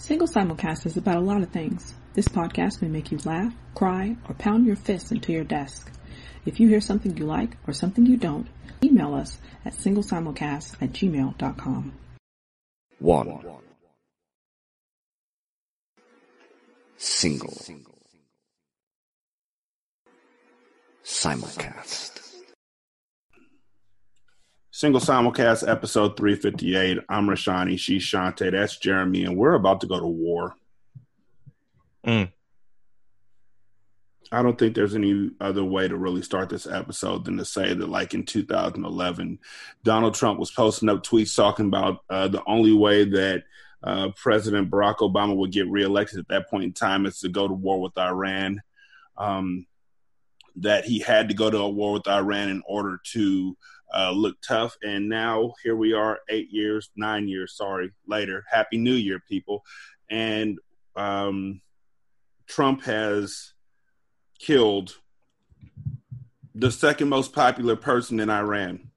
Single Simulcast is about a lot of things. This podcast may make you laugh, cry, or pound your fists into your desk. If you hear something you like or something you don't, email us at singlesimulcast at gmail.com. One. Single. Simulcast. Single simulcast episode 358. I'm Rashani. She's Shante. That's Jeremey. And we're about to go to war. Mm. I don't think there's any other way to really start this episode than to say that, like in 2011, Donald Trump was posting up tweets talking about uh, the only way that uh, President Barack Obama would get reelected at that point in time is to go to war with Iran. Um, that he had to go to a war with Iran in order to uh, look tough. And now here we are, eight years, nine years, sorry, later. Happy New Year, people. And um, Trump has killed the second most popular person in Iran.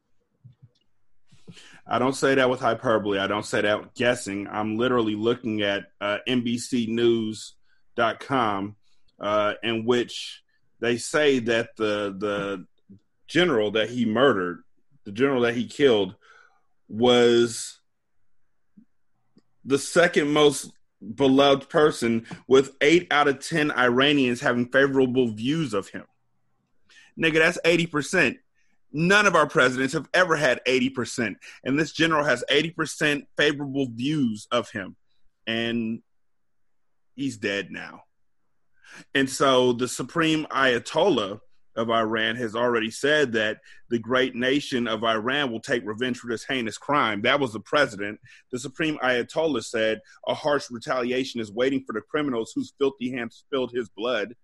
I don't say that with hyperbole. I don't say that guessing. I'm literally looking at uh, NBCNews.com, uh, in which they say that the the general that he murdered the general that he killed, was the second most beloved person, with eight out of 10 Iranians having favorable views of him. Nigga, that's 80%. None of our presidents have ever had 80%. And this general has 80% favorable views of him. And he's dead now. And so the Supreme Ayatollah of Iran has already said that the great nation of Iran will take revenge for this heinous crime. That was the president. The Supreme Ayatollah said a harsh retaliation is waiting for the criminals whose filthy hands spilled his blood.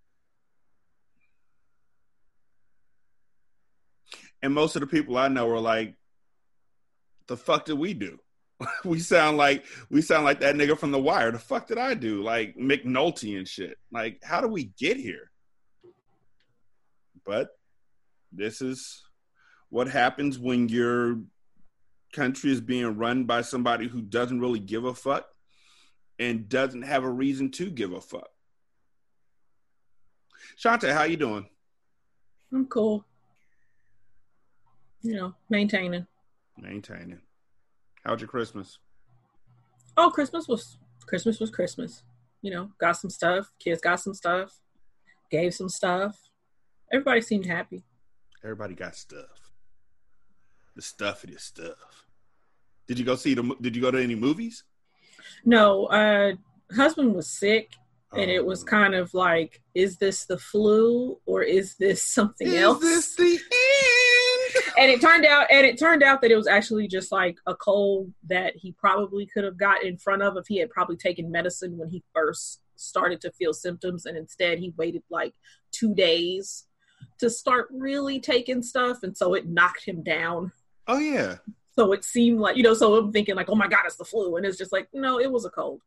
And most of the people I know are like, the fuck did we do? we sound like we sound like that nigga from the wire. The fuck did I do? Like McNulty and shit. Like, how do we get here? But this is what happens when your country is being run by somebody who doesn't really give a fuck and doesn't have a reason to give a fuck. Shante, how you doing? I'm cool. You know, maintaining. Maintaining. How's your Christmas? Oh, Christmas was Christmas was Christmas. You know, got some stuff. Kids got some stuff. Gave some stuff. Everybody seemed happy. Everybody got stuff. The stuff it is stuff. Did you go see the? Did you go to any movies? No, uh, husband was sick, and it was Oh. kind of like, is this the flu or is this something Is else? this the? And it turned out, and it turned out that it was actually just like a cold that he probably could have got in front of if he had probably taken medicine when he first started to feel symptoms, and instead he waited like two days to start really taking stuff, and so it knocked him down. Oh yeah, So it seemed like you know, so I'm thinking like, oh my god, it's the flu, and it's just like, no, it was a cold.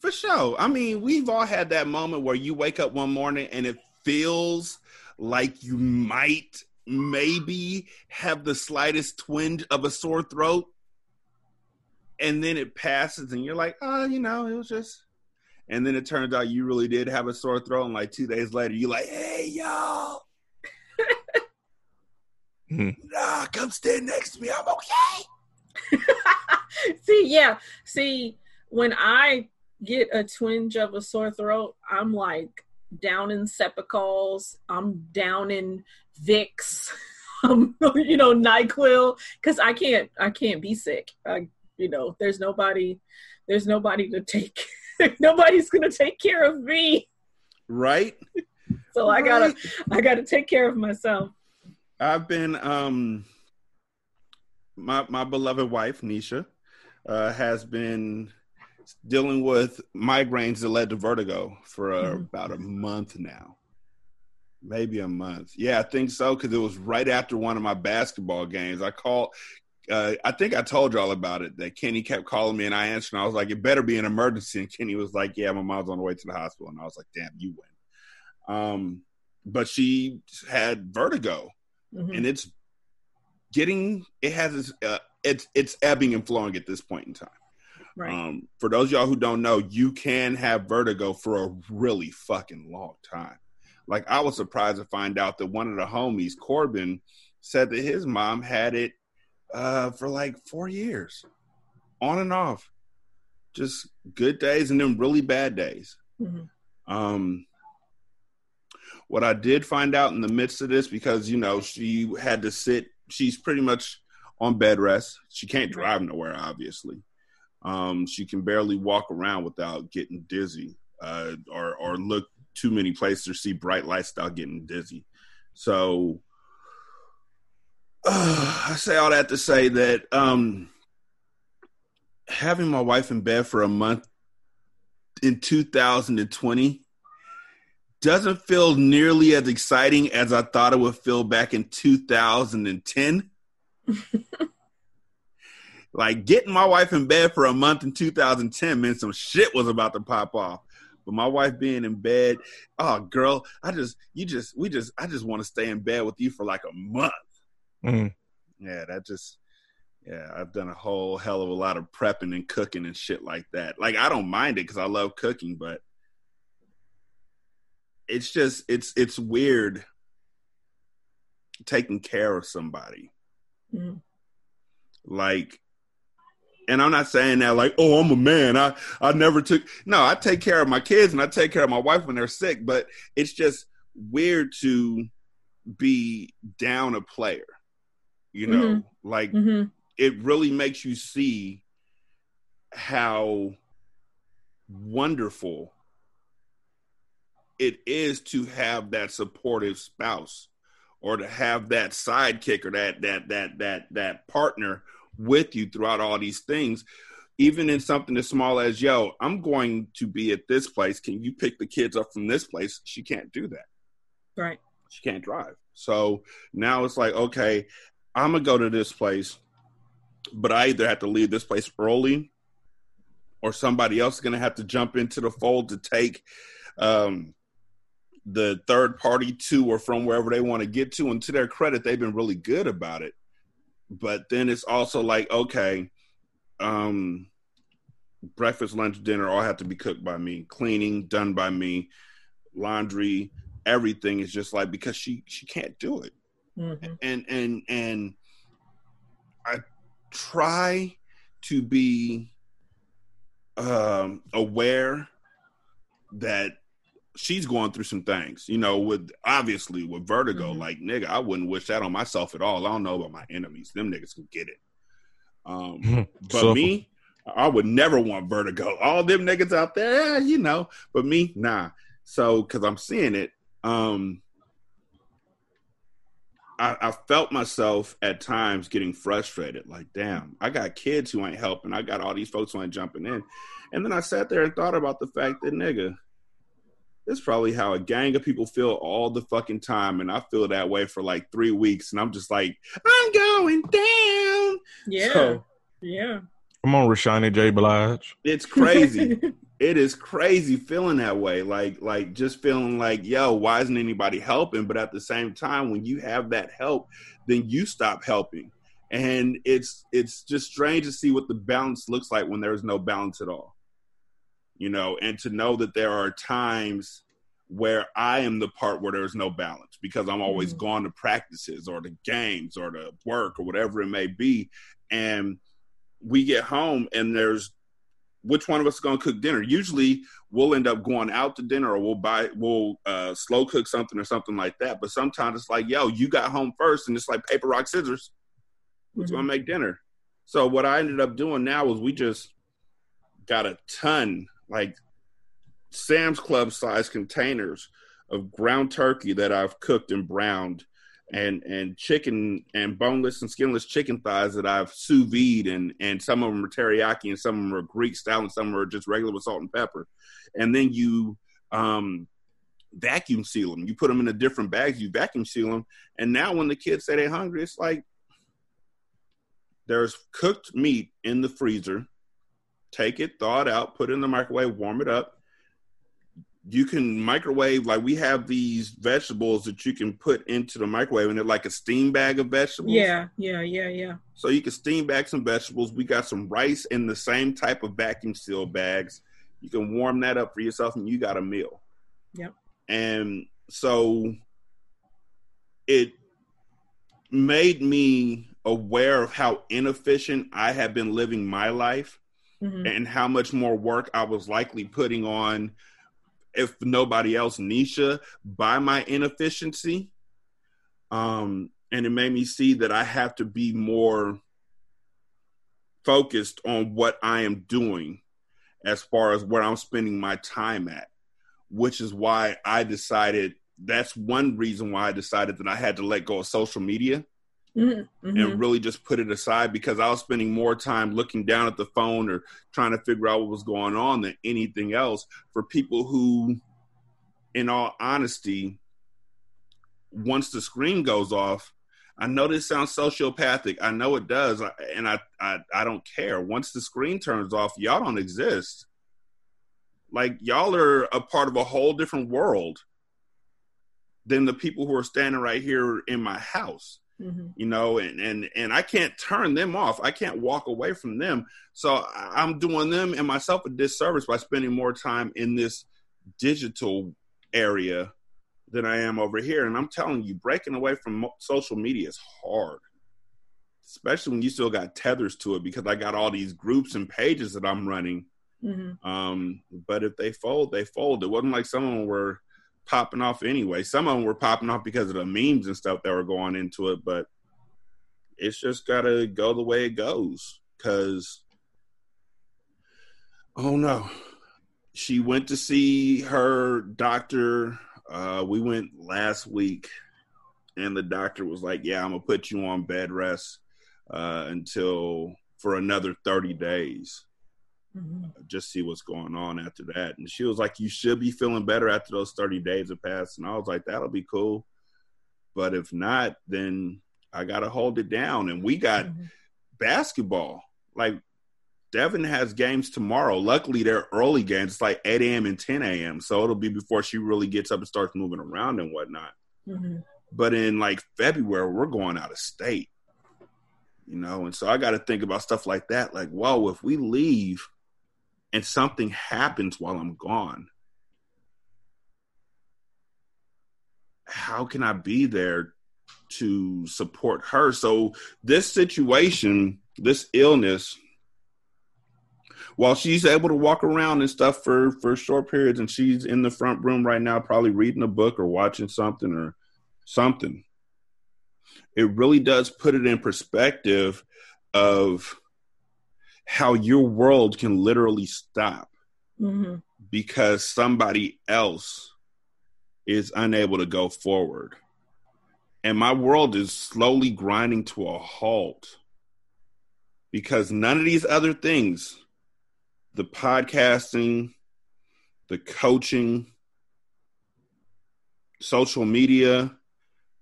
for sure. I mean, we've all had that moment where you wake up one morning and it feels like you might maybe have the slightest twinge of a sore throat, and then it passes, and you're like, oh, you know, it was just. And then it turns out you really did have a sore throat, and like two days later, you're like, "Hey, y'all, Hmm. nah, come stand next to me. I'm okay." see, yeah, see, when I get a twinge of a sore throat, I'm like down in Cepacols, I'm down in Vicks, um, you know, Nyquil, because I can't, I can't be sick. I, you know, there's nobody, there's nobody to take, nobody's gonna take care of me, Right? so I gotta, I gotta take care of myself. I've been um my my beloved wife Nisha uh, has been dealing with migraines that led to vertigo for uh, Mhm. about a month now. Maybe a month. Yeah, I think so because it was right after one of my basketball games. I called. Uh, I think I told y'all about it. That Kenny kept calling me, and I answered. And I was like, "It better be an emergency." And Kenny was like, "Yeah, my mom's on the way to the hospital." And I was like, "Damn, you win." Um, but she had vertigo, Mhm. and it's getting it has its uh, it's it's ebbing and flowing at this point in time Right. Um, for those of y'all who don't know, you can have vertigo for a really fucking long time. Like I was surprised to find out that one of the homies, Corbin, said that his mom had it uh, for like four years, on and off, just good days and then really bad days. Mhm. Um, what I did find out in the midst of this, because you know she had to sit, she's pretty much on bed rest. She can't drive nowhere, obviously. Um, she can barely walk around without getting dizzy, uh, or or look too many places or see bright lights without getting dizzy. So uh, I say all that to say that um, having my wife in bed for a month in 2020 doesn't feel nearly as exciting as I thought it would feel back in 2010. like getting my wife in bed for a month in 2010 meant some shit was about to pop off. But my wife being in bed, oh girl, I just you just we just I just want to stay in bed with you for like a month. Mm. Yeah, that just yeah, I've done a whole hell of a lot of prepping and cooking and shit like that. Like I don't mind it because I love cooking, but it's just it's it's weird taking care of somebody. Mhm. Like and I'm not saying that like, oh, I'm a man. I I never took no, I take care of my kids and I take care of my wife when they're sick, but it's just weird to be down a player. You know, Mhm. like Mhm. it really makes you see how wonderful it is to have that supportive spouse or to have that sidekick or that that that that that partner with you throughout all these things even in something as small as yo i'm going to be at this place can you pick the kids up from this place she can't do that Right. she can't drive. So now it's like, okay, I'm gonna go to this place, but I either have to leave this place early, or somebody else is gonna have to jump into the fold to take um, the third party to or from wherever they want to get to. And to their credit, they've been really good about it. But then it's also like, okay, um, breakfast, lunch, dinner all have to be cooked by me, cleaning done by me, laundry, everything is just like because she she can't do it. Mhm. and and and i try to be um aware that she's going through some things you know with obviously with vertigo Mhm. like nigga i wouldn't wish that on myself at all. I don't know about my enemies. Them niggas can get it. Um but Suffer. me i would never want vertigo. All them niggas out there you know but me nah. So because i'm seeing it um I, I felt myself at times getting frustrated like damn i got kids who ain't helping. I got all these folks who ain't jumping in. And then i sat there and thought about the fact that nigga this is probably how a gang of people feel all the fucking time and i feel that way for like three weeks and i'm just like i'm going down Yeah. So- yeah. Come on, Rashani J. Blige. it's crazy it is crazy feeling that way like like just feeling like yo why isn't anybody helping but at the same time when you have that help then you stop helping and it's it's just strange to see what the balance looks like when there's no balance at all you know and to know that there are times where i am the part where there's no balance because i'm always Mhm. gone to practices or to games or to work or whatever it may be. And we get home and there's which one of us is going to cook dinner? Usually we'll end up going out to dinner or we'll buy we'll uh, slow cook something or something like that. But sometimes it's like yo you got home first and it's like paper rock scissors. Who's Mhm. going to make dinner? So what i ended up doing now was we just got a ton like sam's club size containers of ground turkey that i've cooked and browned and and chicken and boneless and skinless chicken thighs that I've sous vide and and some of them are teriyaki and some of them are Greek style and some are just regular with salt and pepper, and then you um, vacuum seal them. You put them in a different bags. You vacuum seal them, and now when the kids say they're hungry, it's like there's cooked meat in the freezer. Take it, thaw it out, put it in the microwave, warm it up. you can microwave like we have these vegetables that you can put into the microwave and they're like a steam bag of vegetables. Yeah, yeah, yeah, yeah. So you can steam back some vegetables. We got some rice in the same type of vacuum seal bags. You can warm that up for yourself and you got a meal. Yep. And so it made me aware of how inefficient I had been living my life Mhm. and how much more work I was likely putting on, if nobody else, Nisha, by my inefficiency. Um, and it made me see that I have to be more focused on what I am doing as far as where I'm spending my time at, which is why I decided that's one reason why I decided that I had to let go of social media Mhm, mhm. and really just put it aside because I was spending more time looking down at the phone or trying to figure out what was going on than anything else for people who, in all honesty, once the screen goes off, I know this sounds sociopathic. I know it does, and I, I I don't care. Once the screen turns off, y'all don't exist. Like y'all are a part of a whole different world than the people who are standing right here in my house Mhm. you know and and and i can't turn them off i can't walk away from them so i'm doing them and myself a disservice by spending more time in this digital area than i am over here and i'm telling you breaking away from social media is hard especially when you still got tethers to it because i got all these groups and pages that i'm running Mhm. um, but if they fold, they fold. It wasn't like some of them were popping off anyway. Some of them were popping off because of the memes and stuff that were going into it, but it's just got to go the way it goes. Because, oh no, she went to see her doctor. Uh, we went last week, and the doctor was like, "Yeah, I'm gonna put you on bed rest uh, until for another 30 days." Mhm. just see what's going on after that. And she was like, You should be feeling better after those 30 days have passed. And I was like, That'll be cool. But if not, then I got to hold it down. And we got Mhm. basketball. Like, Devin has games tomorrow. Luckily, they're early games. It's like 8 a.m. and 10 a.m. So it'll be before she really gets up and starts moving around and whatnot. Mhm. But in like February, we're going out of state, you know, and so I got to think about stuff like that. Like, whoa, if we leave and something happens while I'm gone, how can I be there to support her? So, this situation, this illness, while she's able to walk around and stuff for for short periods, and she's in the front room right now, probably reading a book or watching something or something. It really does put it in perspective of how your world can literally stop Mhm. because somebody else is unable to go forward. And my world is slowly grinding to a halt because none of these other things the podcasting, the coaching, social media,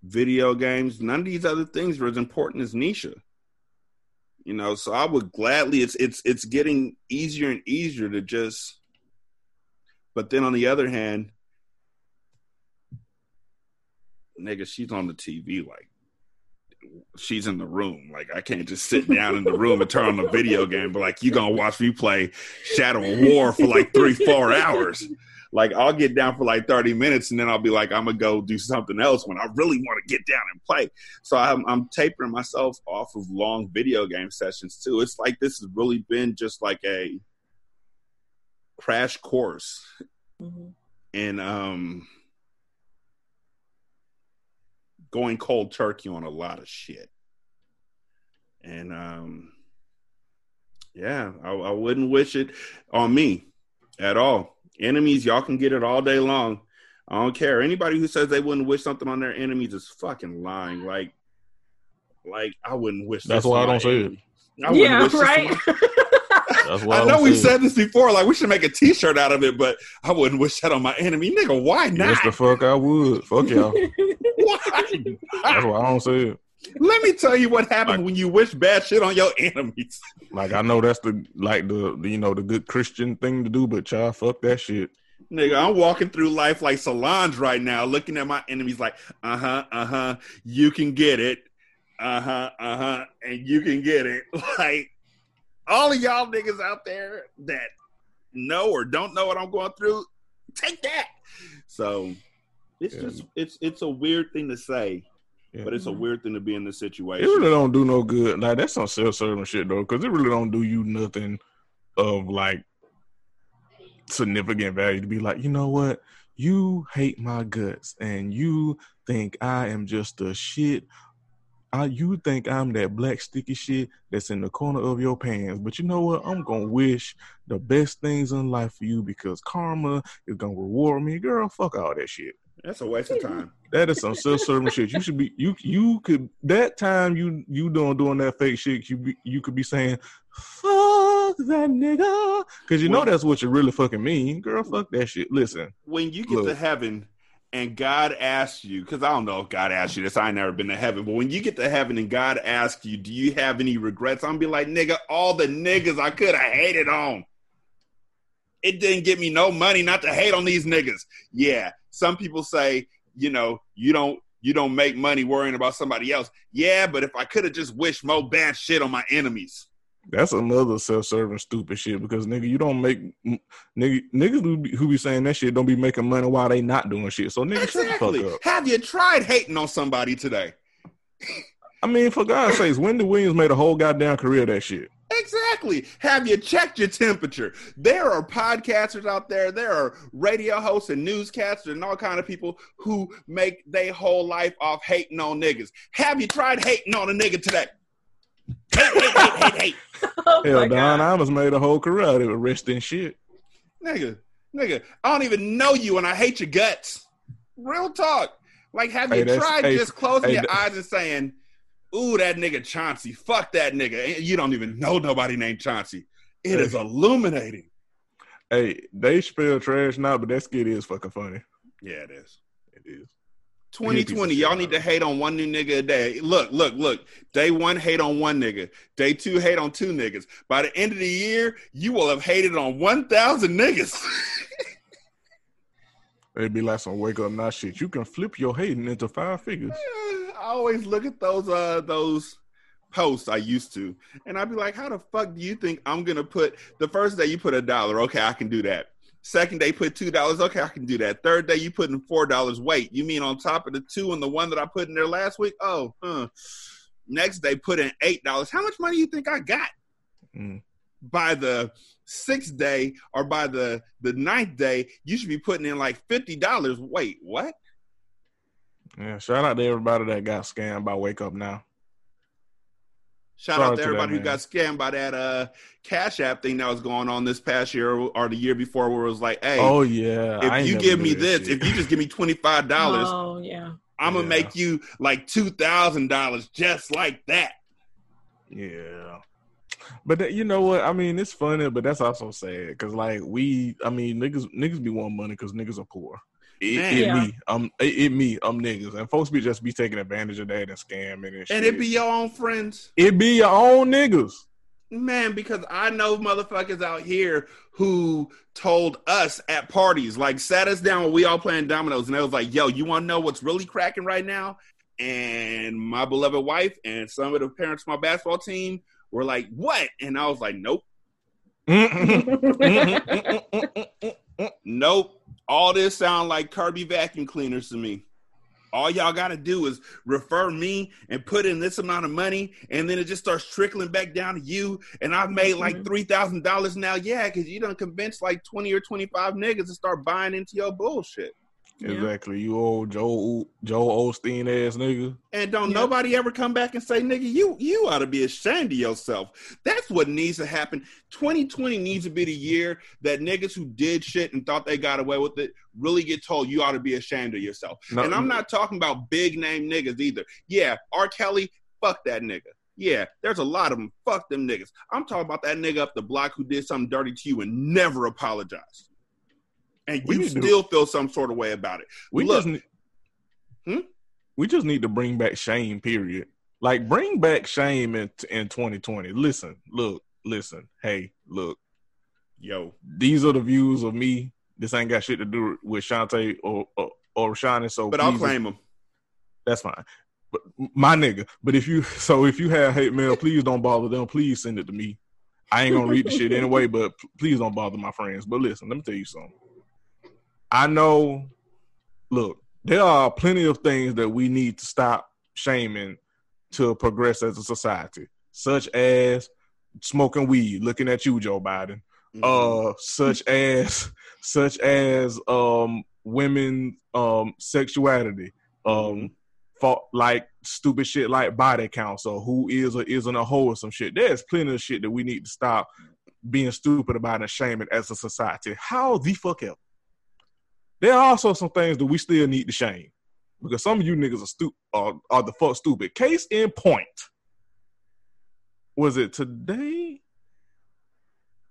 video games, none of these other things are as important as Nisha. You know, so I would gladly it's it's it's getting easier and easier to just but then on the other hand, nigga, she's on the TV like she's in the room. Like I can't just sit down in the room and turn on the video game, but like you gonna watch me play Shadow of War for like three, four hours. Like I'll get down for like 30 minutes and then I'll be like, I'm gonna go do something else when I really want to get down and play. So I'm, I'm tapering myself off of long video game sessions too. It's like this has really been just like a crash course Mhm. in um going cold turkey on a lot of shit. And um yeah, I, I wouldn't wish it on me at all. Enemies, y'all can get it all day long. I don't care. Anybody who says they wouldn't wish something on their enemies is fucking lying. Like, like I wouldn't wish. That's why I don't say it. I Yeah, wish this on right. That's why I, I know we say it. said this before. Like we should make a T-shirt out of it, but I wouldn't wish that on my enemy, nigga. Why not? Yes, the fuck I would. Fuck y'all. Why? That's why I don't say it. Let me tell you what happens Like- when you wish bad shit on your enemies. Like I know that's the like the, the you know the good Christian thing to do, but y'all fuck that shit. Nigga, I'm walking through life like Solange right now, looking at my enemies like, uh huh, uh huh, you can get it. Uh huh, uh huh, and you can get it. Like, all of y'all niggas out there that know or don't know what I'm going through, take that. So it's Yeah. just it's it's a weird thing to say, Yeah. but it's a mm-hmm. weird thing to be in this situation. It really don't do no good. Like that's some self serving shit though, because it really don't do you nothing of like significant value to be like, you know what? You hate my guts and you think I am just a shit. I, you think I'm that black sticky shit that's in the corner of your pants. But you know what? I'm gonna wish the best things in life for you because karma is gonna reward me. Girl, fuck all that shit. That's a waste of time. That is some self-serving shit. You should be you you could that time you you doing doing that fake shit. You be, you could be saying fuck that nigga because you know that's what you really fucking mean. Girl, fuck that shit. Listen, when you get to heaven and God asks you, because I don't know if God asked you this, I ain't never been to heaven, but when you get to heaven and God asks you, do you have any regrets? I'm be like, nigga, all the niggas I could have hated on. It didn't get me no money not to hate on these niggas. Yeah, some people say, you know, you don't you don't make money worrying about somebody else. Yeah, but if I could have just wished more bad shit on my enemies. that's another self-serving stupid shit because nigga, you don't make nigga niggas who be, who be saying that shit don't be making money while they not doing shit. So nigga, Exactly. fuck up. Have you tried hating on somebody today? I mean, for God's sakes, Wendy Williams made a whole goddamn career of that shit. Exactly. Have you checked your temperature? There are podcasters out there. There are radio hosts and newscasters and all kind of people who make their whole life off hating on niggas. Have you tried hating on a nigga today? Hate, hate, hate, hate, hate. Oh Hell, my Don I Imus made a whole career out of it, resting shit. Nigga, nigga, I don't even know you and I hate your guts. Real talk. Like, have Hey, you tried hey, just closing hey, your eyes and saying, Ooh, that nigga Chauncey. Fuck that nigga. You don't even know nobody named Chauncey. It Hey. is illuminating. Hey, they spell trash now, but that skit is fucking funny. Yeah, it is. It is. 2020, y'all need to hate on one new nigga a day. Look, look, look. Day one, hate on one nigga. Day two, hate on two niggas. By the end of the year, you will have hated on 1,000 niggas. It'd be like some wake up now shit. You can flip your hating into five figures. I always look at those uh those posts I used to, and I'd be like, how the fuck do you think I'm gonna put the first day you put a dollar? Okay, I can do that. Second day, put two dollars. Okay, I can do that. Third day, you put in four dollars. Wait, you mean on top of the two and the one that I put in there last week? Oh, huh. Next day, put in eight dollars. How much money you think I got? Mm. By the sixth day or by the the ninth day, you should be putting in like fifty dollars. Wait, what? Yeah, shout out to everybody that got scammed by Wake Up Now. Shout Sorry out to to everybody that, who got scammed by that uh Cash App thing that was going on this past year or the year before, where it was like, "Hey, oh yeah, if you give me this, shit. if you just give me twenty five dollars, Oh yeah. I'm gonna Yeah. make you like two thousand dollars just like that." Yeah. But you know what? I mean, it's funny, but that's also sad because, like, we, I mean, niggas, niggas be wanting money because niggas are poor. It, it Yeah. me, um, it, it me, I'm niggas, and folks be just be taking advantage of that and scamming and shit. And it be your own friends, it be your own niggas. man. Because I know motherfuckers out here who told us at parties, like, sat us down when we all playing dominoes, and they was like, "Yo, you want to know what's really cracking right now?" And my beloved wife and some of the parents of my basketball team were like, "What?" And I was like, "Nope." Nope. All this sound like Kirby vacuum cleaners to me. All y'all got to do is refer me and put in this amount of money, and then it just starts trickling back down to you. And I've made like Mhm. three thousand dollars now. Yeah, because you done convinced like twenty or twenty five niggas to start buying into your bullshit. Yeah. Exactly, you old Joe Joel Osteen ass nigga. And don't Yeah. nobody ever come back and say, nigga, you you ought to be ashamed of yourself. That's what needs to happen. 2020 needs to be the year that niggas who did shit and thought they got away with it really get told you ought to be ashamed of yourself. No- and I'm not talking about big name niggas either. Yeah, R. Kelly, fuck that nigga. Yeah, there's a lot of them. Fuck them niggas. I'm talking about that nigga up the block who did something dirty to you and never apologized. And We you need to- still feel some sort of way about it. We Look. just Hmm? we just need to bring back shame. Period. Like bring back shame in in 2020. Listen, look, listen. Hey, look. Yo, These are the views of me. This ain't got shit to do with Shantae or or, or Rashani. So But I'll claim them. That's fine. But my nigga. But if you so if you have hate mail, please don't bother them. Please send it to me. I ain't gonna read the shit anyway, but please don't bother my friends. But listen, let me tell you something. I know. Look, there are plenty of things that we need to stop shaming to progress as a society, such as smoking weed. Looking at you, Joe Biden. Mhm. Uh, such as such as um women um sexuality. Um, for like stupid shit like body counts or who is or isn't a hoe or some shit. There's plenty of shit that we need to stop being stupid about and shaming as a society. How the fuck ever? There are also some things that we still need to shame because some of you niggas are stupid are, are the fuck stupid. Case in point. Was it today?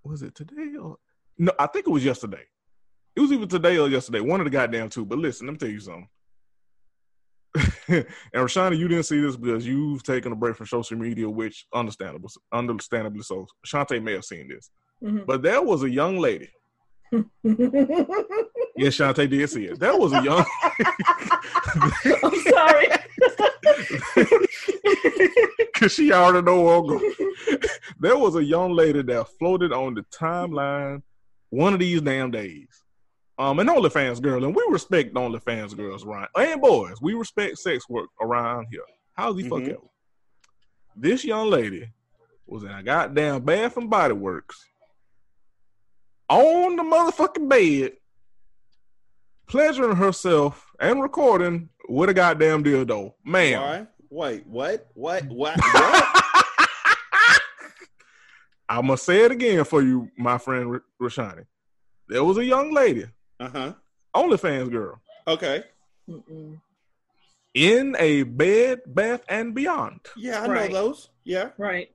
Was it today or no? I think it was yesterday. It was either today or yesterday. One of the goddamn two. But listen, let me tell you something. and Rashani, you didn't see this because you've taken a break from social media, which understandable, understandably so. Shantae may have seen this, Mhm. but there was a young lady. Yes, Shantae did see it. That was a young. I'm sorry. Cause she already know where I'm going. There was a young lady that floated on the timeline one of these damn days. Um, an OnlyFans girl, and we respect OnlyFans girls right? and boys. We respect sex work around here. How's the fuck Mhm. ever? This young lady was in a goddamn Bath and Body Works on the motherfucking bed, pleasuring herself and recording with a goddamn dildo. Man, Why? Wait, what? What? What? What? I'm gonna say it again for you, my friend R- Rashani. There was a young lady, uh huh. OnlyFans girl, Okay. Mm-mm. in a bed, bath, and beyond Yeah, I Right. know those. Yeah. Right.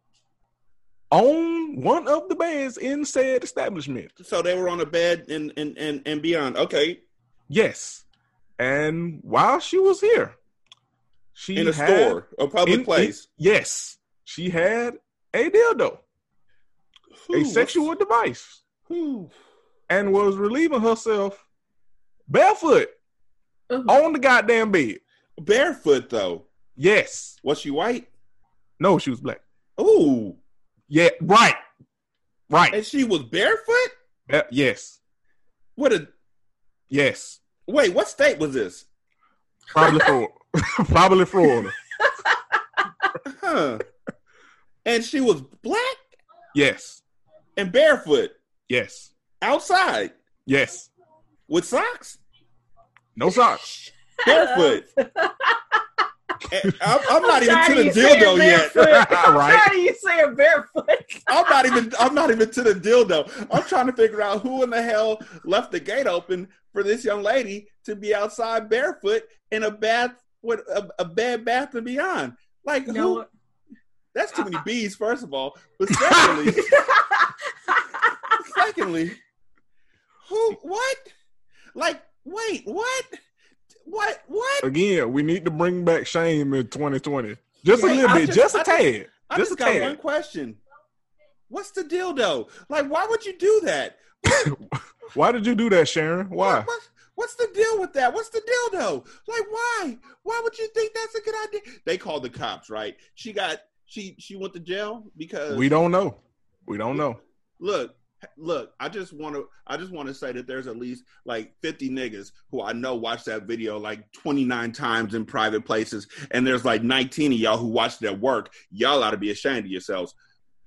on one of the beds in said establishment. So they were on a bed and and and, and beyond. Okay. Yes, and while she was here, she In a had- store, a public in- place. yes, she had a dildo, Who? a sexual device, Who? and was relieving herself barefoot Ugh. on the goddamn bed. Barefoot though. Yes, Was she white? no, she was black. Ooh. Yeah, right, right. And she was barefoot? Uh, yes, What a yes. wait, what state was this? Probably Florida. Probably Florida. Huh. and she was black Yes, and barefoot yes, outside yes. with socks? No socks. Barefoot. And I'm, I'm not even to the you saying dildo yet. barefoot. I'm Right. tired of you saying barefoot. I'm not even I'm not even to the dildo. I'm trying to figure out who in the hell left the gate open for this young lady to be outside barefoot in a bath with a, a bed bath and beyond. Like You who? what? That's too many uh, uh. bees, first of all. But secondly, secondly, who? What? Like, wait, what? What? What? Again, we need to bring back shame in 2020. Just a little bit, just- just, a tad. I just just a got tad. one question. What's the dildo? Like, why would you do that? Why did you do that, Sharon? Why? What, what- what's the deal with that? What's the dildo? Like, why? Why would you think that's a good idea? They called the cops, right? She got she she went to jail because We don't know. We don't know. look look. I just want to I just want to say that there's at least like 50 niggas who I know watched that video like 29 times in private places, and there's like 19 of y'all who watched it at work. Y'all ought to be ashamed of yourselves.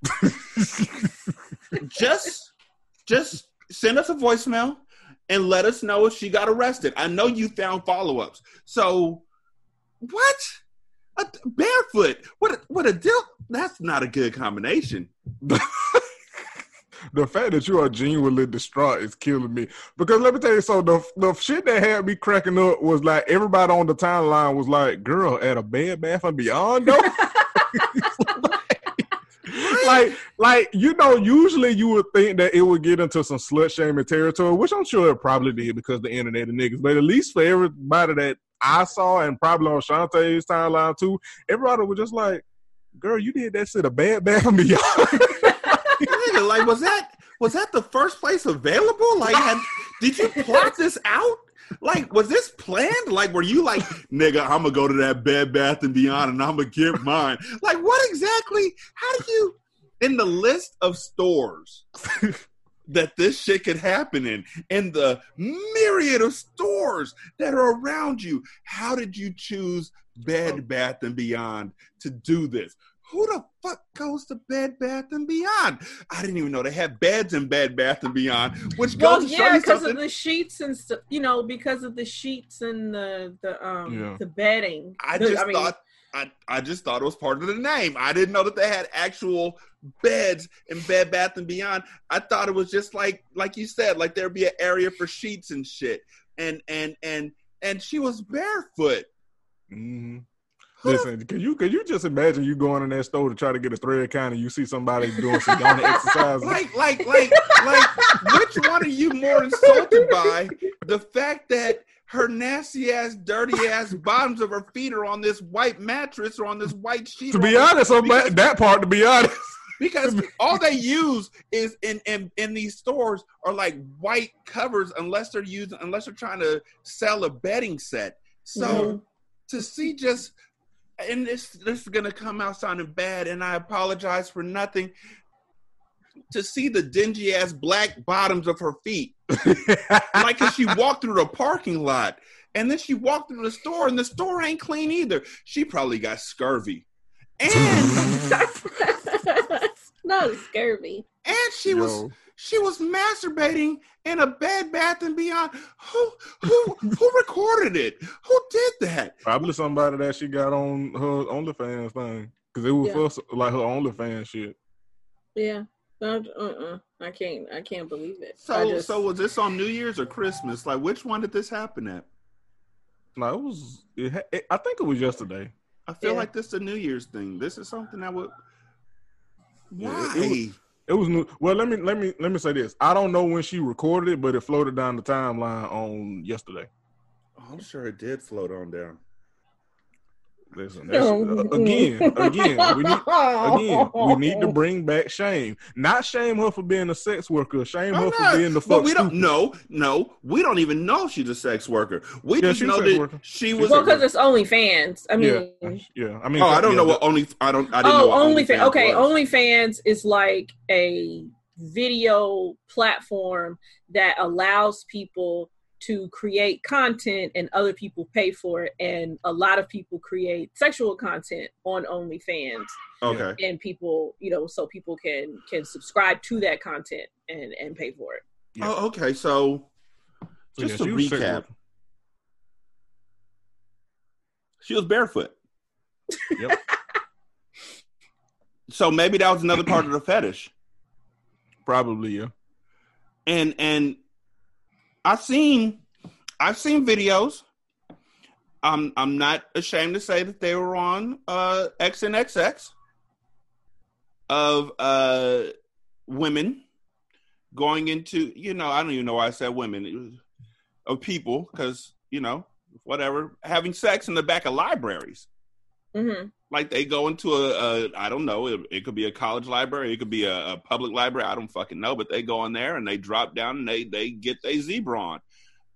just just send us a voicemail and let us know if she got arrested. I know you found follow-ups. So what? A, barefoot. What a, what a deal. That's not a good combination. the fact that you are genuinely distraught is killing me. Because let me tell you, so the the shit that had me cracking up was like everybody on the timeline was like, "Girl, at a Bed Bath and Beyond, though." like, like you know, usually you would think that it would get into some slut shaming territory, which I'm sure it probably did because the internet and niggas. But at least for everybody that I saw, and probably on Shantae's timeline too, everybody was just like, "Girl, you did that shit a Bed Bath and Beyond." Like was that was that the first place available? Like, had, did you plot this out? Like, was this planned? Like, were you like, nigga, I'm gonna go to that Bed Bath and Beyond and I'm gonna get mine? Like, what exactly? How do you, in the list of stores that this shit could happen in, in the myriad of stores that are around you, how did you choose Bed Bath and Beyond to do this? Who the fuck goes to Bed Bath and Beyond? I didn't even know they had beds in Bed Bath and Beyond, which Well, goes to yeah, because of the sheets and stuff. You know, because of the sheets and the the um Yeah. the bedding. I The- just mean, thought I, I just thought it was part of the name. I didn't know that they had actual beds in Bed Bath and Beyond. I thought it was just like like you said, like there'd be an area for sheets and shit. And and and and she was barefoot. hmm Listen, can you can you just imagine you going in that store to try to get a thread count and you see somebody doing some yawning exercises? Like like like like which one are you more insulted by? The fact that her nasty ass, dirty ass bottoms of her feet are on this white mattress or on this white sheet. to be honest, I'm glad- that part to be honest. because all they use is in, in in these stores are like white covers unless they're using unless they're trying to sell a bedding set so Mhm. to see just and this this is gonna come out sounding bad and i apologize for nothing to see the dingy ass black bottoms of her feet. Like 'cause she walked through the parking lot and then she walked through the store and the store ain't clean either. She probably got scurvy. And not scurvy. And she was she was masturbating in a Bed Bath and Beyond. Who who who recorded it? Who did that? Probably somebody that she got on her OnlyFans thing because it was Yeah. first like her OnlyFans shit. Yeah. No, uh-uh. I can't. I can't believe it. So just- so was this on New Year's or Christmas? Like which one did this happen at? No, it was. It, it, I think it was yesterday. I feel Yeah. like this is a New Year's thing. This is something that would. Yeah, Why? it- it was new. Well, let me let me let me say this. I don't know when she recorded it, but it floated down the timeline on yesterday. Oh, I'm sure it did float on down. Listen, that's, uh, again, again, we need again we need to bring back shame. Not shame her for being a sex worker. Shame I'm her for being the but fuck we don't know. No, we don't even know if she's a sex worker. We Yeah, just know that worker. she was. Well, because it's OnlyFans. I mean, yeah, yeah. I mean, oh, I don't yeah, know what only. I don't. I didn't know. oh, what OnlyFans. Okay, was. OnlyFans is like a video platform that allows people to create content and other people pay for it. And a lot of people create sexual content on OnlyFans, Okay. and people, you know, so people can can subscribe to that content and and pay for it. Yeah. Oh, okay. So, So, just yeah, to she was recap, worker. she was barefoot. Yep. So maybe that was another part of the fetish. Probably, yeah. And and I've seen I've seen videos. I'm I'm not ashamed to say that they were on uh XNXX of uh women going into you know I don't even know why I said women was, of people because you know whatever having sex in the back of libraries hmm like they go into a, a I don't know it, it could be a college library it could be a, a public library I don't fucking know but they go in there and they drop down and they they get their zebra on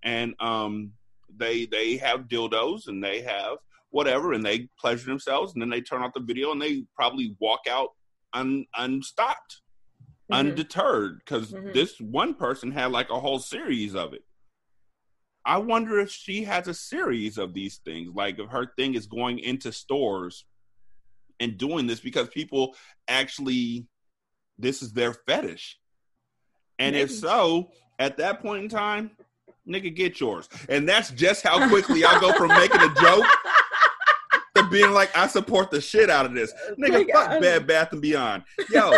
and um they they have dildos and they have whatever and they pleasure themselves and then they turn off the video and they probably walk out un, unstopped Mhm. undeterred because Mhm. this one person had like a whole series of it. I wonder if she has a series of these things, like if her thing is going into stores and doing this because people actually, this is their fetish. And if so, at that point in time, nigga, get yours. And that's just how quickly I go from making a joke to being like, I support the shit out of this. Nigga, Nigga, fuck I- Bad Bath and Beyond. Yo,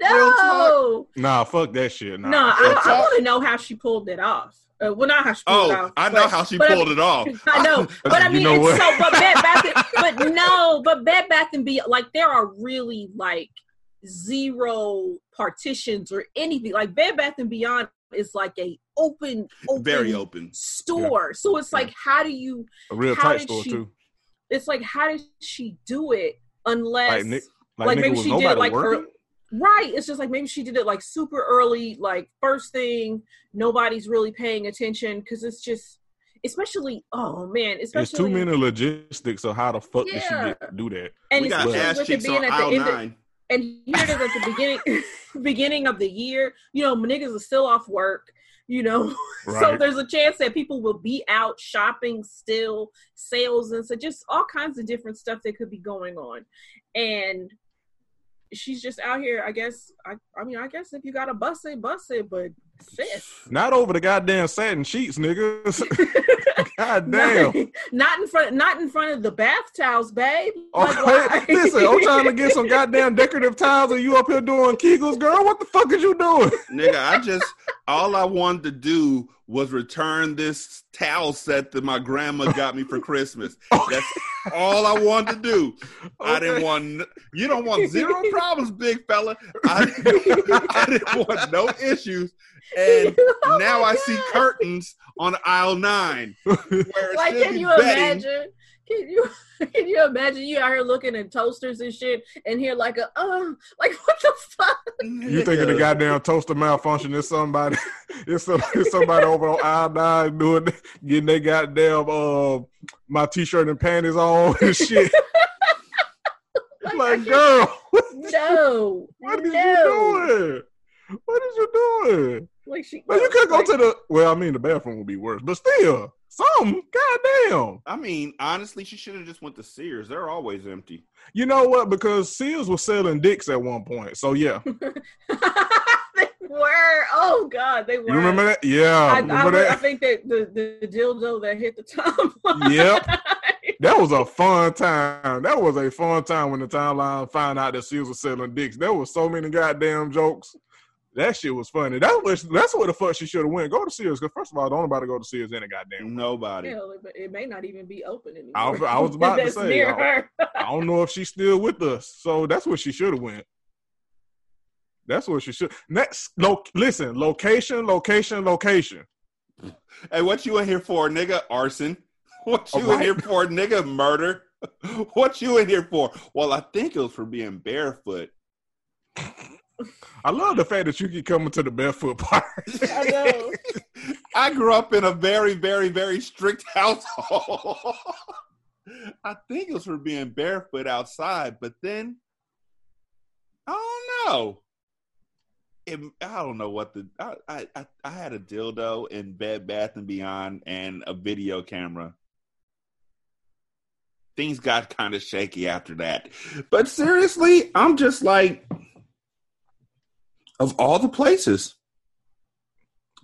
no, Nah, fuck that shit. Nah, no, I, I want to know how she pulled it off. Uh, well, not how she pulled it Oh, off. I know but- how she I pulled mean- it off. I know, but I You mean, know it's so. But Bed Bath, and- but no, but Bed Bath and Beyond, like there are really like zero partitions or anything. Like Bed Bath and Beyond is like a open, open Very open. store. So it's like, how do you? a real tight store she- too. It's like, how did she do it? Unless Like like, like maybe she did it like her, Right. It's just like maybe she did it like super early, like first thing. Nobody's really paying attention because it's just, especially, oh man, especially. There's too many logistics of how the fuck did she get, do that. And we got especially ass with it cheeks being on at the aisle end of, and here it is at the beginning beginning of the year you know niggas are still off work you know so there's a chance that people will be out shopping still sales and so just all kinds of different stuff that could be going on and she's just out here i guess i, I mean i guess if you gotta bust it bust it but sis Not over the goddamn satin sheets, niggas. God damn. not, not in front not in front of the bath towels babe oh, Like, Okay, why? listen, I'm trying to get some goddamn decorative tiles, and you up here doing Kegels, girl. What the fuck is you doing? Nigga, I just all I wanted to do was return this towel set that my grandma got me for Christmas. That's all I wanted to do. I didn't want you don't want zero problems, big fella. I, I didn't want no issues. And Oh now my I see curtains on aisle nine. Where it like can you bedding. imagine can you can you imagine you out here looking at toasters and shit and hear like a uh like what the fuck You thinking the goddamn toaster malfunction is somebody? It's, some, it's somebody over on aisle nine doing getting their goddamn uh my t-shirt and panties on and shit. like, like, girl, what, no what is no you doing? What is you doing? Like she But you could go like, to the. Well, I mean, the bathroom would be worse, but still, some Goddamn. I mean, honestly, she should have just went to Sears. They're always empty. You know what? Because Sears was selling dicks at one point. So yeah, they were oh god they were you remember that? Yeah, I, I, remember I that? think that the, the dildo that hit the top Yep. That was a fun time. That was a fun time when the timeline found out that Sears was selling dicks. There was so many goddamn jokes. That shit was funny. That was that's where the fuck she should have went. Go to Sears because first of all, don't nobody go to Sears any goddamn. Nobody. Hell, it, it may not even be open anymore. I was- I was about to say, near I- her. I don't know if she's still with us. So that's where she should have went. That's where she should. Next, lo- listen, location, location, location. Hey, what you in here for, nigga? Arson. What you in here for, nigga? Murder. What you in here for? Well, I think it was for being barefoot. I love the fact that you keep coming to the barefoot part. I know. I grew up in a very, very, very strict household. I think it was for being barefoot outside, but then I don't know. It, I don't know what the I, I I- I had a dildo in Bed Bath and Beyond and a video camera. Things got kind of shaky after that. But seriously, I'm just like of all the places.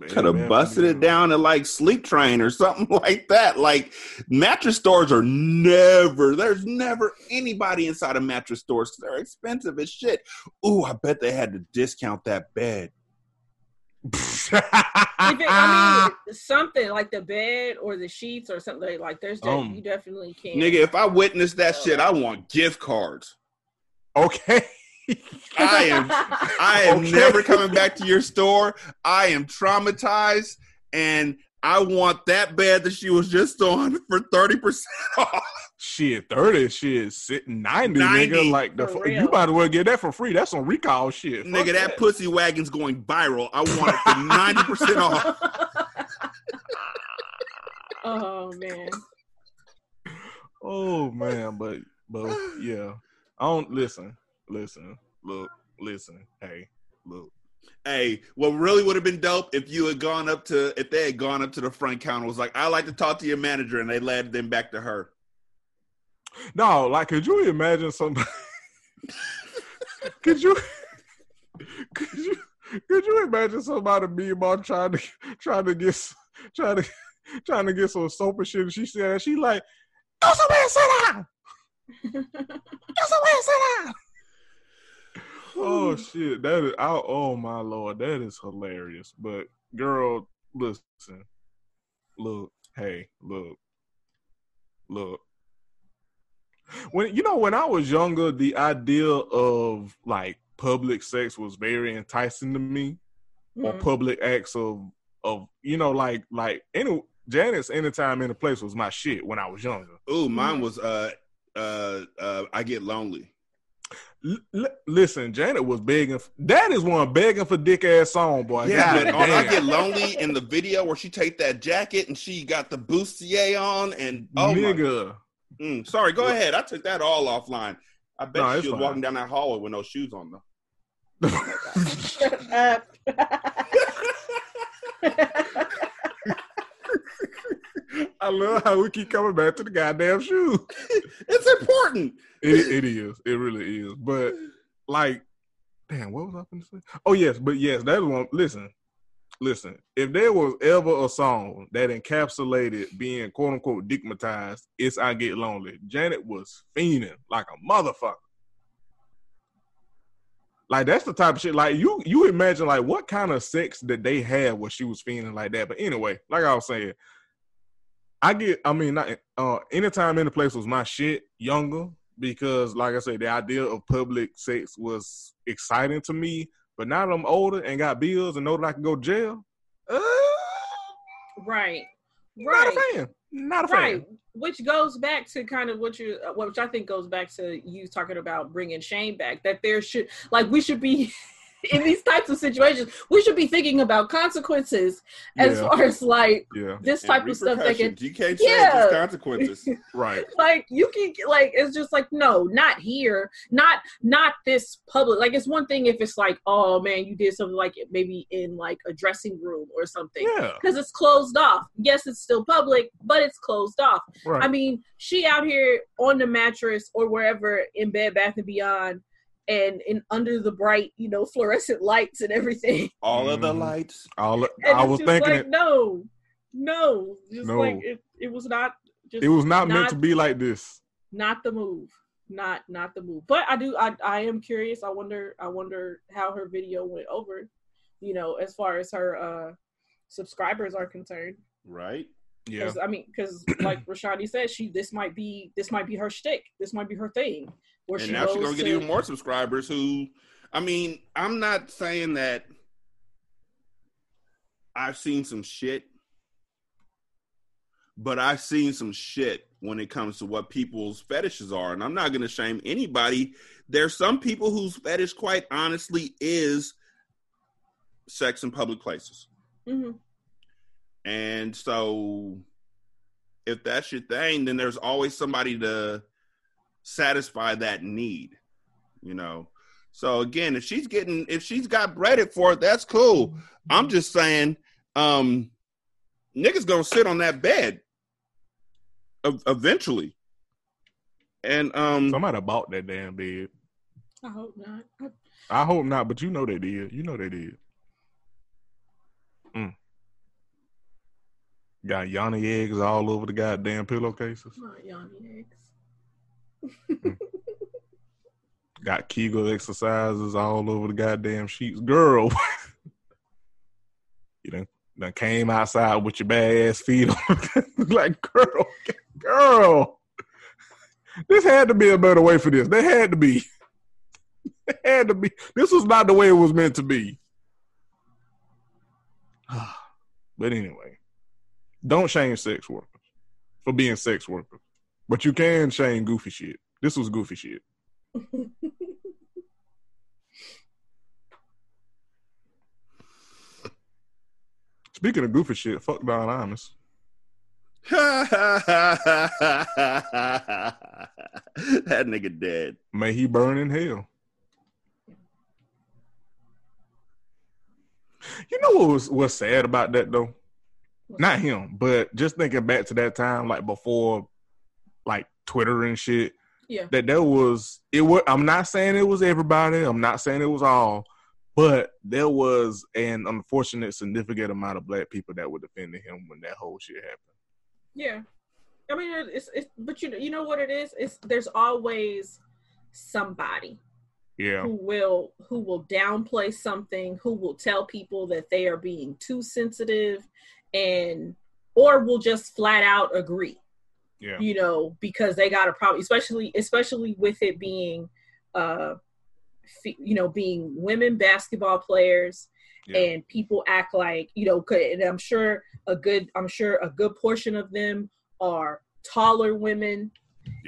Could have busted it down at like Sleep Train or something like that. Like mattress stores are never. There's never anybody inside of mattress stores. They're expensive as shit. Ooh, I bet they had to discount that bed. If it, I mean, something like the bed or the sheets or something like. There's de- Um, you definitely can't. Nigga, if I witness that shit, I want gift cards. okay. I am I am Okay. never coming back to your store. I am traumatized and I want that bed that she was just on for 30% off. Shit, 30 shit, sitting 90, 90. nigga. Like the For real. you might as well get that for free. That's on recall shit. Fuck Nigga, that pussy wagon's going viral. I want it for 90% off. oh man. Oh man, but but yeah. I don't listen, listen, look, listen, hey, look. Hey, what really would have been dope if you had gone up to if they had gone up to the front counter was like, I'd like to talk to your manager and they led them back to her. No, like could you imagine somebody could you could you could you imagine somebody being about trying to trying to get trying to trying to get some soap and shit and she said she like go somewhere and sit down. Go somewhere and sit down. Oh shit, that is I, oh my lord, that is hilarious. But girl, listen, look, hey, look, look. When you know when I was younger, the idea of like public sex was very enticing to me, or Mhm. public acts of of you know like like any Janice anytime any place was my shit when I was younger. Ooh, mine Mhm. was uh uh uh I get lonely. L- l- listen, Janet was begging. f- That is one begging for dick ass song, boy. Yeah, God but I get lonely in the video where she take that jacket and she got the bustier on and oh my nigga. Mm, sorry, go ahead. I took that all offline. I bet No, she was fine. walking down that hallway with no shoes on though. Shut up. I love how we keep coming back to the goddamn shoe. it's important. It, it is. It really is. But like, damn, what was I going to say? Oh yes, but yes, that one. Listen, listen. If there was ever a song that encapsulated being quote unquote digmatized, it's "I Get Lonely." Janet was fiending like a motherfucker. Like that's the type of shit. Like you, you imagine like what kind of sex that they had when she was feeling like that. But anyway, like I was saying, I get. I mean, not uh, anytime any place was my shit younger because, like I said, the idea of public sex was exciting to me. But now that I'm older and got bills and know that I can go to jail, uh, right. not Right. a fan. Not a right fan. which goes back to kind of what you uh, which i think goes back to you talking about bringing shame back that there should like we should be in these types of situations we should be thinking about consequences as Yeah. far as like Yeah, this And type of stuff that can repercussions. you can't change Yeah. these consequences. right. like you can like it's just like no not here not not this public like it's one thing if it's like oh man you did something like maybe in like a dressing room or something Yeah, because it's closed off yes it's still public but it's closed off right. I mean, she out here on the mattress or wherever in Bed Bath and Beyond, and in under the bright, you know, fluorescent lights and everything. All of the Mhm. lights. All, And I it's was just thinking like, it. no, no, just No. like it, it was not. Just It was not, meant to be like this. not the move, not not the move. But I do, I I am curious. I wonder, I wonder how her video went over. You know, as far as her uh subscribers are concerned. Right. Yeah, 'Cause, I mean, because like Rashani said, she this might be this might be her shtick. This might be her thing. Where and she now she's gonna get even more subscribers who I mean, I'm not saying that I've seen some shit, but I've seen some shit when it comes to what people's fetishes are. And I'm not gonna shame anybody. There's some people whose fetish, quite honestly, is sex in public places. Mhm. And so if that's your thing, then there's always somebody to satisfy that need, you know. So again, if she's getting if she's got breaded for it, that's cool. I'm just saying, um niggas gonna sit on that bed eventually. And um somebody bought that damn bed. I hope not. I- I hope not, but you know they did. You know they did. Mm. Got Yoni eggs all over the goddamn pillowcases. Not Yoni eggs. Mm. Got Kegel exercises all over the goddamn sheets. Girl, you done, done came outside with your bad ass feet on. like, girl, girl. This had to be a better way for this. There had to be. It had to be. This was not the way it was meant to be. but anyway, don't shame sex workers for being sex workers. But you can shame goofy shit. This was goofy shit. Speaking of goofy shit, fuck Don Imus. that nigga dead. May he burn in hell. You know what was what's sad about that though? Not him, but just thinking back to that time, like before, like Twitter and shit. Yeah. That there was it. Was I'm not saying it was everybody. I'm not saying it was all, but there was an unfortunate significant amount of black people that were defending him when that whole shit happened. Yeah, I mean, it's it's but you you know what it is? It's there's always somebody Yeah, who will who will downplay something, who will tell people that they are being too sensitive, and or will just flat out agree. Yeah, you know, because they got a problem, especially especially with it being, uh, you know, being women basketball players, Yeah. and people act like you know, and I'm sure a good, I'm sure a good portion of them are taller women,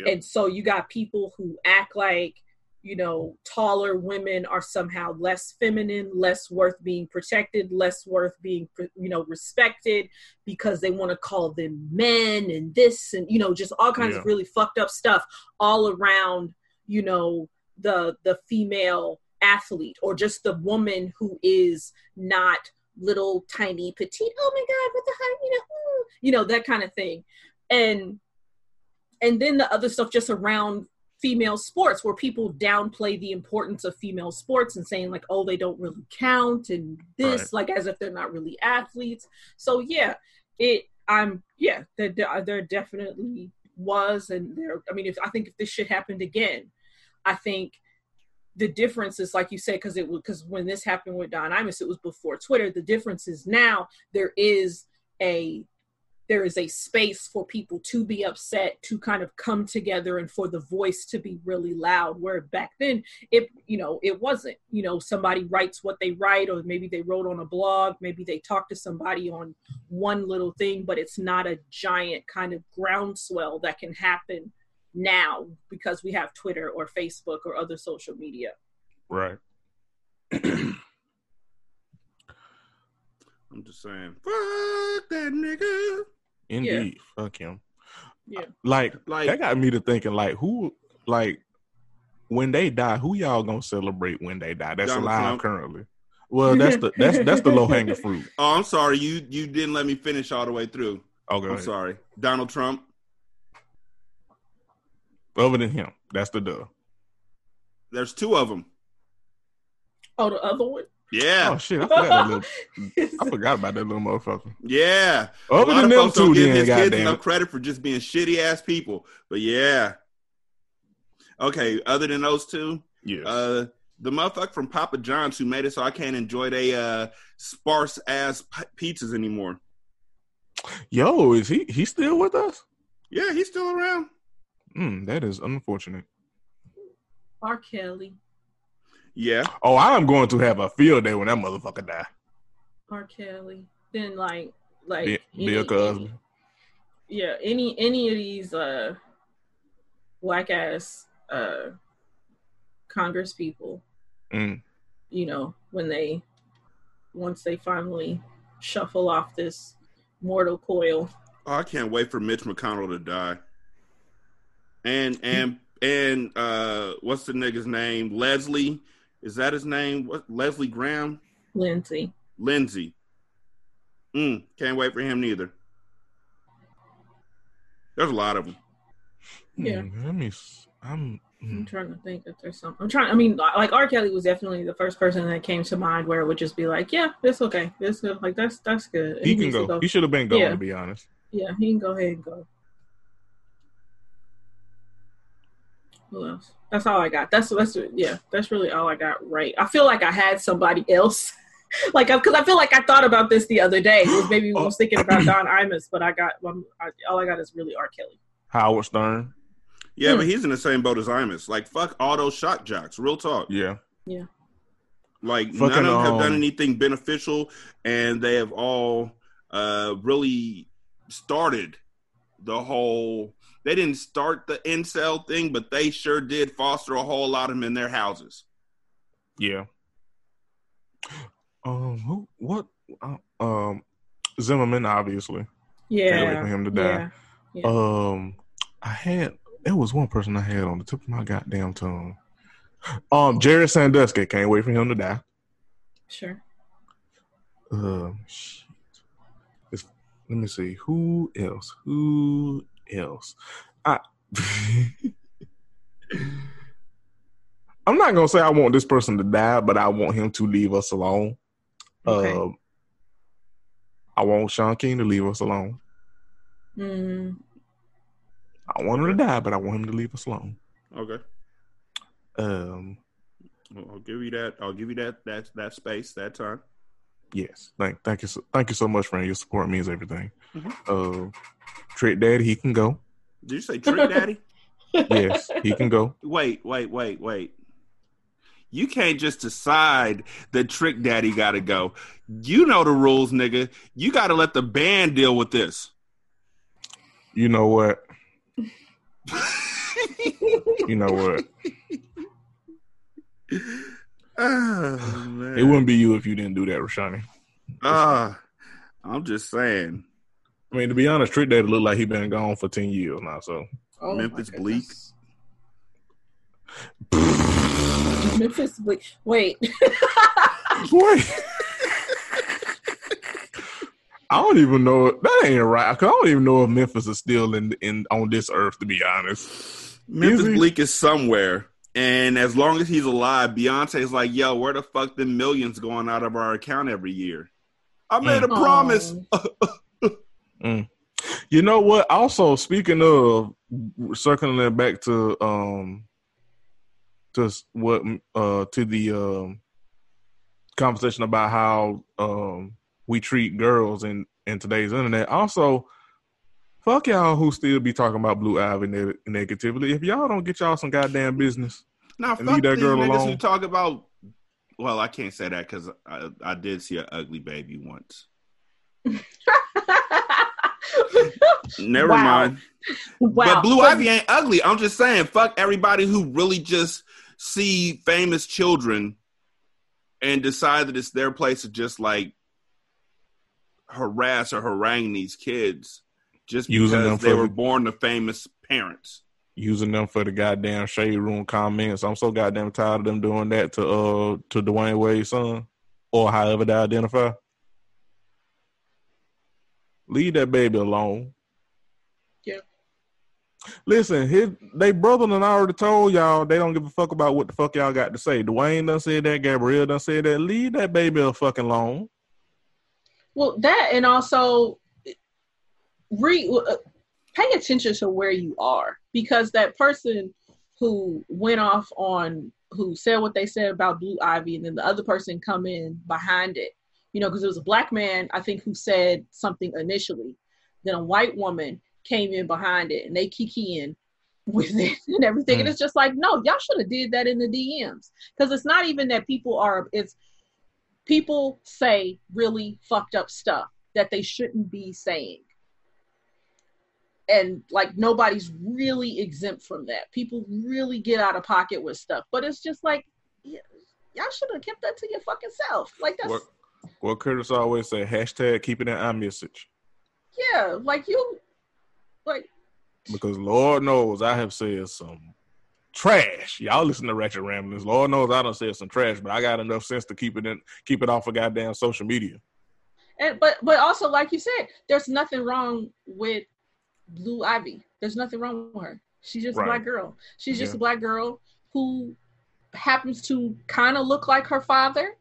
and so you got people who act like you know, taller women are somehow less feminine, less worth being protected, less worth being, you know, respected because they want to call them men and this and, you know, just all kinds Yeah. of really fucked up stuff all around, you know, the the female athlete or just the woman who is not little tiny petite oh my god what the you know hmm, you know that kind of thing and and then the other stuff just around female sports where people downplay the importance of female sports and saying like oh they don't really count and this like as if they're not really athletes. So yeah it i'm yeah there, there there definitely was and there i mean if i think if this shit happened again i think the difference is like you said because it was because when this happened with don imus it was before twitter. The difference is now there is a there is a space for people to be upset to kind of come together and for the voice to be really loud where back then it you know it wasn't you know somebody writes what they write or maybe they wrote on a blog maybe they talk to somebody on one little thing but it's not a giant kind of groundswell that can happen now because we have twitter or facebook or other social media Right. I'm just saying, fuck that nigga. Indeed. Fuck him. Yeah. Like, Like- that got me to thinking, like, who, like, when they die, who y'all gonna celebrate when they die? That's Donald alive Trump. currently. Well, that's the that's that's the low hanging fruit. Oh, I'm sorry. You you didn't let me finish all the way through. Oh, okay. I'm sorry. Donald Trump. Other than him, that's the duh. There's two of them. oh the other one Yeah. Oh shit, I forgot that little, I forgot about that little motherfucker. Yeah. A Other lot than them folks don't give then his kids enough credit for just being shitty ass people. But yeah. Okay, other than those two, Yeah. uh the motherfucker from Papa John's who made it so I can't enjoy they uh sparse ass p- pizzas anymore. Yo, is he he still with us? Yeah, he's still around. Mm, that is unfortunate. r kelly Yeah. Oh, I'm going to have a field day when that motherfucker die. r kelly then like like Bill, any- Bill Cosby. any- yeah any any of these uh whack ass uh congress people Mm. you know when they once they finally shuffle off this mortal coil Oh, I can't wait for Mitch McConnell to die. And and and uh what's the nigga's name? Leslie. Is that his name? What Leslie Graham? lindsay Lindsay. Mm, can't wait for him neither. There's a lot of them. Yeah. Mm, let me. s- I'm. i'm mm. trying to think if there's something i'm trying i mean like r kelly was definitely the first person that came to mind where it would just be like yeah it's okay it's good like that's that's good And He can needs to go. He should have been going Yeah. to be honest. Yeah, he can go ahead and go. Who else? That's all I got. That's that's yeah. That's really all I got. Right. I feel like I had somebody else, like because I feel like I thought about this the other day. Maybe I was thinking about Don Imus, but I got um, I, all I got is really R. Kelly. Howard Stern. Yeah, Hmm. but he's in the same boat as Imus. Like fuck all those shock jocks. Real talk. Yeah. Yeah. Like Fucking, none of them have done um, anything beneficial, and they have all uh really started the whole. They didn't start the incel thing, but they sure did foster a whole lot of them in their houses. Yeah. Um. Who? What? Uh, um. Zimmerman, obviously. Yeah, Can't wait for him to die. Yeah. Um. I had. There was one person I had on the tip of my goddamn tongue. Um. Jared Sandusky. Can't wait for him to die. Sure. Um. Shit. It's, let me see. Who else? Who else? I. I'm not gonna say I want this person to die, but I want him to leave us alone. Okay. Um, I want Shaun King to leave us alone. Mm, I want him to die, but I want him to leave us alone. Okay, Um, I'll give you that. I'll give you that that that space that time. Yes, thank thank you, so, thank you so much, friend. Your support means everything. Mhm. Uh, Trick Daddy, he can go. Did you say Trick Daddy? Yes, he can go. wait, wait, wait, wait. You can't just decide that Trick Daddy got to go. You know the rules, nigga. You got to let the band deal with this. You know what? You know what? Oh, man. It wouldn't be you if you didn't do that, Rashani. Ah, I'm just saying. I mean, to be honest, Trick Daddy look like he been gone for ten years now. So Oh, Memphis Bleek. Memphis Bleek. Wait. Wait. I don't even know. That ain't right. 'cause I don't even know if Memphis is still in in on this earth. To be honest, Memphis Is? Bleek is somewhere. And as long as he's alive, Beyonce's like, yo, where the fuck the millions going out of our account every year? I made a Mm. promise. you know what? Also, speaking of circling it back to um to what uh to the um conversation about how um we treat girls in in today's internet. Also, fuck y'all who still be talking about Blue Ivy neg- negatively. If y'all don't get y'all some goddamn business. Now, And fuck leave that these girl niggas alone. who talk about. Well, I can't say that because I, I did see an ugly baby once. Never Wow. mind. wow. But Blue Ivy ain't ugly. I'm just saying, fuck everybody who really just see famous children and decide that it's their place to just like harass or harangue these kids just Using because them for they were the- born to famous parents. using them for the goddamn shade room comments. I'm so goddamn tired of them doing that to uh to Dwyane Wade's son or however they identify. Leave that baby alone. Yeah. Listen, his they brother done already told y'all they don't give a fuck about what the fuck y'all got to say. Dwayne done said that, Gabrielle done said that. Leave that baby a fucking alone. Well, that and also re uh, pay attention to where you are because that person who went off on who said what they said about Blue Ivy and then the other person come in behind it, you know, because it was a black man I think who said something initially, then a white woman came in behind it and they kikiing with it and everything, and Mm. it's just like no, y'all should have did that in the DMs because it's not even that people are it's people say really fucked up stuff that they shouldn't be saying. And like nobody's really exempt from that. People really get out of pocket with stuff, but it's just like y'all should have kept that to your fucking self. Like that's What what Curtis always say, hashtag keep it in our message. yeah, like you like Because Lord knows I have said some trash. Y'all listen to Ratchet Ramblings. Lord knows I don't say some trash, but I got enough sense to keep it in keep it off of goddamn social media. and but but also like you said, there's nothing wrong with Blue Ivy. There's nothing wrong with her. She's just Right. a black girl. She's just Yeah. a black girl who happens to kind of look like her father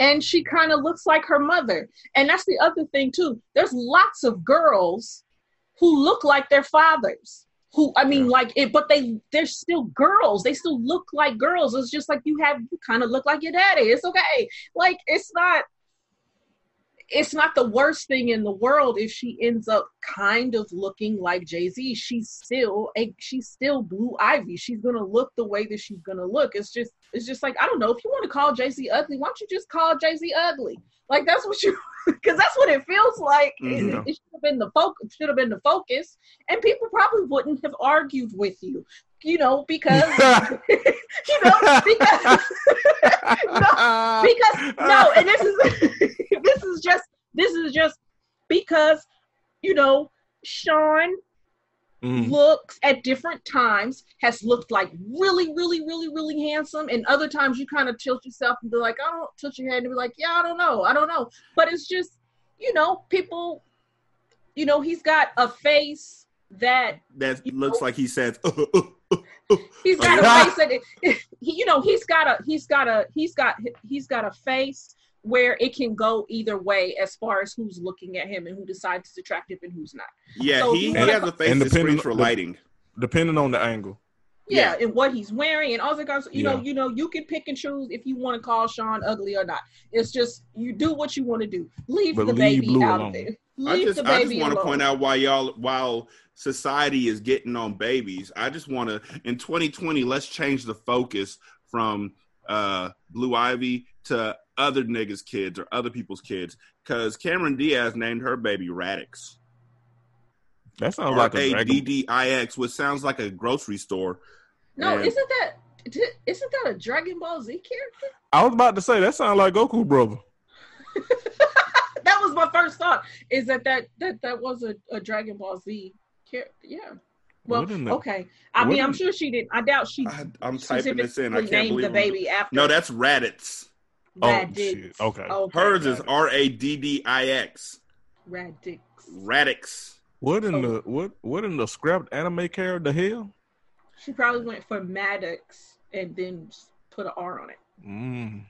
and she kind of looks like her mother. And that's the other thing too. There's lots of girls who look like their fathers. Who I mean Yeah. like it but they they're still girls. They still look like girls. It's just like you have you kind of look like your daddy. It's okay. Like it's not it's not the worst thing in the world if she ends up kind of looking like Jay Z. She's still a she's still Blue Ivy. She's gonna look the way that she's gonna look. It's just it's just like I don't know if you want to call Jay Z ugly. Why don't you just call Jay Z ugly? Like that's what you because that's what it feels like. It- Mhm. It, should have been the focus. Should have been the focus, and people probably wouldn't have argued with you. You know because you know because no, because no, and this is this is just this is just because you know Sean Mm. looks at different times has looked like really, really, really, really handsome, and other times you kind of tilt yourself and be like, I don't tilt your head and be like, yeah, I don't know, I don't know, but it's just you know people, you know he's got a face that That looks like he says, He's got a face that he, you know he's got a he's got a he's got he's got a face where it can go either way as far as who's looking at him and who decides it's attractive and who's not. yeah, So he, he has a face And that depending for lighting. Depending on the angle. Yeah, and what he's wearing and all that guys. You know, Yeah. you know, you can pick and choose if you want to call Sean ugly or not. It's just you do what you want to do. Leave But the leave baby Blue out alone. of it. I Leave just, the I just want to point out why y'all, while society is getting on babies, I just want to, in 2020, let's change the focus from uh, Blue Ivy to other niggas' kids or other people's kids. Because Cameron Diaz named her baby Raddix. That sounds R like a A D dragon. D I X, which sounds like a grocery store. No, And- isn't that Did, isn't that a Dragon Ball Z character? I was about to say that sounds like Goku brother. that was my first thought. Is that that that that was a, a Dragon Ball Z character? Yeah. Well, the- okay. I mean, I'm sure she didn't. I doubt she I, I'm typing this in. I can't named believe the baby after. No, that's Raditz. Oh Raddix. shit. Okay. Okay, Hers is got. R A D D I X. Raddix. Raddix. What in Oh. the what what in the scrapped anime character the hell? She probably went for Maddox and then put an R on it. Mm.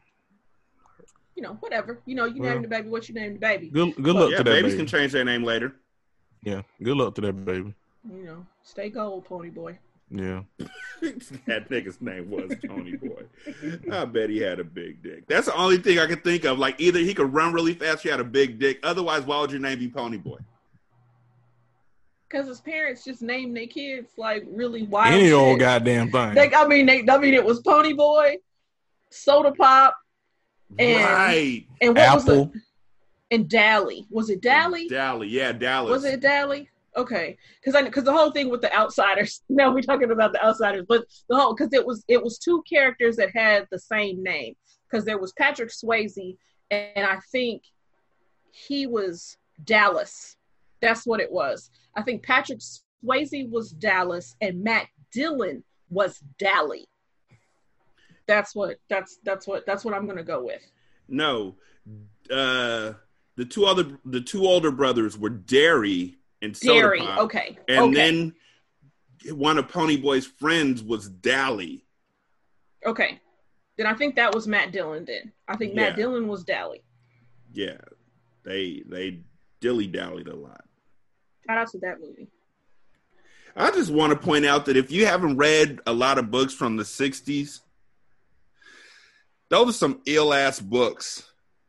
You know, whatever. You know, you Well. name the baby what you name the baby. Good good luck Yeah, to that babies baby. can change their name later. yeah, good luck to that baby. You know, stay gold, pony boy. Yeah. that nigga's name was Tony Boy. I bet he had a big dick. That's the only thing I could think of. Like either he could run really fast, he had a big dick. Otherwise, why would your name be Pony Boy? Because his parents just named their kids like really wild. Any shit. old goddamn thing. They, I mean, they, I mean, it was Pony Boy, Soda Pop, And- right. and what was Apple. it? And Dally. Was it Dally? Dally. Yeah, Dallas. Was it Dally? Okay, because I because the whole thing with the outsiders. Now we're talking about the outsiders, but the whole because it was it was two characters that had the same name. Because there was Patrick Swayze, and I think he was Dallas. That's what it was. I think Patrick Swayze was Dallas, and Matt Dillon was Dally. That's what that's that's what that's what I'm gonna go with. No. Uh the two other the two older brothers were Darry and Soda Darry. Pop. Okay. And okay. then one of Pony Boy's friends was Dally. Okay. Then I think that was Matt Dillon then. I think Matt Yeah. Dillon was Dally. Yeah. They they dilly dallied a lot. Shout out to that movie. I just want to point out that if you haven't read a lot of books from the 60s, those are some ill ass books.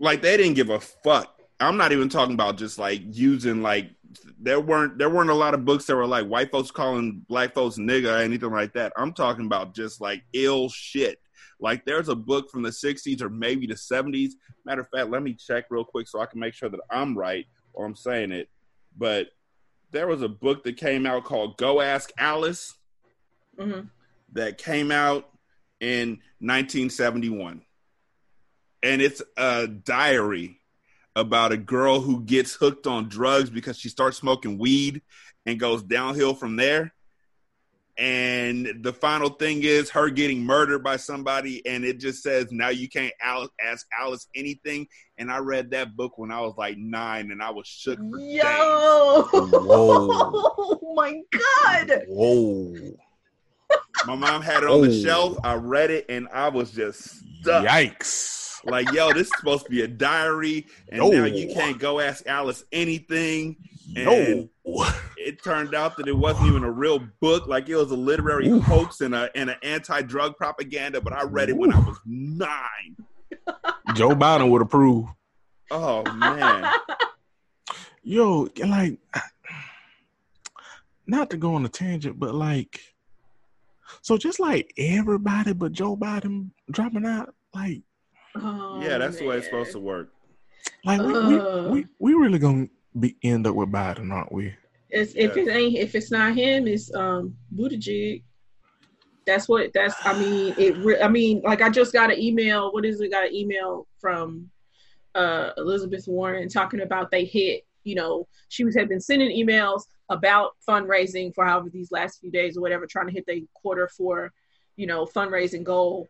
like they didn't give a fuck. I'm not even talking about just like using like there weren't there weren't a lot of books that were like white folks calling black folks nigga or anything like that. I'm talking about just like ill shit. Like there's a book from the 60s or maybe the 70s. Matter of fact, let me check real quick so I can make sure that I'm right or I'm saying it. But there was a book that came out called Go Ask Alice Mhm. that came out in 1971. And it's a diary about a girl who gets hooked on drugs because she starts smoking weed and goes downhill from there. And the final thing is her getting murdered by somebody, and it just says, Now you can't Al- ask Alice anything. And I read that book when I was like nine, and I was shook for. Yo! Oh my god! Whoa. My mom had it on the shelf. I read it, and I was just stuck. Yikes. Like, yo, this is supposed to be a diary, and No. now you can't go ask Alice anything. No. And it turned out that it wasn't even a real book; like it was a literary Oof. hoax and a and an anti-drug propaganda. But I read it when I was nine. Joe Biden would approve. Oh man, Yo, like, not to go on a tangent, but like, so just like everybody but Joe Biden dropping out, like, Oh, yeah, that's the way it's supposed to work. like we, we, we, we really gonna be end up with Biden, aren't we? It's, if Yeah. it ain't if it's not him, it's um Buttigieg. That's what that's. I mean, it. Re- I mean, like I just got an email. What is it? Got an email from uh Elizabeth Warren talking about they hit. You know, she was had been sending emails about fundraising for however these last few days or whatever, trying to hit the quarter for, you know, fundraising goal,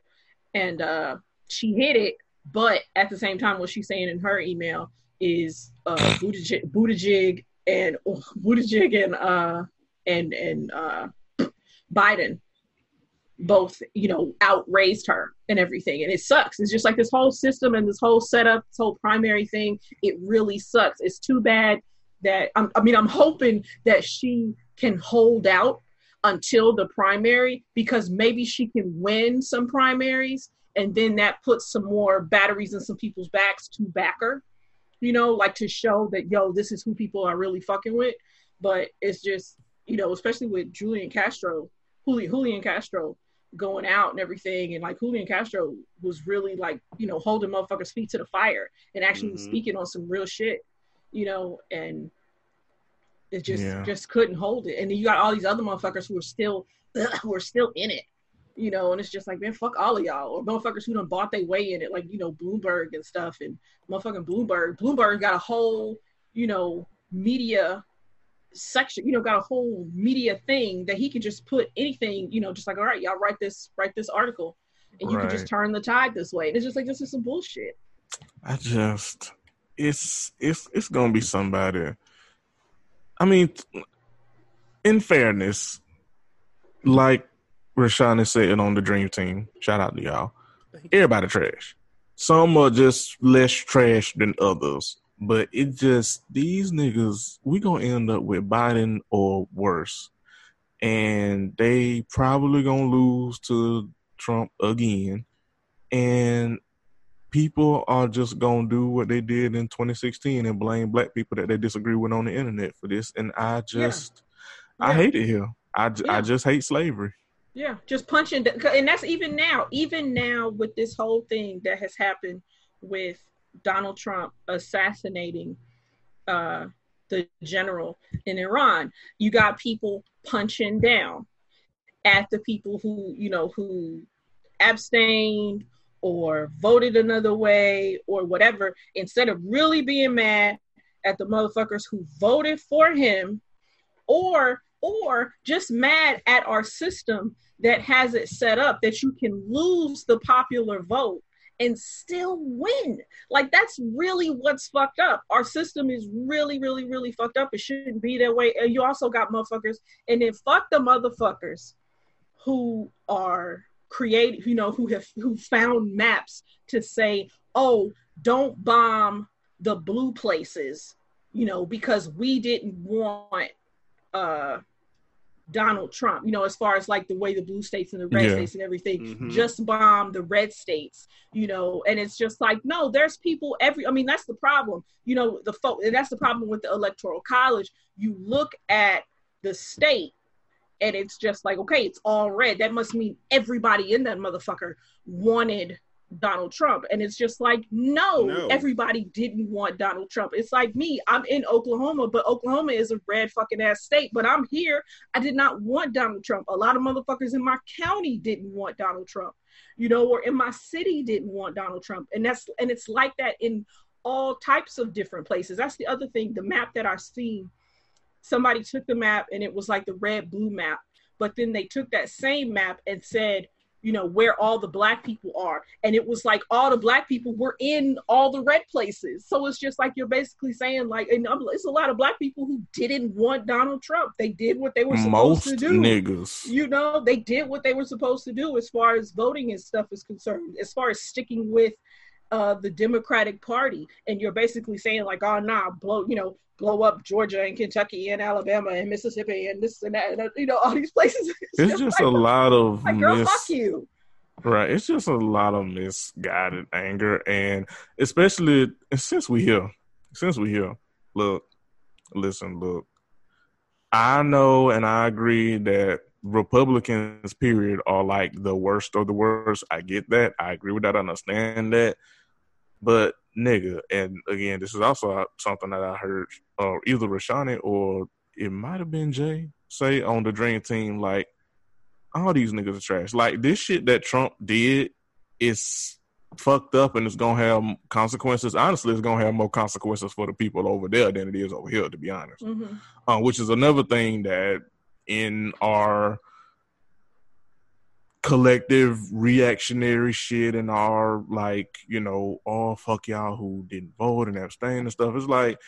and uh she hit it. But at the same time, what she's saying in her email is uh Buttigieg, Buttigieg and oh, Buttigieg and uh and and uh Biden both you know outraised her and everything and it sucks it's just like this whole system and this whole setup this whole primary thing it really sucks it's too bad that I'm, i mean i'm hoping that she can hold out until the primary because maybe she can win some primaries and then that puts some more batteries in some people's backs to backer you know like to show that yo this is who people are really fucking with but it's just you know especially with julian castro Juli- julian castro going out and everything and like julian castro was really like you know holding motherfuckers feet to the fire and actually Mhm. speaking on some real shit you know and It just Yeah. just couldn't hold it. And then you got all these other motherfuckers who are still who are still in it. You know, and it's just like, man, fuck all of y'all. Or motherfuckers who done bought their way in it, like, you know, Bloomberg and stuff and motherfucking Bloomberg. Bloomberg got a whole, you know, media section, you know, got a whole media thing that he can just put anything, you know, just like, all right, y'all write this, write this article. And you can just turn the tide this way. And it's just like this is some bullshit. I just it's it's it's gonna be somebody. I mean, in fairness, like Rashani is sitting on the Dream Team, shout out to y'all. Everybody trash. Some are just less trash than others, but it just these niggas. We gonna end up with Biden or worse, and they probably gonna lose to Trump again, and people are just gonna do what they did in 2016 and blame black people that they disagree with on the internet for this. And I just, I Yeah. hate it here. I, Yeah. just hate slavery. Yeah, just punching, and that's even now, even now with this whole thing that has happened with Donald Trump assassinating uh, the general in Iran. You got people punching down at the people who you know who abstained or voted another way or whatever, instead of really being mad at the motherfuckers who voted for him or or just mad at our system that has it set up that you can lose the popular vote and still win. Like that's really what's fucked up. Our system is really, really, really fucked up. It shouldn't be that way. And you also got motherfuckers, and then fuck the motherfuckers who are creating, you know, who have who found maps to say, oh, don't bomb the blue places, you know, because we didn't want uh Donald Trump, you know, as far as like the way the blue states and the red Yeah. states and everything, Mhm. just bomb the red states, you know, and it's just like, no, there's people every, I mean, that's the problem, you know, the folk, and that's the problem with the electoral college. You look at the state and it's just like, okay, it's all red. That must mean everybody in that motherfucker wanted Donald Trump. And it's just like, no, No. everybody didn't want Donald Trump. It's like me, I'm in Oklahoma, but Oklahoma is a red fucking ass state, but I'm here. I did not want Donald Trump. A lot of motherfuckers in my county didn't want Donald Trump, you know, or in my city didn't want Donald Trump. And that's, and it's like that in all types of different places. That's the other thing. The map that I've seen, somebody took the map and it was like the red blue map, but then they took that same map and said, you know, where all the black people are. And it was like all the black people were in all the red places. So it's just like you're basically saying, like, and I'm- it's a lot of black people who didn't want Donald Trump. They did what they were supposed Most to do niggas. you know they did what they were supposed to do as far as voting and stuff is concerned as far as sticking with uh the democratic party and you're basically saying like oh nah blow you know blow up georgia and kentucky and alabama and mississippi and this and that and, uh, you know all these places It's just a like, lot of like girl mis- fuck you Right. It's just a lot of misguided anger and especially since we here. Since we here. Look, listen, look. I know and I agree that Republicans, period, are like the worst of the worst. I get that. I agree with that. I understand that. But nigga, and again, this is also something that I heard uh, either Rashani or it might have been Jay say on the Dream Team, like all these niggas are trash. Like this shit that Trump did is fucked up and it's gonna have consequences. Honestly, it's gonna have more consequences for the people over there than it is over here, to be honest. Mhm. Uh, which is another thing that in our collective reactionary shit and our like, you know, oh fuck y'all who didn't vote and abstain and stuff. It's like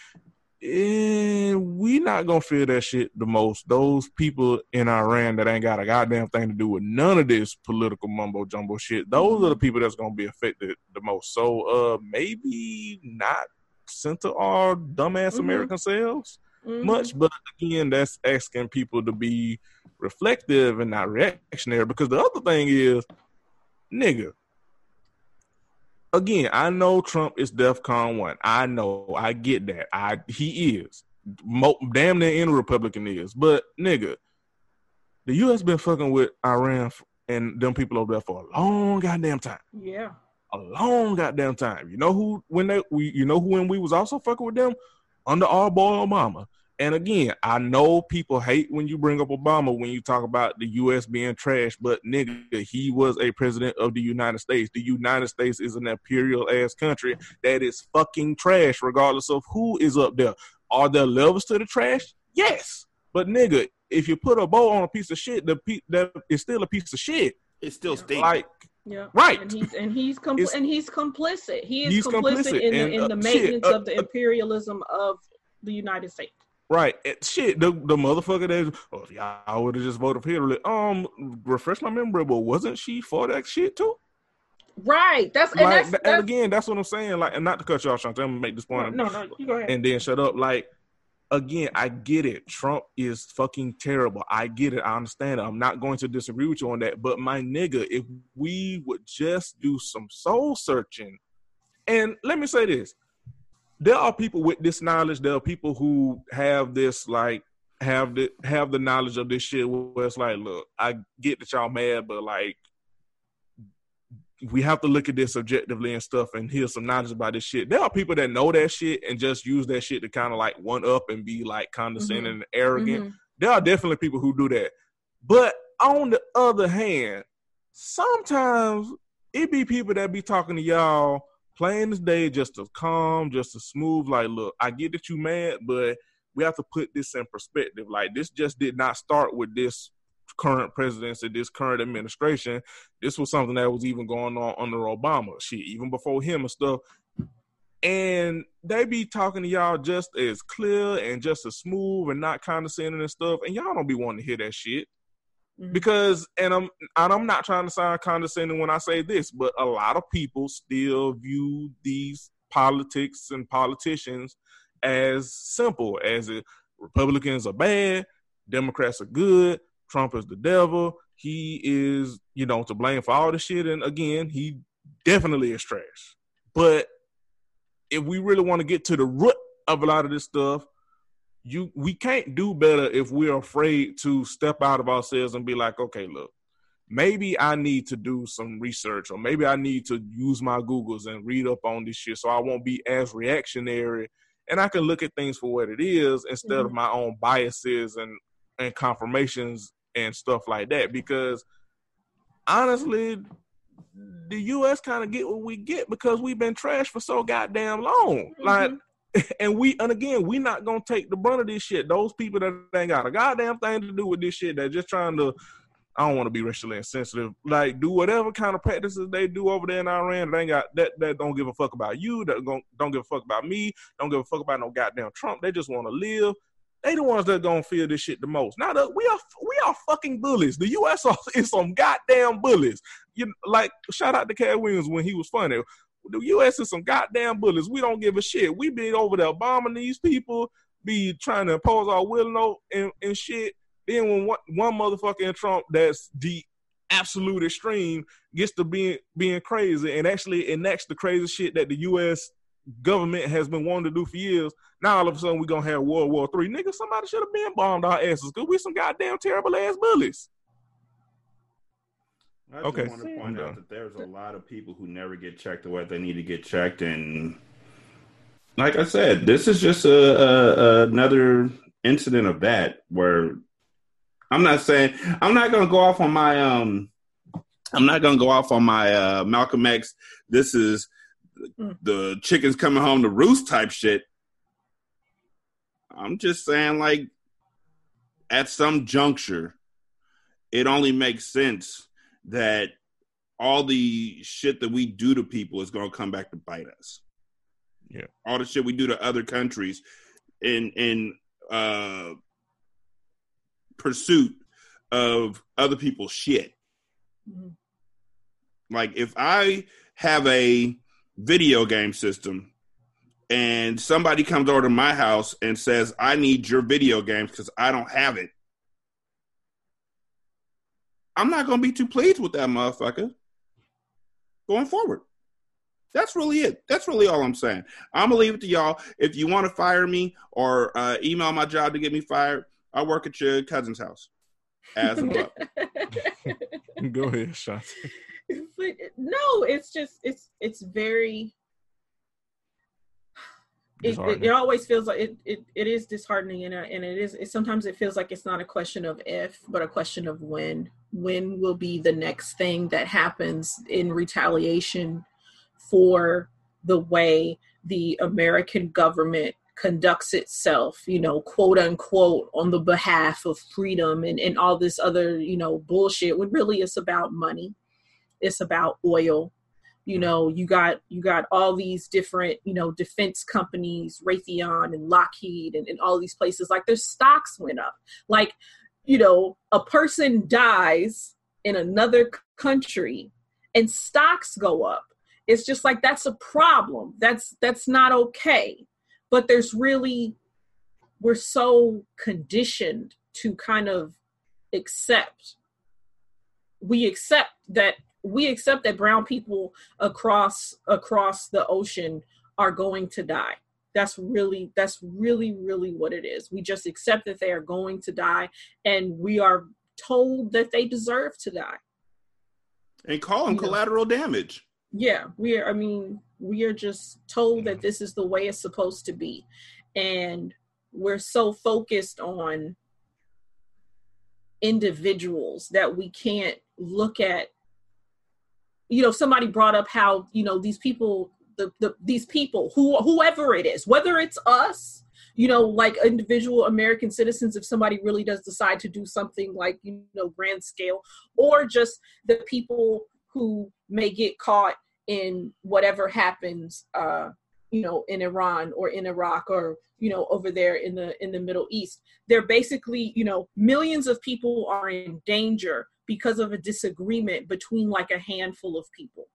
eh, we not gonna feel that shit the most. Those people in Iran that ain't got a goddamn thing to do with none of this political mumbo jumbo shit. Those are the people that's gonna be affected the most. So uh maybe not center our dumbass Mhm. American selves Mhm. much, but again, that's asking people to be reflective and not reactionary. Because the other thing is, nigga. Again, I know Trump is DEFCON one. I know, I get that. I he is. Mo, damn near any Republican is. But nigga, the U.S. been fucking with Iran and them people over there for a long goddamn time yeah a long goddamn time. You know who when they we you know who when we was also fucking with them under our boy Obama. And again, I know people hate when you bring up Obama when you talk about the U.S. being trash, but nigga, he was a president of the United States. The United States is an imperial ass country that is fucking trash, regardless of who is up there. Are there levels to the trash? Yes, but nigga, if you put a bow on a piece of shit, the pe- that is still a piece of shit. It's still stinky. Like Yeah. Right. And he's and he's compl- and he's complicit. He is He's complicit, complicit, in the, and, in uh, the shit, maintenance uh, of the uh, imperialism of the United States. Right. Eh, Shit, the the motherfucker that oh, if y'all would have just voted for Hillary. Um, refresh my memory, but wasn't she for that shit too? Right. That's and Like, that's, that's and again, that's what I'm saying. Like, and not to cut you off, Shantae, I'm gonna make this point, no, no, you go ahead. and then shut up. Like, again, I get it. Trump is fucking terrible. I get it. I understand it. I'm not going to disagree with you on that. But my nigga, if we would just do some soul searching, and let me say this: there are people with this knowledge. There are people who have this like have the have the knowledge of this shit. Where it's like, look, I get that y'all mad, but like. We have to look at this objectively and stuff, and hear some knowledge about this shit. There are people that know that shit and just use that shit to kind of like one up and be like condescending and arrogant Mhm. there are definitely people who do that. But on the other hand, sometimes it be people that be talking to y'all plain as day just to calm, just to smooth. Like, look, I get that you mad, but we have to put this in perspective. Like, this just did not start with this current presidency, this current administration. This was something that was even going on under Obama. Shit, even before him and stuff and they be talking to y'all just as clear and just as smooth and not condescending and stuff, and y'all don't be wanting to hear that shit. Mhm. Because and I'm and I'm not trying to sound condescending when I say this, but a lot of people still view these politics and politicians as simple as it, Republicans are bad, Democrats are good, Trump is the devil, he is, you know, to blame for all the shit, and again, he definitely is trash. But if we really want to get to the root of a lot of this stuff, you we can't do better if we're afraid to step out of ourselves and be like, okay, look, maybe I need to do some research or maybe I need to use my Googles and read up on this shit so I won't be as reactionary and I can look at things for what it is instead of mm-hmm. my own biases and and confirmations and stuff like that. Because honestly the US kind of get what we get because we've been trashed for so goddamn long. Like mm-hmm. and we and again, we not gonna take the brunt of this shit. Those people that ain't got a goddamn thing to do with this shit, they're just trying to. I don't want to be racially insensitive. Like, do whatever kind of practices they do over there in Iran. They ain't got that. That don't give a fuck about you. That don't don't give a fuck about me. Don't give a fuck about no goddamn Trump. They just want to live. They the ones that gonna feel this shit the most. Now that We are we are fucking bullies. The U.S. is some goddamn bullies. You like shout out to Katt Williams when he was funny. The U.S. is some goddamn bullies. We don't give a shit. We be over there bombing these people, be trying to impose our will and, and shit. Then when one, one motherfucker in Trump that's the absolute extreme gets to being being crazy and actually enacts the crazy shit that the U.S. government has been wanting to do for years. Now all of a sudden we gonna have World War Three. Nigga, somebody should have been bombed our asses because we some goddamn terrible ass bullies. I just Okay. want to point out that there's a lot of people who never get checked the way they need to get checked, and like I said, this is just a, a another incident of that where I'm not saying I'm not going to go off on my um I'm not going to go off on my uh Malcolm X. This is Mm. the chickens coming home to roost type shit. I'm just saying, like, at some juncture, it only makes sense that all the shit that we do to people is going to come back to bite us. Yeah. All the shit we do to other countries in in uh pursuit of other people's shit. Mhm. Like if I have a video game system and somebody comes over to my house and says, I need your video games because I don't have it. I'm not going to be too pleased with that motherfucker going forward. That's really it. That's really all I'm saying. I'm going to leave it to y'all. If you want to fire me or uh, email my job to get me fired, I work at your cousin's house as a pup. Go ahead, Shantae. but no, it's just it's it's very it, it, it always feels like it, it, it is disheartening and, uh, and it is it, sometimes it feels like it's not a question of if but a question of when. When will be the next thing that happens in retaliation for the way the american government conducts itself you know quote unquote on the behalf of freedom and, and all this other you know bullshit when really it's about money. It's about oil you know you got you got all these different you know defense companies raytheon and lockheed and, and all these places. Like their stocks went up. Like you know a person dies in another country and stocks go up. It's just like that's a problem. That's that's not okay. But there's really we're so conditioned to kind of accept we accept that we accept that brown people across across the ocean are going to die. That's really that's really really what it is. We just accept that they are going to die and we are told that they deserve to die. And call them You know. collateral damage. yeah we are i mean we are just told that this is the way it's supposed to be. And we're so focused on individuals that we can't look at you know somebody brought up how you know these people the, the these people who whoever it is whether it's us you know like individual american citizens if somebody really does decide to do something like you know grand scale or just the people who may get caught in whatever happens uh you know in iran or in iraq or you know over there in the in the middle east they're basically you know millions of people are in danger because of a disagreement between like a handful of people.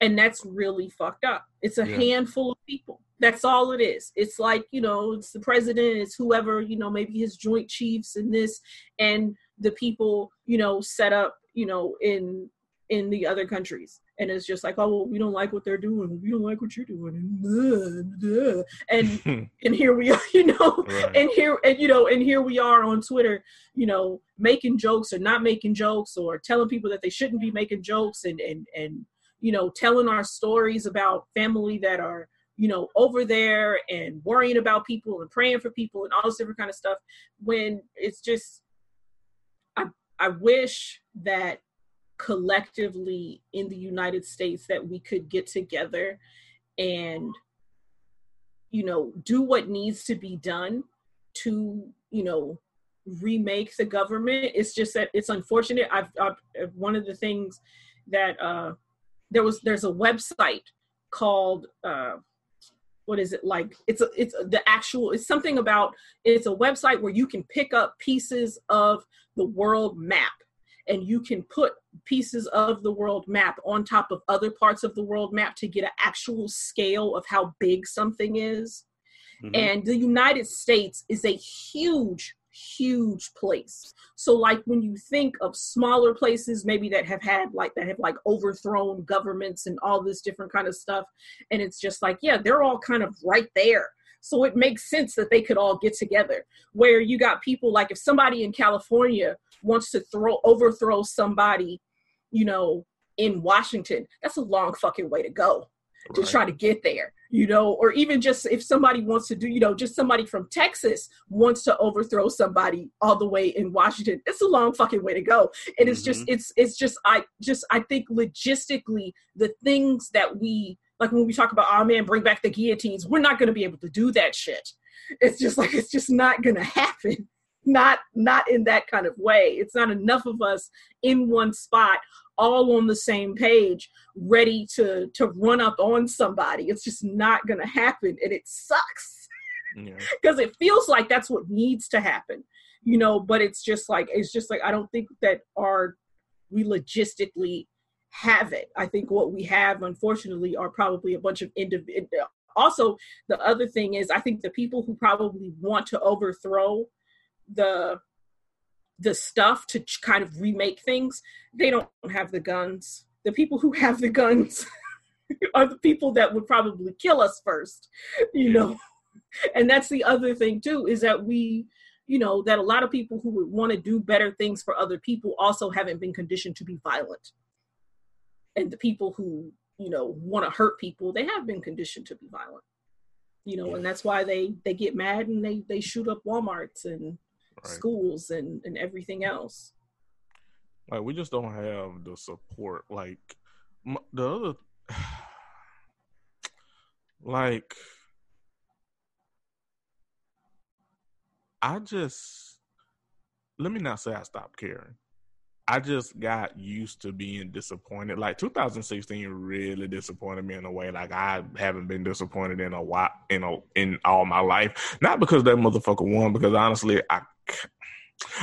And that's really fucked up. It's a Yeah. handful of people. That's all it is. It's like you know it's the president it's whoever you know maybe his joint chiefs and this and the people you know set up you know in in the other countries and it's just like oh well, we don't like what they're doing. We don't like what you're doing. And, and and here we are you know Right. and here and you know and here we are on twitter you know making jokes or not making jokes or telling people that they shouldn't be making jokes and and and you know telling our stories about family that are you know over there and worrying about people and praying for people and all this different kind of stuff when it's just i i wish that collectively in the united states that we could get together and you know do what needs to be done to you know remake the government. It's just that it's unfortunate. I've, I've one of the things that uh there was there's a website called uh what is it? Like it's a, it's the actual it's something about it's a website where you can pick up pieces of the world map and you can put pieces of the world map on top of other parts of the world map to get an actual scale of how big something is. Mhm. and the united states is a huge huge place. So like when you think of smaller places maybe that have had like that have like overthrown governments and all this different kind of stuff and it's just like yeah they're all kind of right there so it makes sense that they could all get together where you got people like if somebody in california wants to throw overthrow somebody you know in washington that's a long fucking way to go to Right. try to get there, you know, or even just if somebody wants to do, you know, just somebody from Texas wants to overthrow somebody all the way in Washington. It's a long fucking way to go. And it's just, mm-hmm. it's, it's just, I just, I think logistically, the things that we, like when we talk about, oh man, bring back the guillotines, we're not going to be able to do that shit. It's just like, it's just not going to happen. Not, not in that kind of way. It's not enough of us in one spot all on the same page ready to to run up on somebody it's just not gonna happen and it sucks Yeah. because it feels like that's what needs to happen you know but it's just like it's just like i don't think that our we logistically have it. I think what we have unfortunately are probably a bunch of individual uh, also the other thing is i think the people who probably want to overthrow the the stuff to ch- kind of remake things they don't have the guns. The people who have the guns are the people that would probably kill us first you know? And that's the other thing too is that we you know that a lot of people who would want to do better things for other people also haven't been conditioned to be violent and the people who you know want to hurt people they have been conditioned to be violent You know, and that's why they they get mad and they they shoot up WalMarts and Right. schools and and everything else. Like we just don't have the support. Like the other, like I just let me not say I stopped caring. I just got used to being disappointed. Like 2016 really disappointed me in a way like I haven't been disappointed in a while in a, in all my life. Not because that motherfucker won, because honestly, I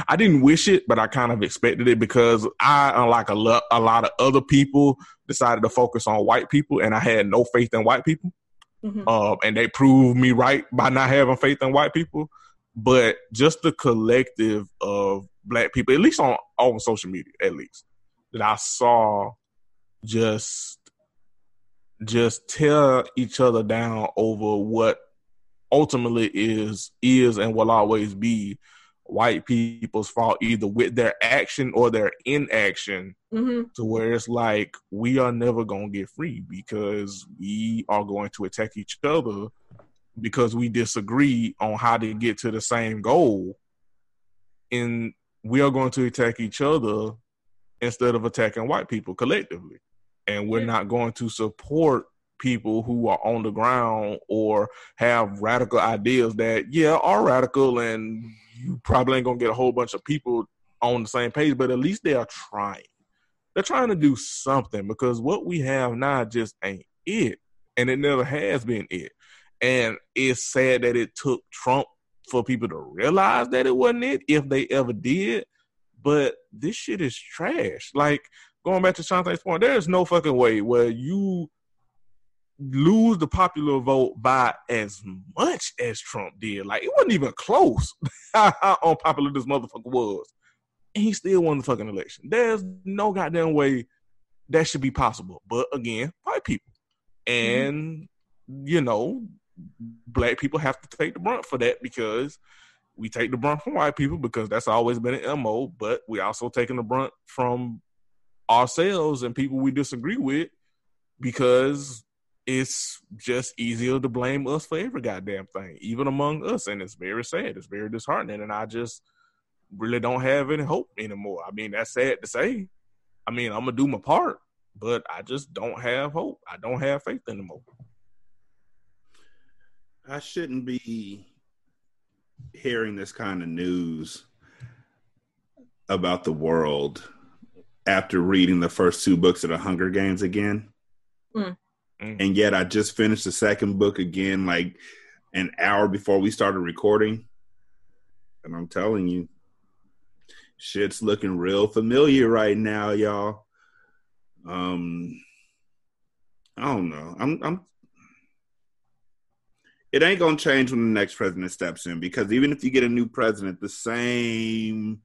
I didn't wish it, but I kind of expected it because I, unlike a lot a lot of other people, decided to focus on white people, and I had no faith in white people. Mhm. Um, and they proved me right by not having faith in white people. But just the collective of black people, at least on on social media, at least that I saw, just just tear each other down over what ultimately is is and will always be white people's fault, either with their action or their inaction Mhm. to where it's like we are never gonna get free because we are going to attack each other because we disagree on how to get to the same goal and we are going to attack each other instead of attacking white people collectively. And we're Yeah. not going to support people who are on the ground or have radical ideas that yeah are radical and you probably ain't gonna get a whole bunch of people on the same page but at least they are trying. They're trying to do something because what we have now just ain't it. And it never has been it. And it's sad that it took trump for people to realize that it wasn't it if they ever did but this shit is trash like going back to Shantae's point there is no fucking way where you lose the popular vote by as much as Trump did. Like it wasn't even close how unpopular this motherfucker was. And he still won the fucking election. There's no goddamn way that should be possible. But again, white people. Mm-hmm. And you know, black people have to take the brunt for that because we take the brunt from white people because that's always been an MO, but we also taking the brunt from ourselves and people we disagree with because it's just easier to blame us for every goddamn thing, even among us. And it's very sad. It's very disheartening. And I just really don't have any hope anymore. I mean, that's sad to say. I mean, I'm to do my part, but I just don't have hope. I don't have faith anymore. I shouldn't be hearing this kind of news about the world after reading the first two books of the Hunger Games again. Mm. Mm. And yet I just finished the second book again like an hour before we started recording. And I'm telling you, shit's looking real familiar right now, y'all. Um I don't know. I'm I'm it ain't gonna change when the next president steps in because even if you get a new president, the same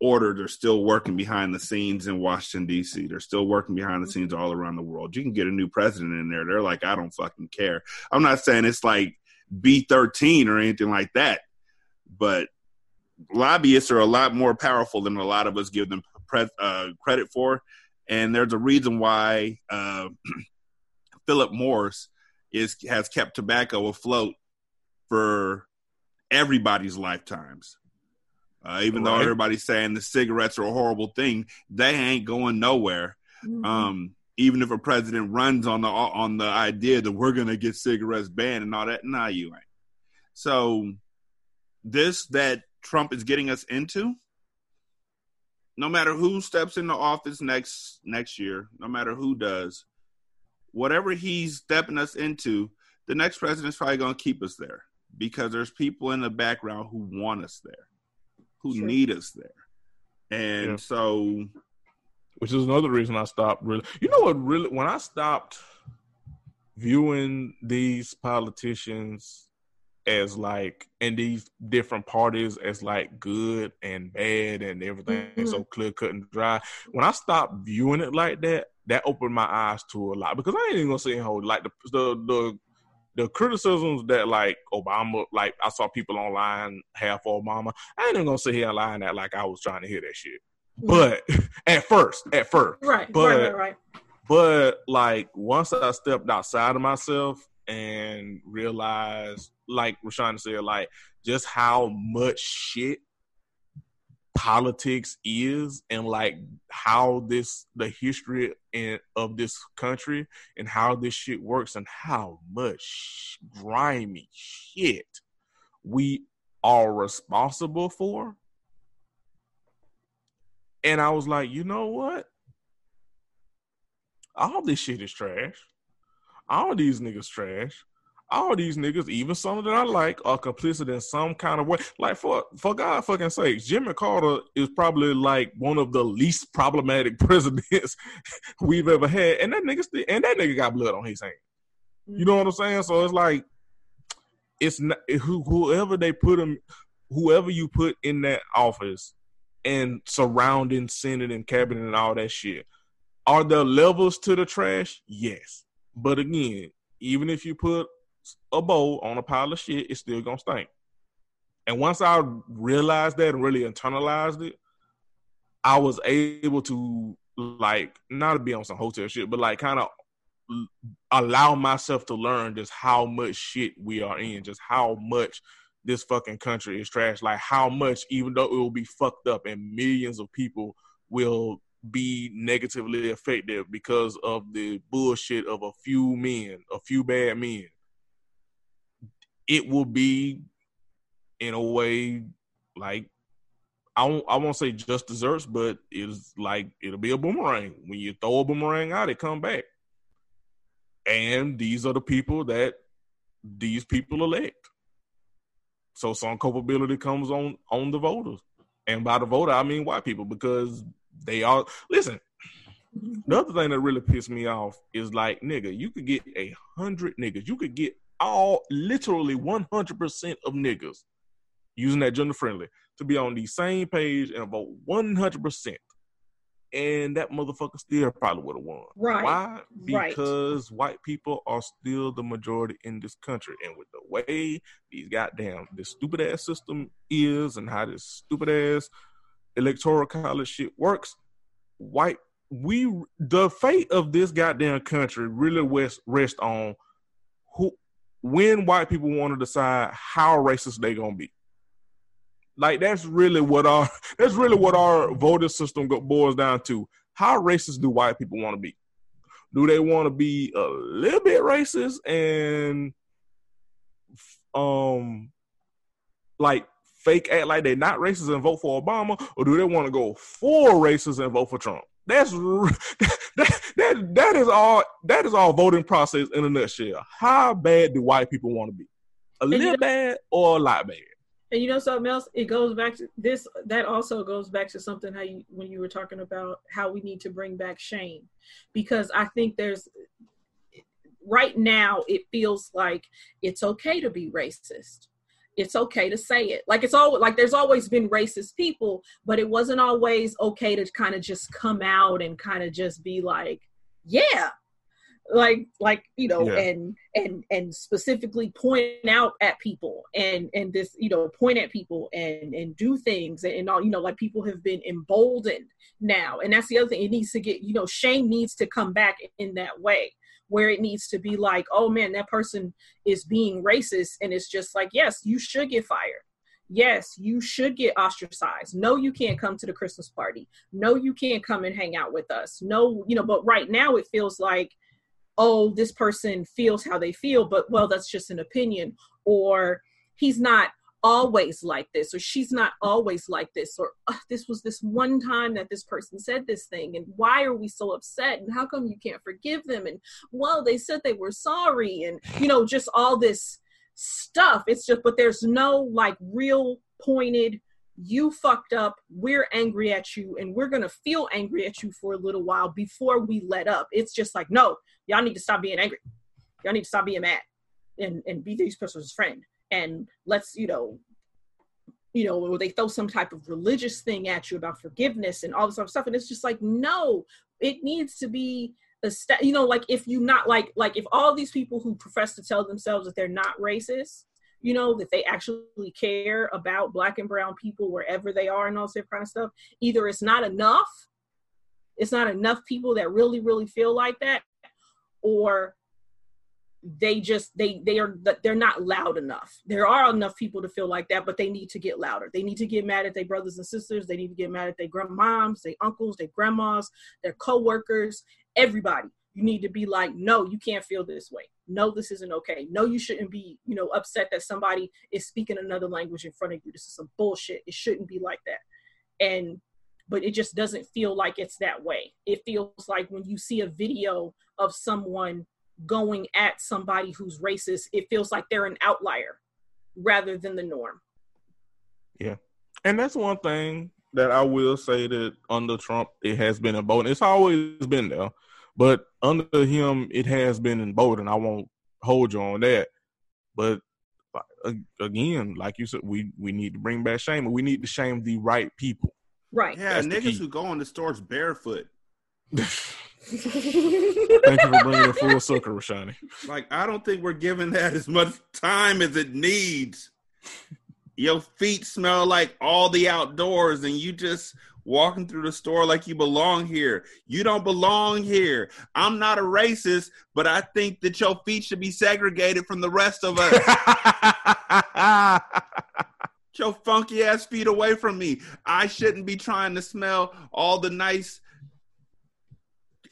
order they're still working behind the scenes in Washington D.C. They're still working behind the scenes all around the world. You can get a new president in there. They're like, I don't fucking care. I'm not saying it's like B thirteen or anything like that, but lobbyists are a lot more powerful than a lot of us give them pre- uh, credit for. And there's a reason why uh, Philip Morris is has kept tobacco afloat for everybody's lifetimes. Uh, even though everybody's saying the cigarettes are a horrible thing, they ain't going nowhere. Mhm. Um, even if a president runs on the on the idea that we're gonna get cigarettes banned and all that, nah, you ain't. So this that Trump is getting us into, no matter who steps into office next next year, no matter who does, whatever he's stepping us into, the next president's probably gonna keep us there because there's people in the background who want us there, who Sure. need us there. And Yeah. so which is another reason I stopped really. You know what? Really, when I stopped viewing these politicians as like and these different parties as like good and bad and everything Mhm. so clear cut and dry. When I stopped viewing it like that, that opened my eyes to a lot because I ain't even gonna say and hold like the the the the criticisms that like Obama, like I saw people online half Obama. I ain't even gonna sit here and lie that like I was trying to hear that shit. Mm-hmm. But at first, at first, right, but- right, right, right. but like once I stepped outside of myself and realized, like Rashani said, like just how much shit politics is and like how this the history and of this country and how this shit works and how much grimy shit we are responsible for. And i was like you know what? All this shit is trash. All these niggas trash all these niggas, even some that I like, are complicit in some kind of way. Like for for God fucking sakes, Jimmy Carter is probably like one of the least problematic presidents we've ever had, and that nigga and that nigga got blood on his hand. You know what I'm saying? So it's like it's not whoever they put him, whoever you put in that office and surrounding Senate and cabinet and all that shit. Are there levels to the trash? Yes. But again, even if you put a bowl on a pile of shit, it's still gonna stink. And once I realized that and really internalized it, I was able to like not be on some hotep shit, but like kind of allow myself to learn just how much shit we are in, just how much this fucking country is trash. Like how much, even though it will be fucked up and millions of people will be negatively affected because of the bullshit of a few men, a few bad men it will be in a way like I won't, I won't say just desserts, but it's like it'll be a boomerang. When you throw a boomerang out, it come back. And these are the people that these people elect. So some culpability comes on on the voters, and by the voter I mean white people because they are. Listen, the other thing that really pissed me off is like nigga, you could get a hundred niggas, you could get all literally 100% of niggas using that gender friendly to be on the same page and vote 100%. And that motherfucker still probably would have won. Right. Why? Because right. white people are still the majority in this country. And with the way these goddamn, this stupid ass system is and how this stupid ass electoral college shit works, white, we, the fate of this goddamn country really rest, rest on who when white people want to decide how racist they gonna be. Like that's really what our that's really what our voting system boils down to. How racist do white people want to be? Do they want to be a little bit racist and um like fake act like they're not racist and vote for Obama, or do they want to go full racist and vote for Trump? That's that, that that is all that is all voting process in a nutshell. How bad do white people want to be? A and little you know, bad or a lot bad? And you know something else? It goes back to this. That also goes back to something how you when you were talking about how we need to bring back shame, because I think there's right now it feels like it's okay to be racist it's okay to say it. Like it's all like there's always been racist people, but it wasn't always okay to kind of just come out and kind of just be like, yeah, like like you know yeah. and and and specifically point out at people and and this you know point at people and and do things and all you know like people have been emboldened now and that's the other thing it needs to get you know shame needs to come back in that way where it needs to be like, oh man, that person is being racist. And it's just like, yes, you should get fired. Yes, you should get ostracized. No, you can't come to the Christmas party. No, you can't come and hang out with us. No, you know, but right now it feels like, oh, this person feels how they feel, but well, that's just an opinion. Or he's not always like this or she's not always like this or this was this one time that this person said this thing and why are we so upset and how come you can't forgive them and well they said they were sorry and you know just all this stuff. It's just but there's no like real pointed you fucked up we're angry at you and we're gonna feel angry at you for a little while before we let up. It's just like no y'all need to stop being angry. Y'all need to stop being mad and and be these person's friend. And let's you know you know or they throw some type of religious thing at you about forgiveness and all this other stuff. And it's just like no it needs to be st- you know like if you not like like if all these people who profess to tell themselves that they're not racist you know that they actually care about black and brown people wherever they are and all that kind of stuff either it's not enough it's not enough people that really really feel like that or they just they they are they're not loud enough. There are enough people to feel like that but they need to get louder. They need to get mad at their brothers and sisters. They need to get mad at their grandmoms their uncles their grandmas their co-workers everybody. You need to be like no you can't feel this way. No this isn't okay. No you shouldn't be you know upset that somebody is speaking another language in front of you. This is some bullshit. It shouldn't be like that. And but it just doesn't feel like it's that way. It feels like when you see a video of someone going at somebody who's racist, it feels like they're an outlier rather than the norm. Yeah. And that's one thing that I will say that under Trump, it has been emboldened. It's always been there, but under him, it has been emboldened. I won't hold you on that. But uh, again, like you said, we, we need to bring back shame, and we need to shame the right people. Right. Yeah, That's niggas who go in the stores barefoot. Thank you for bringing it full circle, Rashani. Like, I don't think we're giving that as much time as it needs. Your feet smell like all the outdoors, and you just walking through the store like you belong here. You don't belong here. I'm not a racist, but I think that your feet should be segregated from the rest of us. your funky ass feet away from me. I shouldn't be trying to smell all the nice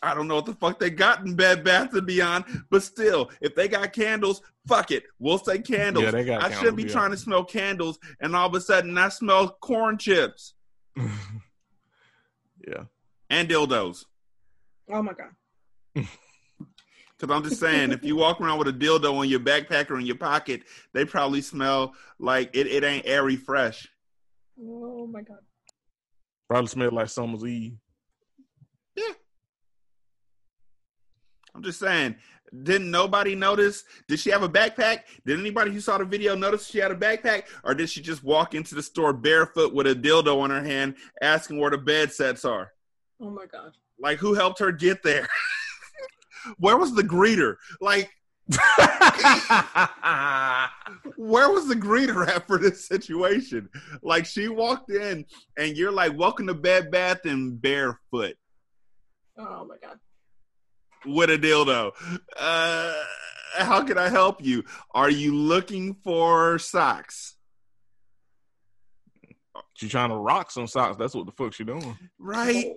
I don't know what the fuck they got in Bed Bath and Beyond, but still, if they got candles, fuck it, we'll say candles. Yeah, they got I shouldn't be yeah. trying to smell candles, and all of a sudden I smell corn chips. yeah, and dildos. Oh my god. Because I'm just saying, if you walk around with a dildo in your backpack or in your pocket, they probably smell like it, it ain't airy fresh. Oh my god. Probably smell like summer's eve. I'm just saying. Didn't nobody notice? Did she have a backpack? Did anybody who saw the video notice she had a backpack? Or did she just walk into the store barefoot with a dildo in her hand asking where the bed sets are? Oh my God. Like, who helped her get there? where was the greeter? Like, where was the greeter at for this situation? Like, she walked in and you're like, welcome to Bed Bath and barefoot. Oh my God with a dildo. Uh, how can I help you? Are you looking for socks? She trying to rock some socks. That's what the fuck she doing. Right.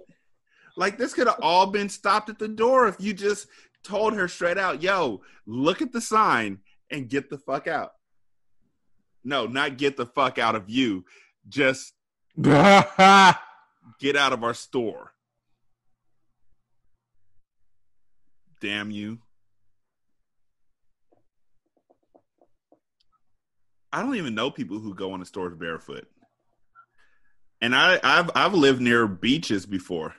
Like this could have all been stopped at the door if you just told her straight out, yo, look at the sign and get the fuck out. No, not get the fuck out of you. Just get out of our store. Damn you. I don't even know people who go on the stores barefoot. And I, I've I've lived near beaches before.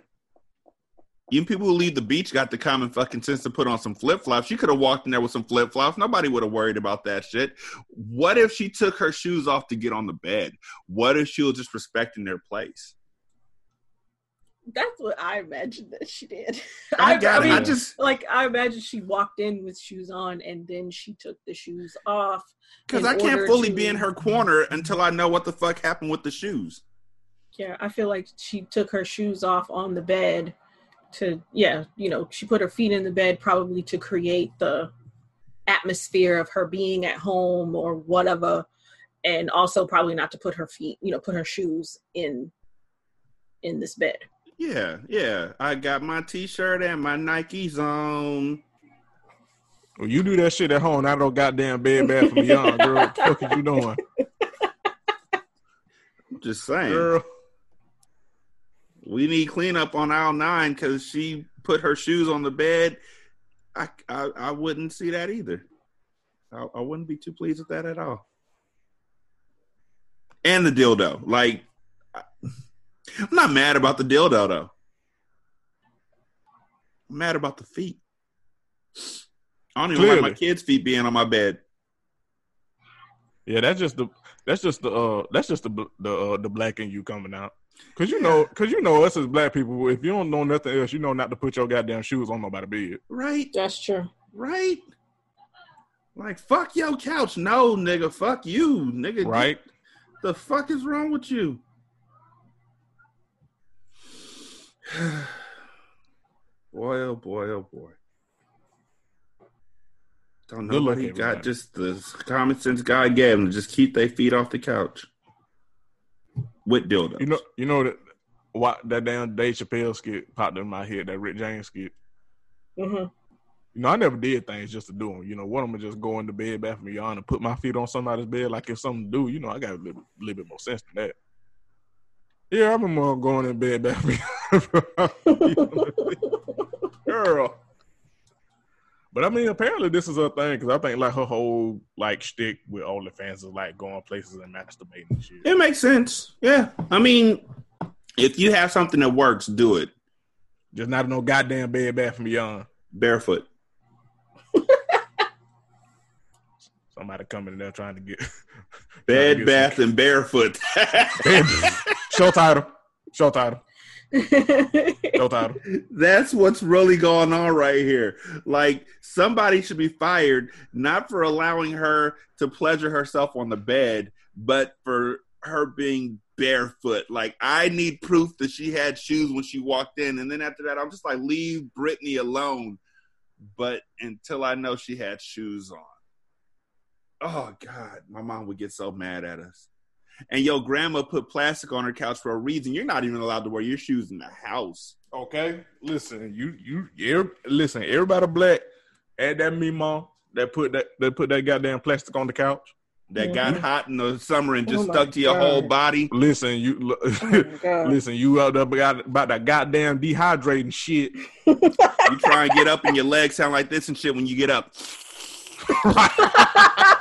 Even people who leave the beach got the common fucking sense to put on some flip flops. She could have walked in there with some flip flops. Nobody would have worried about that shit. What if she took her shoes off to get on the bed? What if she was just respecting their place? That's what I imagined that she did. I, I, I mean, I just like I imagine she walked in with shoes on and then she took the shoes off. Because I can't fully to... be in her corner until I know what the fuck happened with the shoes. Yeah, I feel like she took her shoes off on the bed to yeah, you know, she put her feet in the bed probably to create the atmosphere of her being at home or whatever and also probably not to put her feet, you know, put her shoes in in this bed. Yeah, yeah. I got my t-shirt and my Nikes on. Well, you do that shit at home. I don't goddamn bed bath from beyond, girl. what the fuck are you doing? I'm just saying. Girl. We need cleanup on aisle nine because she put her shoes on the bed. I, I, I wouldn't see that either. I, I wouldn't be too pleased with that at all. And the dildo, like I'm not mad about the dildo though. I'm mad about the feet. I don't even Clearly. like my kids' feet being on my bed. Yeah, that's just the that's just the uh that's just the the uh, the black in you coming out. Cause you know, cause you know us as black people. If you don't know nothing else, you know not to put your goddamn shoes on nobody's bed. Right. That's true. Right. Like fuck your couch, no nigga. Fuck you, nigga. Right. The fuck is wrong with you? boy, oh boy, oh boy. Don't Good luck, nobody got just the common sense God gave them to just keep their feet off the couch with dildos. You know, you know that what that damn Dave Chappelle skit popped in my head. That Rick James skit. hmm You know, I never did things just to do them. You know, one of them just go into bed, bath and beyond, and put my feet on somebody's bed. Like if something to do, you know, I got a little, little bit more sense than that. Yeah, I remember going in bed, bath and beyond. girl. But I mean, apparently this is a thing because I think like her whole like shtick with OnlyFans is like going places and masturbating and shit. It makes sense. Yeah. I mean, if you have something that works, do it Just not no goddamn bed, bath and beyond. barefoot. Somebody coming in there trying to get Bed, get bath, and barefoot. show title, show title, show title. That's what's really going on right here. Like somebody should be fired not for allowing her to pleasure herself on the bed, but for her being barefoot. Like I need proof that she had shoes when she walked in, and then after that, I'm just like, leave Brittany alone. But until I know she had shoes on, oh god, my mom would get so mad at us. And your grandma put plastic on her couch for a reason. You're not even allowed to wear your shoes in the house. Okay, listen, you you you listen. Everybody black add that me mom that put that that put that goddamn plastic on the couch. that got Mhm. hot in the summer and just Oh stuck to your God. whole body. Listen, you Oh listen, you out there about, about that goddamn dehydrating shit. You try and get up and your legs sound like this and shit when you get up.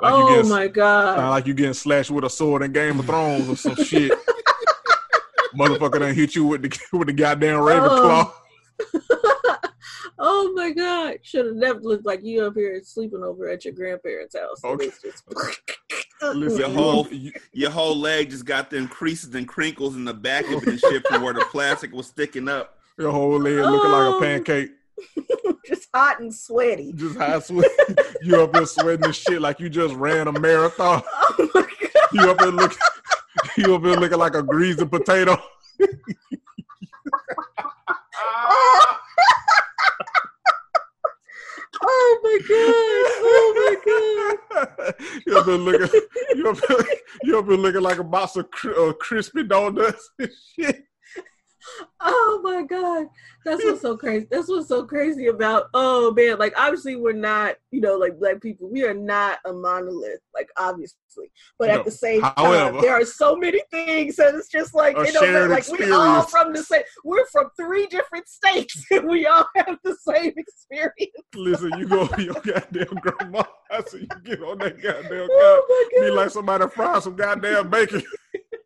Like you oh get- my God. Sound like you getting slashed with a sword in Game of Thrones or some shit. Motherfucker done hit you with the with the goddamn raven Oh. claw. oh my God. Should have never looked like you up here sleeping over at your grandparents' house. Okay. Just- Listen, Your whole- Your whole leg just got them creases and crinkles in the back of it and shit from where the plastic was sticking up. your whole leg looking like a Oh. pancake. Just hot and sweaty. Just high sweat. you up here sweating and shit like you just ran a marathon. Oh my God. You up here looking. You up here looking like a greasy potato. Oh my God. Oh my God. you up here looking. You up here, you up here looking like a box of cr- uh, crispy donuts and shit. Oh my god, that's what's so crazy. That's what's so crazy about. Oh man, like obviously we're not, you know, like black people. We are not a monolith, like obviously. But No. at the same However- time, there are so many things that it's just like you know, like we all from the same. We're from three different states, and we all have the same experience. Listen, you go to your goddamn grandma and you get on that goddamn. Oh my Be like somebody frying some goddamn bacon.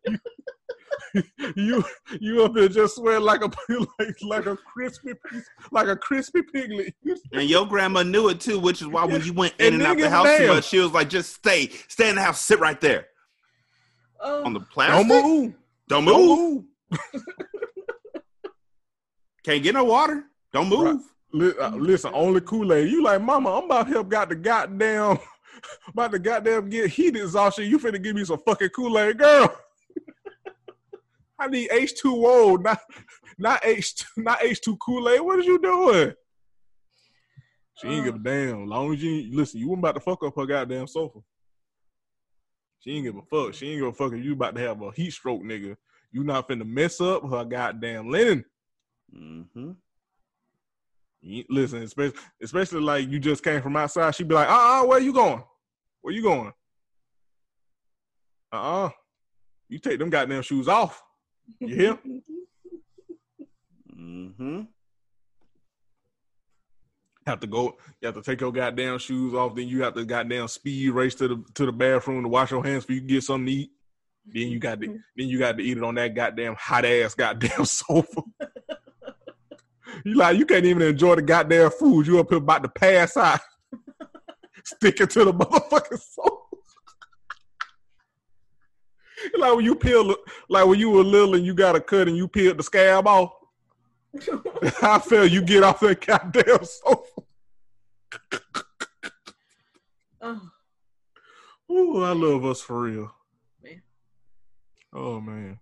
you you up there just sweat like a like like a crispy piece, like a crispy piglet. And your grandma knew it too, which is why when you went in And and out the house too much, she was like, just stay. Stay in the house, sit right there. Oh, On the platform. Don't move. Don't Don't move. move. Can't get no water. Don't move. Right. Uh, listen, only Kool Aid. You like, Mama? I'm about to help. Got the goddamn, about to goddamn get heat exhaustion. You finna give me some fucking Kool Aid, girl. I need H two O, not not H not H two Kool Aid. What is you doing? She ain't give a damn. Long as you listen, you wasn't about to fuck up her goddamn sofa. She ain't give a fuck. She ain't give a fuck if you about to have a heat stroke, nigga. You not finna mess up her goddamn linen. Mm-hmm. Listen, especially, especially like you just came from outside, she'd be like, uh uh where you going? Where you going? Uh uh You take them goddamn shoes off. You hear? Mm-hmm. have to go, you have to take your goddamn shoes off, then you have to goddamn speed race to the to the bathroom to wash your hands for you get something to eat. Then you got to then you got to eat it on that goddamn hot ass goddamn sofa. you like you can't even enjoy the goddamn food. You up here about to pass out. Sticking to the motherfucking sofa. like when you peel like when you were little and you got a cut and you peeled the scab off. I feel you get off that goddamn sofa. oh, Ooh, I love us for real. Man. Oh man.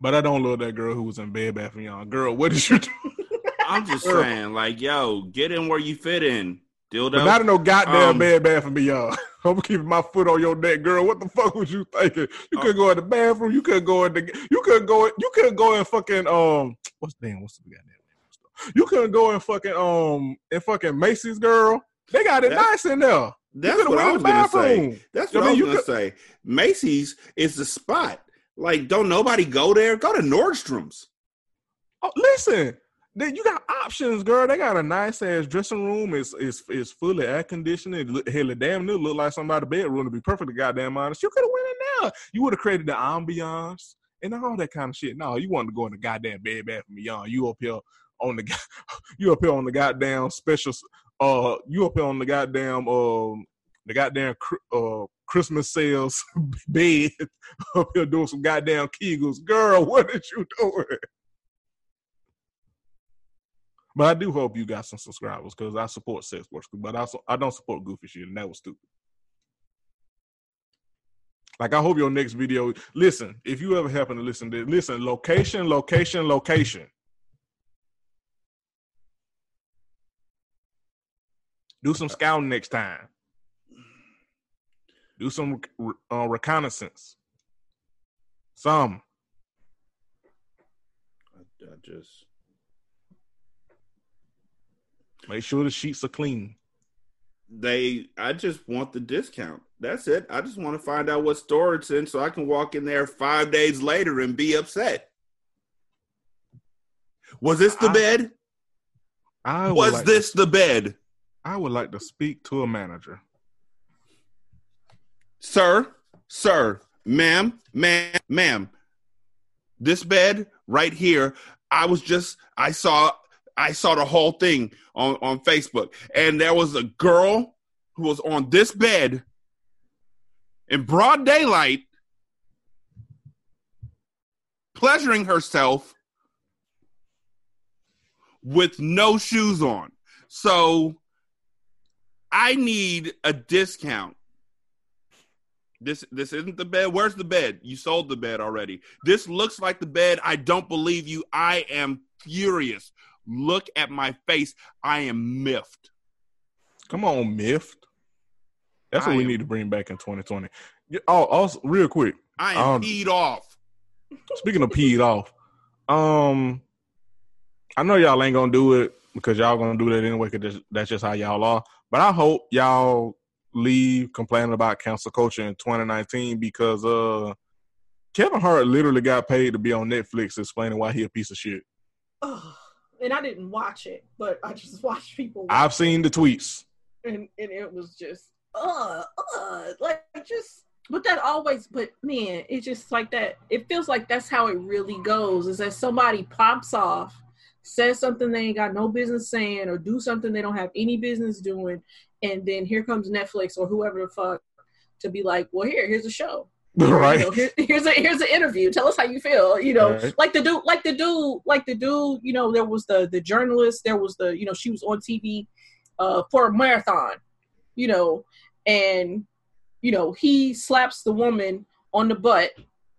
But I don't love that girl who was in Bed Bath and Beyond. Girl, what did you do? I'm just saying, like, yo, get in where you fit in, dildo. But not in no goddamn Um, bed bath for me, y'all. I'm keeping my foot on your neck, girl. What the fuck was you thinking? You Oh. could go in the bathroom. You couldn't go in the. You could go. You could go in fucking um. What's the name? What's the goddamn name? You couldn't go in fucking um in fucking Macy's, girl. They got it That- nice in there. That's what I was gonna say. That's I what I, mean, was you gonna could- say. Macy's is the spot. Like, don't nobody go there? Go to Nordstrom's. Oh, listen, they, you got options, girl. They got a nice ass dressing room. It's it's it's fully air conditioned. It look, hell, it damn near look like somebody's bedroom. To be perfectly goddamn honest, you could have went in there. You would have created the ambiance and all that kind of shit. No, you wanted to go in the goddamn bed bath and beyond. You up here on the, you up here on the goddamn special. Uh, you up here on the goddamn um the goddamn uh Christmas sales bed up here doing some goddamn kegels. Girl, what is you doing? But I do hope you got some subscribers because I support sex work, but I also I don't support goofy shit, and that was stupid. Like I hope your next video. Listen, if you ever happen to listen to listen, location, location, location. Do some scouting next time. Do some uh, reconnaissance. Some. I, I just Make sure the sheets are clean. they I just want the discount. That's it. I just want to find out what store it's in so I can walk in there five days later and be upset. Was this the I- bed? I Was like this To, the bed? I would like to speak to a manager. Sir, sir, ma'am, ma'am, ma'am. This bed right here, I was just I saw I saw the whole thing on, on Facebook. And there was a girl who was on this bed in broad daylight, pleasuring herself with no shoes on. So I need a discount. This this isn't the bed. Where's the bed? You sold the bed already. This looks like the bed. I don't believe you. I am furious. Look at my face. I am miffed. Come on, Miffed. That's what I we am- need to bring back in 2020. Oh, also, real quick. I am Um, peed off. Speaking of peed off, um, I know y'all ain't gonna do it because y'all gonna do that anyway. Because that's just how y'all are. But I hope y'all leave complaining about cancel culture in 2019 because uh, Kevin Hart literally got paid to be on Netflix explaining why he a piece of shit. And I didn't watch it, but I just watched people. I've watch seen the tweets. and and it was just uh uh like just. But that always, but man, it's just like that. It feels like that's how it really goes. Is that somebody pops off, says something they ain't got no business saying, or do something they don't have any business doing, and then here comes Netflix or whoever the fuck to be like, well, here, here's a show. Right. You know, here, here's a here's an interview. Tell us how you feel. You know, Right. like the dude, like the dude, like the dude. You know, there was the the journalist. There was the you know she was on TV uh, for a marathon. You know, and you know he slaps the woman on the butt.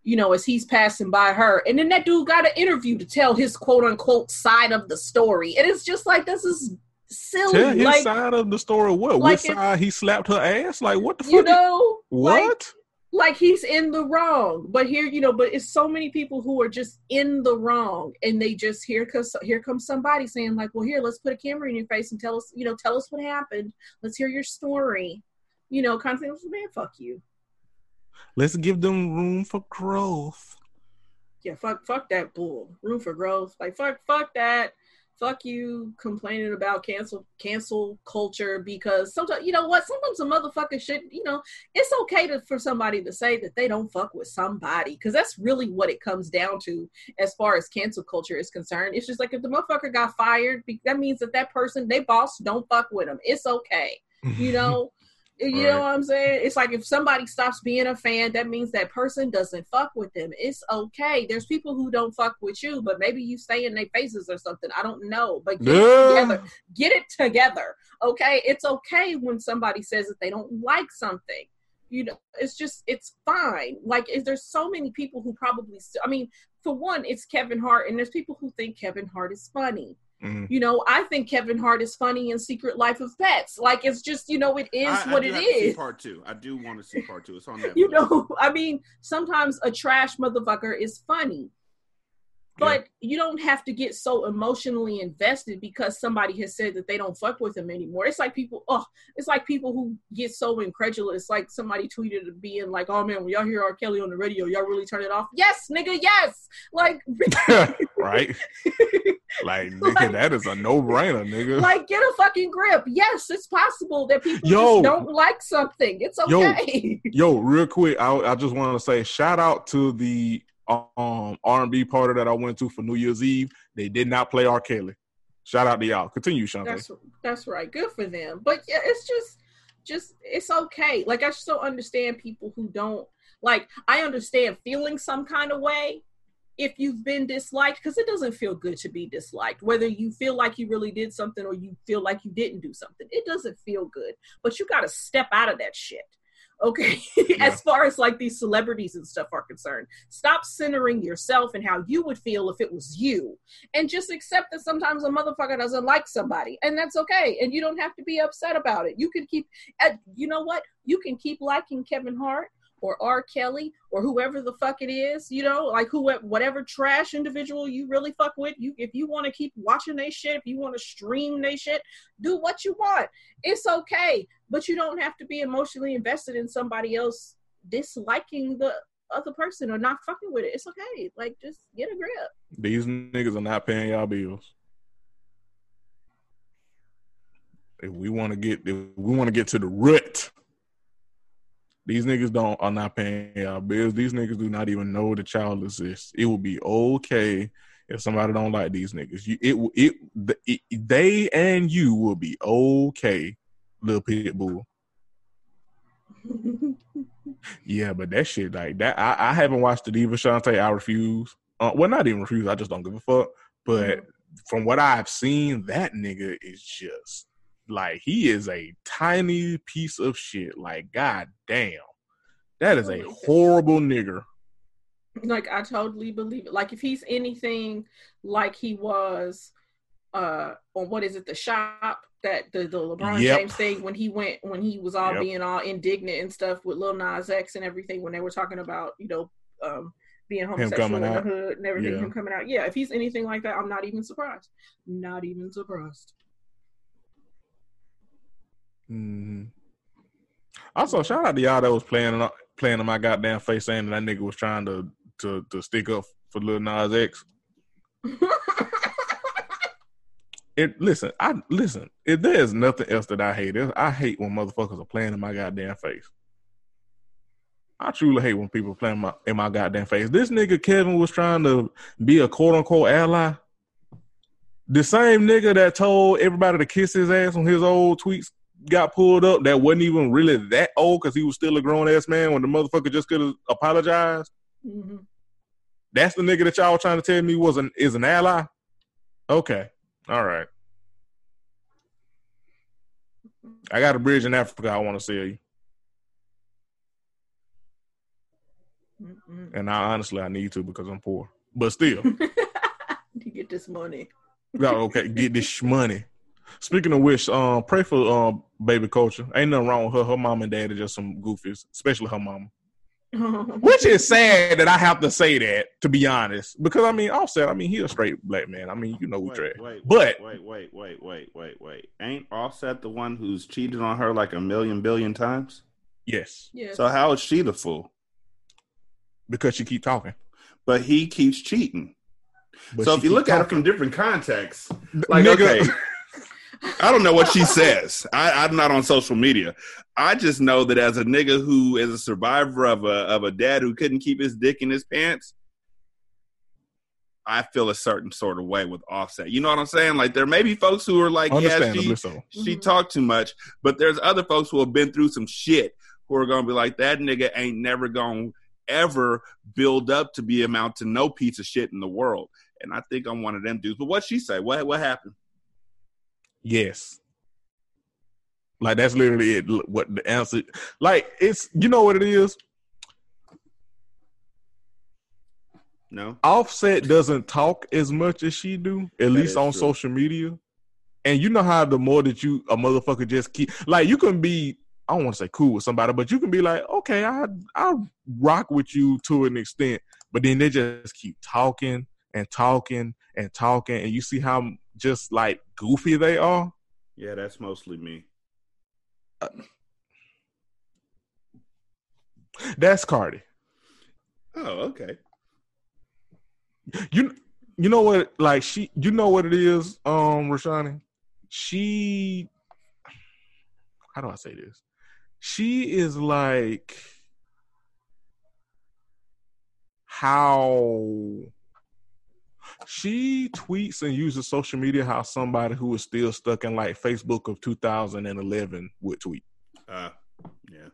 You know, as he's passing by her, and then that dude got an interview to tell his quote unquote side of the story, and it's just like this is silly. Tell his like side of the story. What? like Which side he slapped her ass? Like what the fuck? you know, what? like he's in the wrong. But here you know but it's so many people who are just in the wrong and they just here comes here comes somebody saying like well here let's put a camera in your face and tell us you know tell us what happened. Let's hear your story. You know kind of thing man fuck you. Let's give them room for growth. yeah fuck fuck that bull. Room for growth. Like fuck fuck that fuck you complaining about cancel cancel culture because sometimes you know what? Sometimes a motherfucker should you know it's okay to for somebody to say that they don't fuck with somebody because that's really what it comes down to as far as cancel culture is concerned. It's just like if the motherfucker got fired that means that that person they boss don't fuck with them it's okay you know you know what i'm saying? It's like if somebody stops being a fan that means that person doesn't fuck with them. It's okay. There's people who don't fuck with you but maybe you stay in their faces or something. I don't know. But get it together. Get it together okay? It's okay when somebody says that they don't like something. You know it's just it's fine. Like is there's so many people who probably st- i mean for one it's kevin hart and there's people who think kevin hart is funny Mhm. You know, I think Kevin Hart is funny in Secret Life of Pets. Like it's just, you know, it is I- I what do it see. Part two. I do want to see part two. It's on that. You know, I mean, sometimes a trash motherfucker is funny. But you don't have to get so emotionally invested because somebody has said that they don't fuck with him anymore. It's like people, oh, it's like people who get so incredulous. Like somebody tweeted being like, "Oh man, when y'all hear R. Kelly on the radio, y'all really turn it off." Yes, nigga, yes. Like, right? Like, nigga, that is a no brainer, nigga. like get a fucking grip. Yes, it's possible that people Yo. just don't like something. It's Yo. okay. Yo, real quick, I, I just want to say shout out to the um R and B party that I went to for New Year's Eve. They did not play R. Kelly. Shout out to y'all. Continue, Shante. That's that's right. Good for them. But yeah, it's just just it's okay. Like I don't understand people who don't like I understand feeling some kind of way if you've been disliked because it doesn't feel good to be disliked whether you feel like you really did something or you feel like you didn't do something it doesn't feel good but you got to step out of that shit okay as far as like these celebrities and stuff are concerned stop centering yourself and how you would feel if it was you and just accept that sometimes a motherfucker doesn't like somebody and that's okay and you don't have to be upset about it. You can keep you know what? You can keep liking kevin hart or R. Kelly or whoever the fuck it is, you know, like who whatever trash individual you really fuck with, you if you want to keep watching they shit, if you want to stream they shit, do what you want. It's okay, but you don't have to be emotionally invested in somebody else disliking the other person or not fucking with it. It's okay. Like just get a grip. These niggas are not paying y'all bills. If we want to get, if we want to get to the root, these niggas don't are not paying y'all bills. These niggas do not even know the child exists. It will be okay if somebody don't like these niggas. You, it, it, it, they and you will be okay, little pit bull. Yeah, but that shit like that. I, I haven't watched the Diva Shantae. I refuse. Uh, well, not even refuse. I just don't give a fuck. But from what I've seen, that nigga is just like he is a tiny piece of shit. Like, god damn, that is a horrible nigger. like I totally believe it. Like if he's anything like he was uh on what is it, the shop that the, the LeBron Yep. James thing when he went when he was all Yep. being all indignant and stuff with Lil Nas X and everything when they were talking about, you know, um being homosexual in the out. hood and everything, Yeah. him coming out. Yeah, if he's anything like that, I'm not even surprised. Not even surprised. Hmm Also, shout out to y'all that was playing playing in my goddamn face saying that that nigga was trying to to to stick up for Lil Nas X. It listen, I listen. If there's nothing else that I hate, I hate when motherfuckers are playing in my goddamn face. I truly hate when people play in my in my goddamn face. This nigga Kevin was trying to be a quote unquote ally. The same nigga that told everybody to kiss his ass on his old tweets got pulled up that wasn't even really that old because he was still a grown ass man when the motherfucker just could have apologized. Mhm. That's the nigga that y'all trying to tell me was an is an ally. Okay, all right. I got a bridge in Africa I want to sell you, Mm-mm. and I honestly I need to because I'm poor. But still, you get this money. okay. Get this money. Speaking of which, um, pray for um baby Kulture. Ain't nothing wrong with her. Her mom and dad are just some goofies, especially her mama. Which is sad that I have to say that, to be honest, because I mean, Offset. I mean, he a straight black man. I mean, you know we Wait, trash. wait, But- wait, wait, wait, wait, wait, wait. Ain't Offset the one who's cheated on her like a million billion times? Yes, yes. So how is she the fool? because she keep talking. But he keeps cheating. But so if you keep look at it from different contexts, like Nigga. okay, I don't know what she says. I, I'm not on social media. I just know that as a nigga who is a survivor of a of a dad who couldn't keep his dick in his pants, I feel a certain sort of way with Offset. You know what I'm saying? Like there may be folks who are like, yeah, she so. she talked too much, but there's other folks who have been through some shit who are gonna be like, that nigga ain't never gonna ever build up to be amount to no piece of shit in the world. And I think I'm one of them dudes. But what she say? What what happened? Yes. Like that's literally it. What the answer? Like it's you know what it is. No. Offset doesn't talk as much as she do, at least on true. social media. And you know how the more that you a motherfucker just keep like you can be I don't want to say cool with somebody, but you can be like, okay, I I rock with you to an extent, but then they just keep talking and talking and talking, and you see how just like goofy they are. Yeah, that's mostly me. That's Cardi. Oh, okay. You you know what? Like she, you know what it is, um, Rashani. She, how do I say this? She is like how she tweets and uses social media how somebody who is still stuck in like Facebook of 2011 would tweet. Uh, yeah.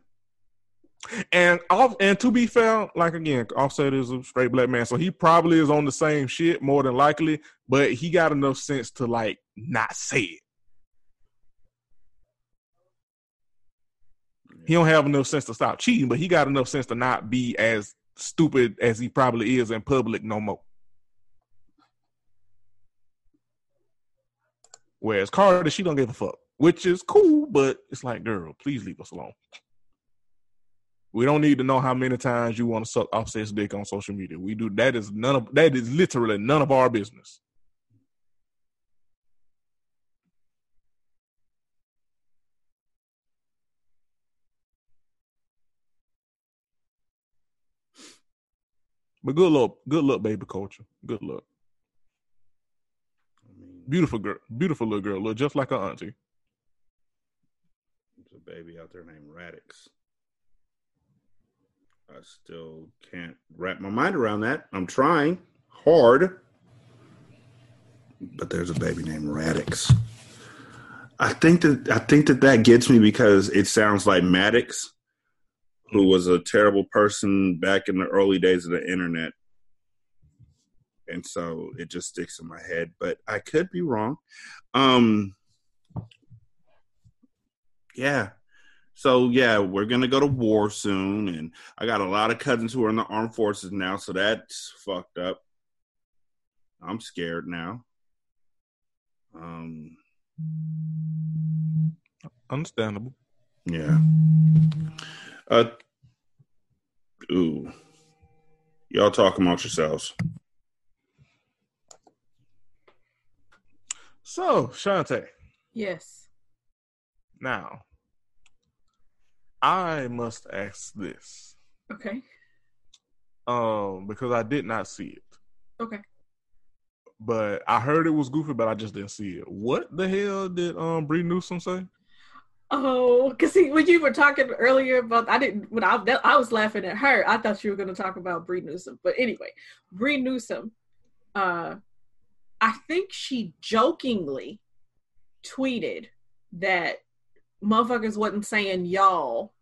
And off and to be fair, like again, Offset is a straight black man, so he probably is on the same shit more than likely, but he got enough sense to like not say it. He don't have enough sense to stop cheating, but he got enough sense to not be as stupid as he probably is in public no more. Whereas Cardi, she don't give a fuck, which is cool, but it's like, girl, please leave us alone. We don't need to know how many times you want to suck Offset's dick on social media. We do that is none of that is literally none of our business. But good luck, good luck, baby Kulture. Good luck. Beautiful girl, beautiful little girl, look just like her auntie. there's a baby out there named Raddix. I still can't wrap my mind around that. I'm trying hard, but there's a baby named Raddix. I think that I think that that gets me because it sounds like Maddox, who was a terrible person back in the early days of the internet, and so it just sticks in my head. But I could be wrong. Um, yeah. So yeah, we're gonna go to war soon, and I got a lot of cousins who are in the armed forces now, so that's fucked up. I'm scared now. Um, Understandable. yeah. Uh, ooh, y'all talk amongst yourselves. So, Shante, Yes. now I must ask this. Okay. Um, because I did not see it. Okay. But I heard it was goofy, but I just didn't see it. What the hell did um Bree Newsom say? Oh, because see, when you were talking earlier about, I didn't. When I I was laughing at her, I thought you were going to talk about Bree Newsom. But anyway, Bree Newsom, uh, I think she jokingly tweeted that motherfuckers wasn't saying y'all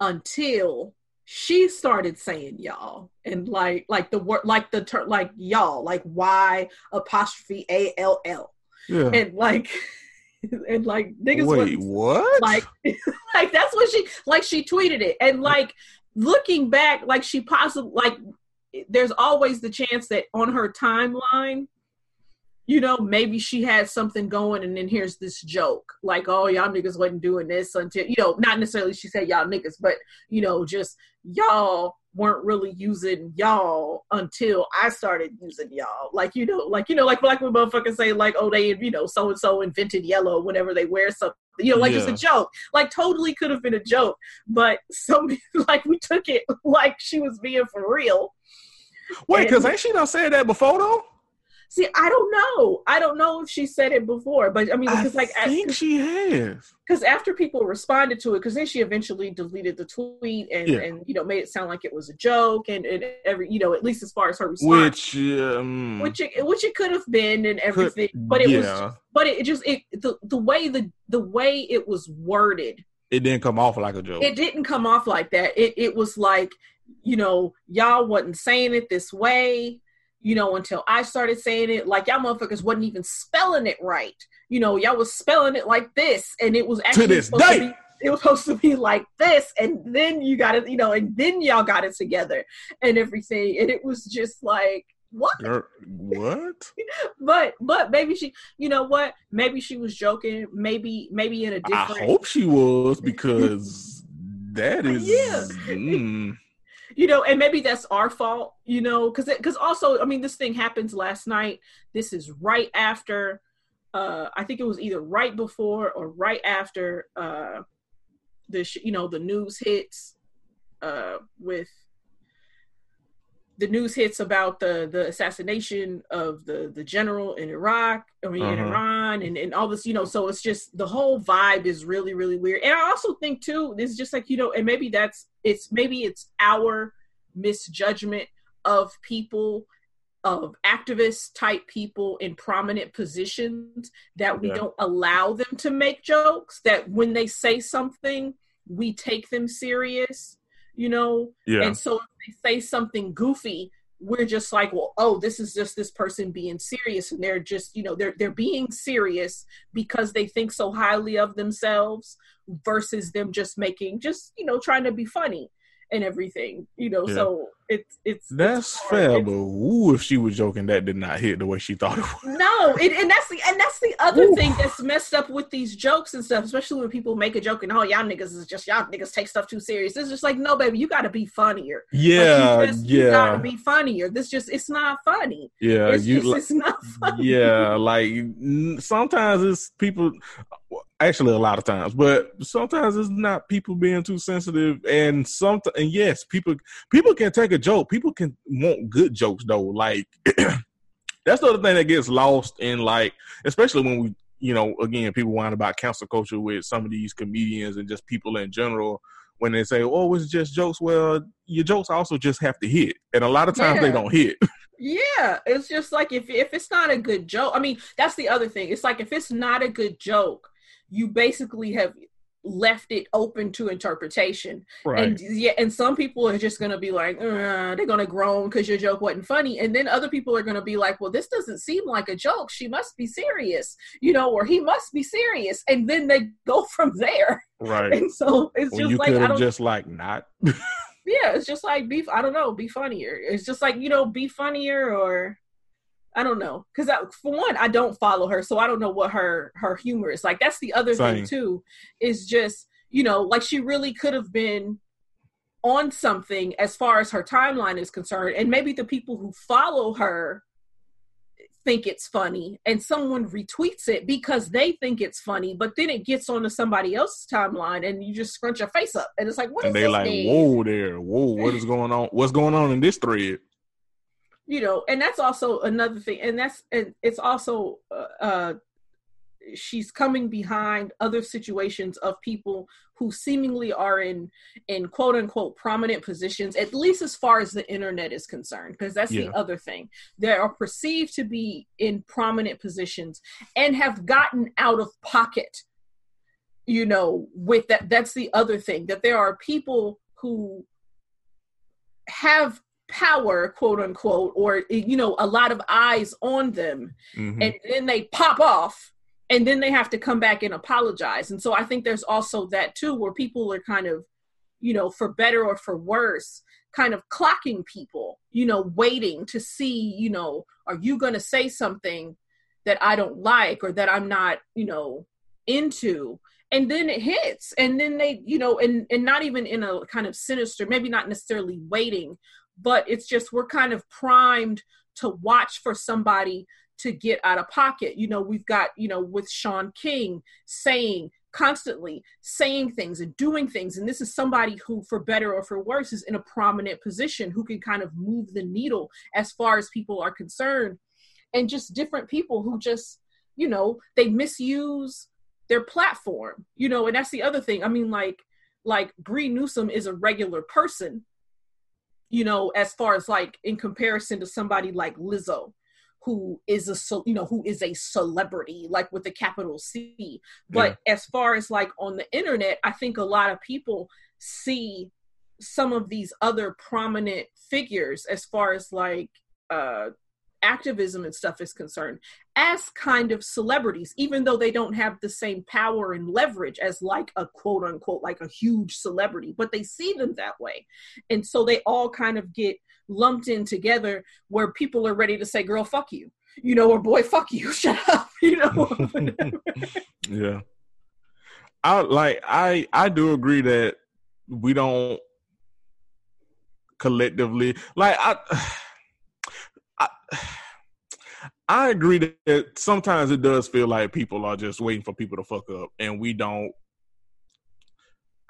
until she started saying y'all and like like the word like the term like y'all like y apostrophe a l l Yeah. and like and like niggas Wait, wasn't what? like like that's what she like she tweeted it and like looking back like she possibly like there's always the chance that on her timeline you know maybe she had something going and then here's this joke like oh y'all niggas wasn't doing this until you know not necessarily she said y'all niggas but you know just y'all weren't really using y'all until I started using y'all. Like, you know, like, you know, like, like when motherfuckers say, like, oh, they, you know, so and so invented yellow whenever they wear something, you know, like it's a joke. Like, totally could have been a joke, but some, like, we took it like she was being for real. Wait, because ain't she not saying that before though? See, I don't know. I don't know if she said it before, but I mean, because like, I think she has. because after people responded to it, because then she eventually deleted the tweet and, Yeah. and you know made it sound like it was a joke and, and every you know at least as far as her response, Which, um, which it, which it could have been and everything, but it was but it just it the the way the the way it was worded, it didn't come off like a joke. it didn't come off like that. It it was like you know y'all wasn't saying it this way. You know, until I started saying it, like y'all motherfuckers wasn't even spelling it right. You know, y'all was spelling it like this, and it was actually this supposed day. be it was supposed to be like this, and then you got it, you know, and then y'all got it together and everything, and it was just like what? What? But but maybe she, you know what? Maybe she was joking. Maybe maybe in a different. I hope she was because that is Yeah. mm, you know and maybe that's our fault you know because because also i mean this thing happens last night. This is right after uh i think it was either right before or right after uh the sh- you know the news hits uh with the news hits about the the assassination of the the general in Iraq, I mean in Uh-huh. Iran, and and all this, you know. So it's just the whole vibe is really really weird. And I also think too, it's just like you know, and maybe that's it's maybe it's our misjudgment of people of activist type people in prominent positions that we Yeah. don't allow them to make jokes that when they say something we take them serious you know yeah. and so if they say something goofy, we're just like, well, oh, this is just this person being serious, and they're just, you know, they're they're being serious because they think so highly of themselves versus them just making just, you know, trying to be funny and everything, you know. Yeah. So it's it's That's it's fair, It's- but ooh, if she was joking, that did not hit the way she thought it would. No, it, and that's the and that's the other Ooh. thing that's messed up with these jokes and stuff, especially when people make a joke and oh y'all niggas is just y'all niggas take stuff too serious. It's just like no, baby, you got to be funnier. Like, Yeah, you just, you gotta yeah, be funnier. This just it's not funny. yeah. it's You just like, it's not funny. yeah, like sometimes it's people. Actually, a lot of times, but sometimes it's not people being too sensitive, and some and yes, people people can take a joke. People can want good jokes though. Like that's the other thing that gets lost in like, especially when we, you know, again, people whine about cancel culture with some of these comedians and just people in general. When they say, "Oh, it's just jokes," well, your jokes also just have to hit, and a lot of times they don't hit. Yeah, it's just like if if it's not a good joke. I mean, that's the other thing. It's like if it's not a good joke, you basically have left it open to interpretation. And yeah, and some people are just gonna be like, uh, they're gonna groan because your joke wasn't funny, and then other people are gonna be like, well, this doesn't seem like a joke. She must be serious, you know, or he must be serious, and then they go from there. right. And so it's When just like I don't. just like not. yeah, it's just like be. I don't know, be funnier. It's just like you know, be funnier or. I don't know, because for one, I don't follow her, so I don't know what her her humor is like. That's the other Same. thing too, is just you know, like she really could have been on something as far as her timeline is concerned, and maybe the people who follow her think it's funny, and someone retweets it because they think it's funny, but then it gets onto somebody else's timeline, and you just scrunch your face up, and it's like, what and is they like, mean? whoa there, whoa, what is going on? What's going on in this thread? You know and that's also another thing and that's and it's also uh, uh she's coming behind other situations of people who seemingly are in in quote unquote prominent positions at least as far as the internet is concerned because that's Yeah. the other thing they are perceived to be in prominent positions and have gotten out of pocket you know with that that's the other thing that there are people who have power quote unquote or you know a lot of eyes on them. Mhm. and then they pop off and then they have to come back and apologize. And so i think there's also that too where people are kind of you know for better or for worse kind of clocking people you know waiting to see you know are you going to say something that i don't like or that i'm not you know into? And then it hits. And then they you know and and not even in a kind of sinister maybe not necessarily waiting but it's just we're kind of primed to watch for somebody to get out of pocket. You know we've got you know with Shaun King saying constantly saying things and doing things and this is somebody who for better or for worse is in a prominent position who can kind of move the needle as far as people are concerned. And just different people who just you know they misuse their platform you know and that's the other thing. I mean like like Bree Newsom is a regular person you know as far as like in comparison to somebody like Lizzo who is a you know who is a celebrity like with a capital C. But as far as like on the internet I think a lot of people see some of these other prominent figures as far as like uh activism and stuff is concerned as kind of celebrities even though they don't have the same power and leverage as like a quote unquote like a huge celebrity but they see them that way and so they all kind of get lumped in together where people are ready to say girl fuck you you know or boy fuck you shut up you know yeah. I like I I do agree that we don't collectively like I I agree that sometimes it does feel like people are just waiting for people to fuck up and we don't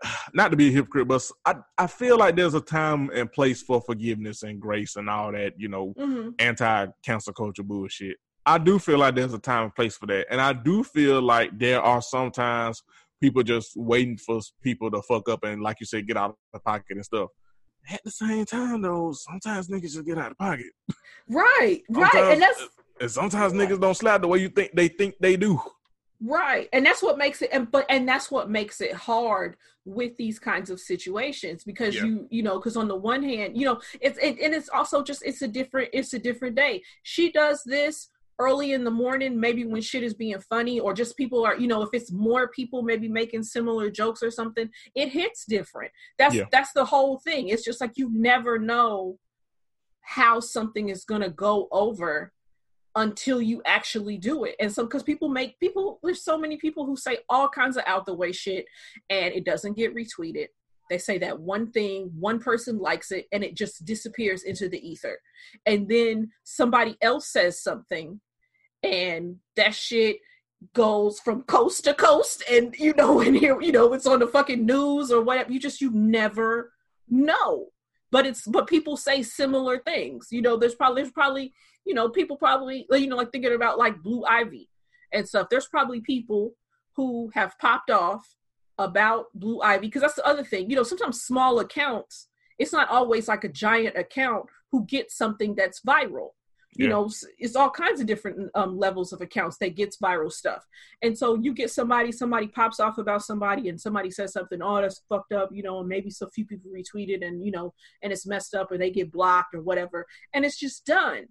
not to be a hypocrite, but I, I feel like there's a time and place for forgiveness and grace and all that, you know, hmm anti cancel culture bullshit. I do feel like there's a time and place for that. And I do feel like there are sometimes people just waiting for people to fuck up and, like you said, get out of the pocket and stuff. At the same time, though, sometimes niggas just get out of pocket. right right Sometimes- and that's And sometimes niggas don't slide the way you think they think they do. Right. And that's what makes it and but and that's what makes it hard with these kinds of situations because Yeah. you you know because on the one hand you know it's it, and it's also just it's a different it's a different day she does this early in the morning maybe when shit is being funny or just people are you know if it's more people maybe making similar jokes or something it hits different that's Yeah. that's the whole thing it's just like you never know how something is going to go over until you actually do it. And so, because people make people, there's so many people who say all kinds of out the way shit and it doesn't get retweeted. They say that one thing, one person likes it, and it just disappears into the ether. And then somebody else says something, and that shit goes from coast to coast. And you know, and here, you know, it's on the fucking news or whatever. You just, you never know. But it's, but people say similar things. You know, there's probably, there's probably, you know, people probably, you know, like thinking about like Blue Ivy and stuff. There's probably people who have popped off about Blue Ivy because that's the other thing. You know, sometimes small accounts, it's not always like a giant account who gets something that's viral. You Yeah. know, it's all kinds of different um, levels of accounts that gets viral stuff. And so you get somebody, somebody pops off about somebody, and somebody says something, oh, that's fucked up, you know, and maybe so few people retweeted, and you know, and it's messed up, or they get blocked, or whatever, and it's just done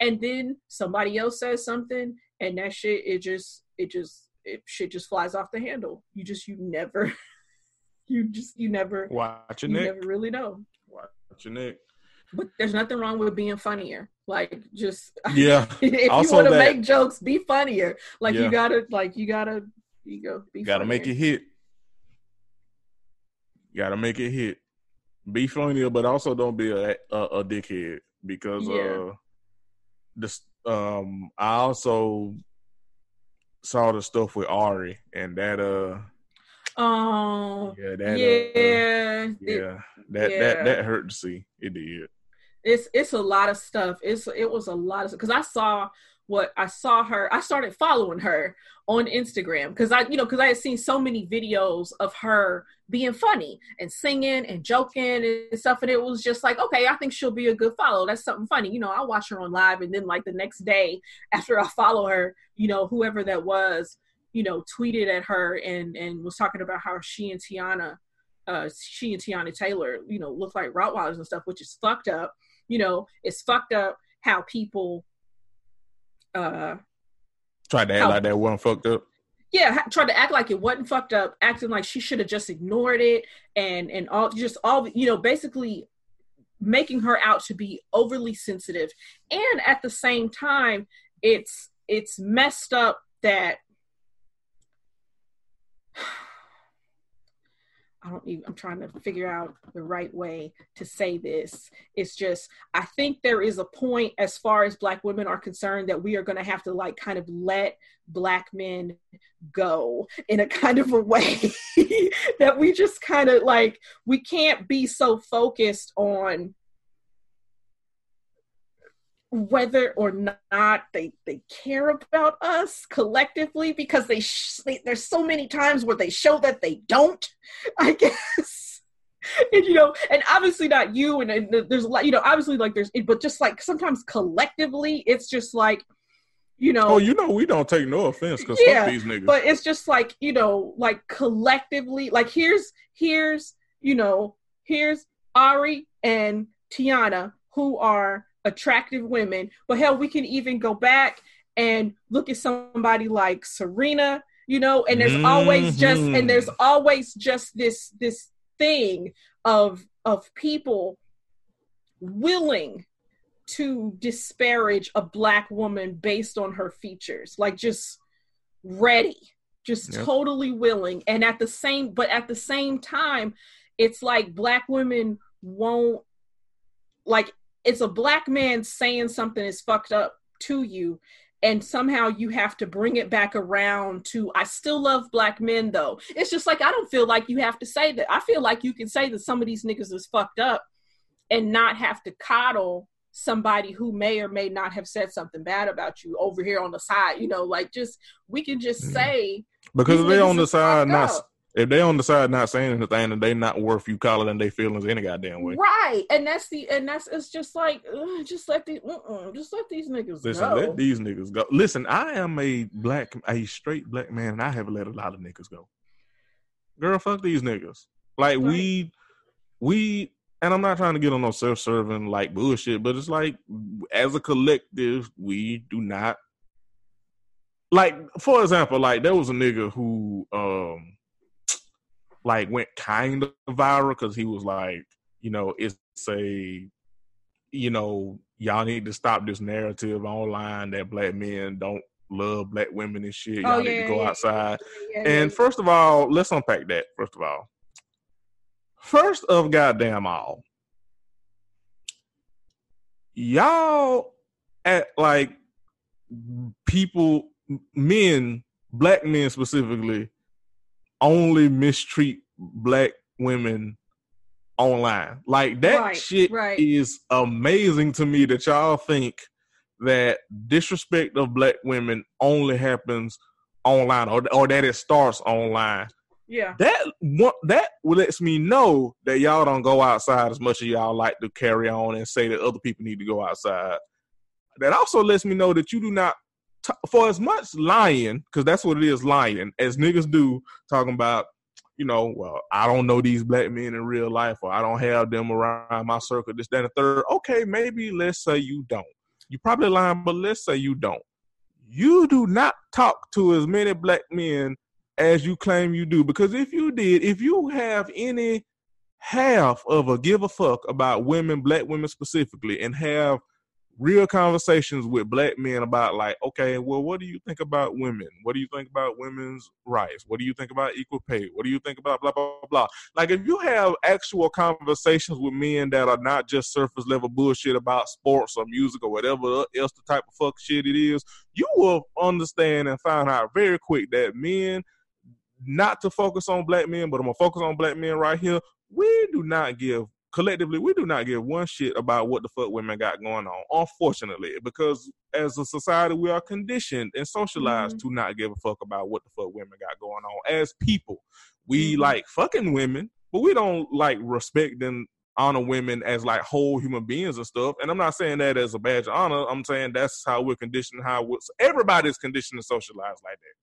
and then somebody else says something and that shit it just it just it shit just flies off the handle you just you never you just you never Watch your neck you neck. never really know Watch your neck. but there's nothing wrong with being funnier like just Yeah. if Also you want to make jokes be funnier like Yeah. you gotta like you gotta you go be Gotta make it hit. Gotta make it hit. Be funnier, but also don't be a a, a dickhead because Yeah. uh this um I also saw the stuff with Ari and that uh oh yeah that yeah, uh, It- yeah that yeah. that that hurt to see it did it's it's a lot of stuff. It's it was a lot of because I saw what I saw her. I started following her on Instagram because I you know because I had seen so many videos of her being funny and singing and joking and stuff, and it was just like okay, I think she'll be a good follow. That's something funny, you know. I watch her on live, and then like the next day after I follow her, you know, whoever that was, you know, tweeted at her and and was talking about how she and Teyana. Uh, she and Teyana Taylor, you know, look like Rottweilers and stuff, which is fucked up you know it's fucked up how people uh tried to act How- like that wasn't fucked up? Yeah tried to act like it wasn't fucked up acting like she should have just ignored it and and all just all you know basically making her out to be overly sensitive. And at the same time it's it's messed up that I don't even, I'm trying to figure out the right way to say this. It's just, I think there is a point as far as Black women are concerned that we are going to have to like kind of let Black men go in a kind of a way that we just kind of like, we can't be so focused on whether or not they they care about us collectively because they, sh- they there's so many times where they show that they don't i guess. And you know and obviously not you and, and there's a lot you know obviously like there's but just like sometimes collectively it's just like you know oh you know we don't take no offense because Yeah, these niggas. but it's just like you know like collectively like here's here's you know here's ari and teyana who are attractive women. But hell, we can even go back and look at somebody like Serena, you know, and there's always just and mm-hmm. there's always just this this thing of of people willing to disparage a black woman based on her features like just ready just Yep. totally willing and at the same but at the same time it's like black women won't like it's a black man saying something is fucked up to you and somehow you have to bring it back around to I still love black men though. It's just like I don't feel like you have to say that. I feel like you can say that some of these niggas is fucked up and not have to coddle somebody who may or may not have said something bad about you over here on the side. You know, like just we can just Mhm. say Because they're on the side not up. If they on the side not saying anything and they not worth you calling their feelings any goddamn way. right, and that's the and that's it's just like ugh, just let the uh-uh, just let these niggas Listen, go. let these niggas go. Listen, I am a black, a straight black man, and I have let a lot of niggas go. Girl, fuck these niggas. Like Right. we, we, and I'm not trying to get on no self-serving like bullshit, but it's like as a collective, we do not. Like, for example, like there was a nigga who, um, like went kind of viral because he was like, you know, it's a you know, y'all need to stop this narrative online that black men don't love black women and shit. Oh, y'all Oh, need to go yeah, outside. Yeah, yeah, And first of all, let's unpack that. First of all, first of goddamn all, y'all at like people, men, black men specifically, only mistreat black women online. Like that Right, shit right. is amazing to me that y'all think that disrespect of black women only happens online or, or that it starts online. yeah. That one that lets me know that y'all don't go outside as much as y'all like to carry on and say that other people need to go outside. That also lets me know that you do not, t- for as much lying, because that's what it is, lying, as niggas do, talking about, you know, well, I don't know these black men in real life, or I don't have them around my circle, this, that, and the third. Okay, maybe let's say you don't. You probably lying, but let's say you don't. You do not talk to as many black men as you claim you do. Because if you did, if you have any half of a give a fuck about women, black women specifically, and have real conversations with black men about like, okay, well, what do you think about women? What do you think about women's rights? What do you think about equal pay? What do you think about blah blah blah? Like if you have actual conversations with men that are not just surface level bullshit about sports or music or whatever else the type of fuck shit it is, you will understand and find out very quick that men not to focus on black men, but I'm gonna focus on black men right here. We do not give collectively, we do not give one shit about what the fuck women got going on. Unfortunately, because as a society, we are conditioned and socialized to not give a fuck about what the fuck women got going on. As people, we Mhm. like fucking women, but we don't like respect and honor women as like whole human beings and stuff. And I'm not saying that as a badge of honor. I'm saying that's how we're conditioned. How we're, everybody's conditioned and socialized like that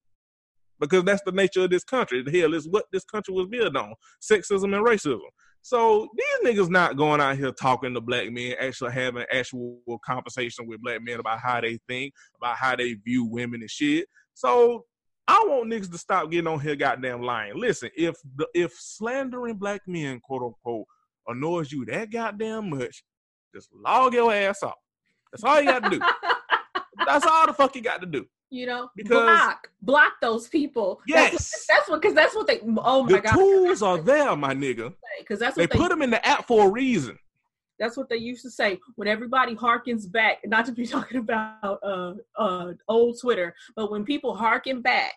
because that's the nature of this country. The hell, is what this country was built on: sexism and racism. So these niggas not going out here talking to black men, actually having actual conversation with black men about how they think, about how they view women and shit. So I want niggas to stop getting on here goddamn lying. Listen, if the, if slandering black men, quote unquote, annoys you that goddamn much, just log your ass off. That's all you got to do. That's all the fuck you got to do. You know, Because- block, block those people. Yes. that's, what because that's what they. Oh my The god, tools are there, my nigga. because that's They what they, put them in the app for a reason. That's what they used to say when everybody harkens back. Not to be talking about uh, uh, old Twitter, but when people harken back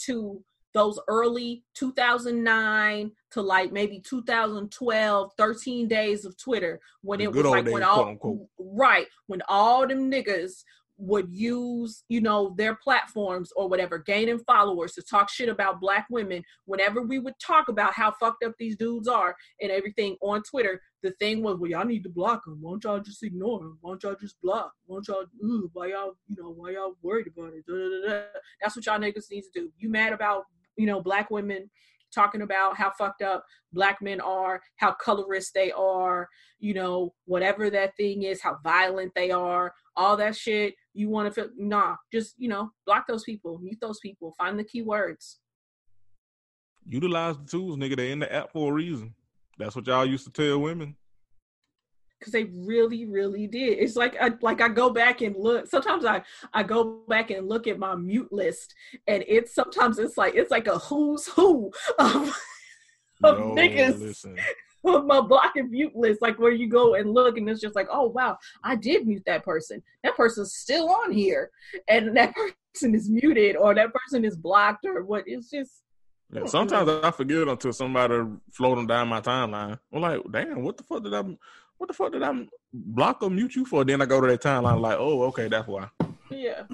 to those early 2009 to like maybe 2012 13 days of twitter when The it was like when days, all quote, unquote. right when all them niggas would use you know their platforms or whatever gaining followers to talk shit about black women whenever we would talk about how fucked up these dudes are and everything on twitter the thing was well y'all need to block them why don't y'all just ignore them why don't y'all just block? Why don't y'all ooh, why y'all you know why y'all worried about it? Da, da, da. that's what y'all niggas need to do. You mad about you know black women talking about how fucked up black men are, how colorist they are, you know, whatever that thing is, how violent they are, all that shit. You want to feel nah, just you know, block those people, mute those people, find the keywords. Utilize the tools, nigga. They in the app for a reason. That's what y'all used to tell women. Because they really really did it's like I, like I go back and look sometimes I I go back and look at my mute list and it's sometimes it's like it's like a who's who of, of Yo, niggas listen. of my block and mute list like where you go and look and it's just like oh wow I did mute that person that person's still on here and that person is muted or that person is blocked or what it's just Yeah, oh, sometimes I forget until somebody floating down my timeline. I'm like, damn, what the fuck did I, what the fuck did I block or mute you for? Then I go to that timeline like, oh, okay, that's why. yeah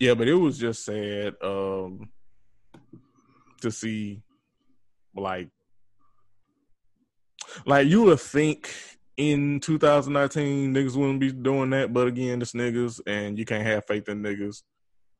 Yeah, but it was just sad um, to see, like, like you would think in 2019 niggas wouldn't be doing that, but again, it's niggas, and you can't have faith in niggas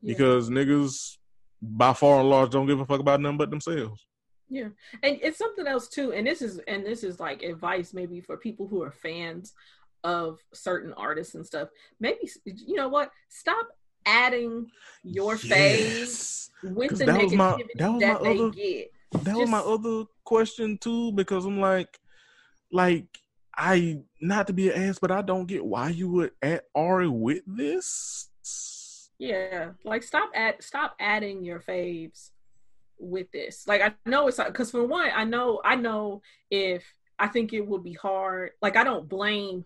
yeah. because niggas, by far and large, don't give a fuck about nothing but themselves. Yeah. And it's something else too, and this is and this is like advice maybe for people who are fans of certain artists and stuff. Maybe you know what? Stop adding your phase Yes. with the that was my- that was that my they other- get. That was my other question too, because I'm like, like I not to be an ass, but I don't get why you would add Ari with this. Yeah. Like stop add stop adding your faves with this. Like I know it's because for one, I know I know if I think it would be hard. Like I don't blame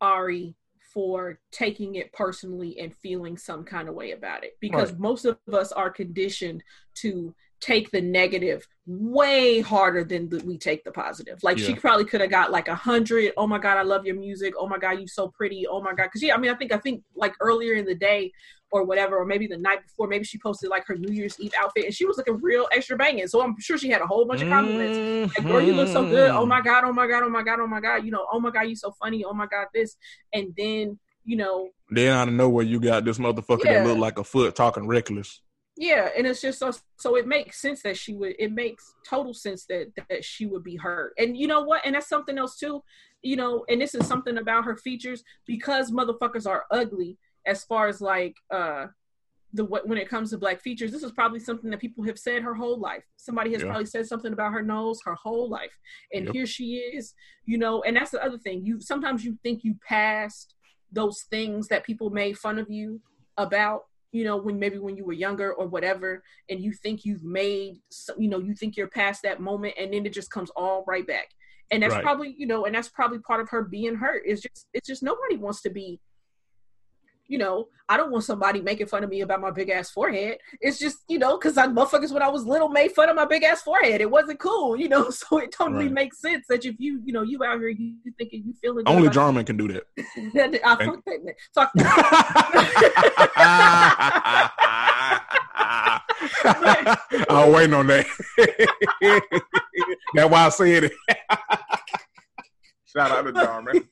Ari for taking it personally and feeling some kind of way about it because Right. most of us are conditioned to take the negative way harder than the, we take the positive. Like she probably could have got like a hundred. Oh my god, I love your music. Oh my god, you're so pretty. Oh my god, because yeah, I mean, I think I think like earlier in the day or whatever, or maybe the night before, maybe she posted like her New Year's Eve outfit and she was looking real extra banging. So I'm sure she had a whole bunch of compliments. Like, girl, you look so good. Oh my mm-hmm. god, oh my god, oh my god, oh my god. You know, oh my god, you're so funny. Oh my god, this. And then, you know, Then out of nowhere, you got this motherfucker Yeah. that looked like a foot talking reckless. Yeah, and it's just so so it makes sense that she would it makes total sense that that she would be hurt. And you know what? And that's something else too. You know, and this is something about her features because motherfuckers are ugly as far as like uh the when it comes to black features this is probably something that people have said her whole life somebody has Yeah. probably said something about her nose her whole life and Yep. here she is you know and that's the other thing you sometimes you think you passed those things that people made fun of you about you know when maybe when you were younger or whatever and you think you've made you know you think you're past that moment and then it just comes all right back and that's Right. probably you know and that's probably part of her being hurt it's just it's just nobody wants to be you know, I don't want somebody making fun of me about my big ass forehead. It's just, you know, because I motherfuckers when I was little made fun of my big ass forehead. It wasn't cool, you know. So it totally Right. makes sense that if you, you know, you out here, you, thinking you feeling Only Jarman can do that. I fuck that man. Fuck that. I was waiting on that. That's why I said it. Shout out to Jarman.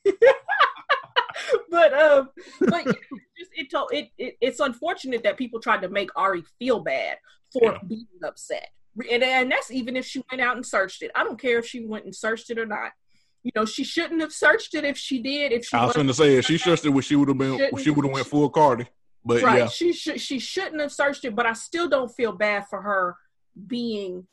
but um, but it's just it, to, it it it's unfortunate that people tried to make Ari feel bad for Yeah. being upset, and and that's even if she went out and searched it. I don't care if she went and searched it or not. You know, she shouldn't have searched it if she did. If she I was going to say if she searched it, she would have been. Shouldn't- She would have went full Cardi. But right, yeah, she should she shouldn't have searched it. But I still don't feel bad for her being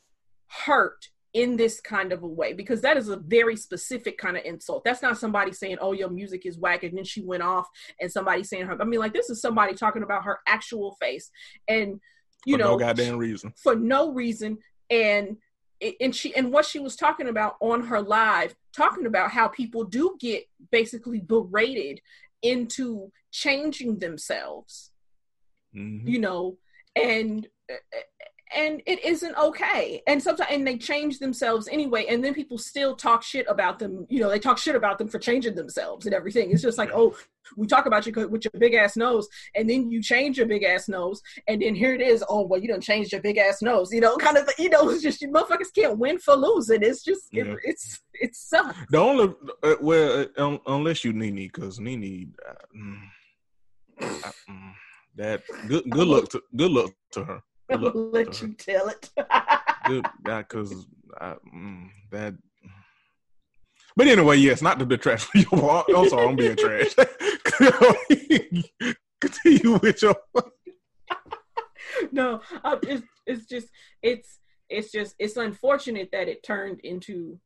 hurt in this kind of a way because that is a very specific kind of insult. That's not somebody saying, "Oh, your music is whack," and then she went off, and somebody saying her. I mean, like this is somebody talking about her actual face, and you for know, no goddamn reason. for no reason, and and she and what she was talking about on her live, talking about how people do get basically berated into changing themselves Mhm. you know and and it isn't okay. And sometimes and they change themselves anyway and then people still talk shit about them you know they talk shit about them for changing themselves and everything. It's just like oh we talk about you with your big ass nose and then you change your big ass nose and then here it is oh well you don't change your big ass nose you know kind of you know it's just you motherfuckers can't win for losing. It's just it, it's it sucks. The only uh, well, uh, un, unless you Nene, because Nene, uh, mm, uh, mm, that good good luck to good luck to her. I'm gonna let you tell it. Good God, because mm, that. But anyway, yes, not to detract from your part. I'm sorry, I'm being trash. Continue with your. no, uh, it's it's just it's it's just it's unfortunate that it turned into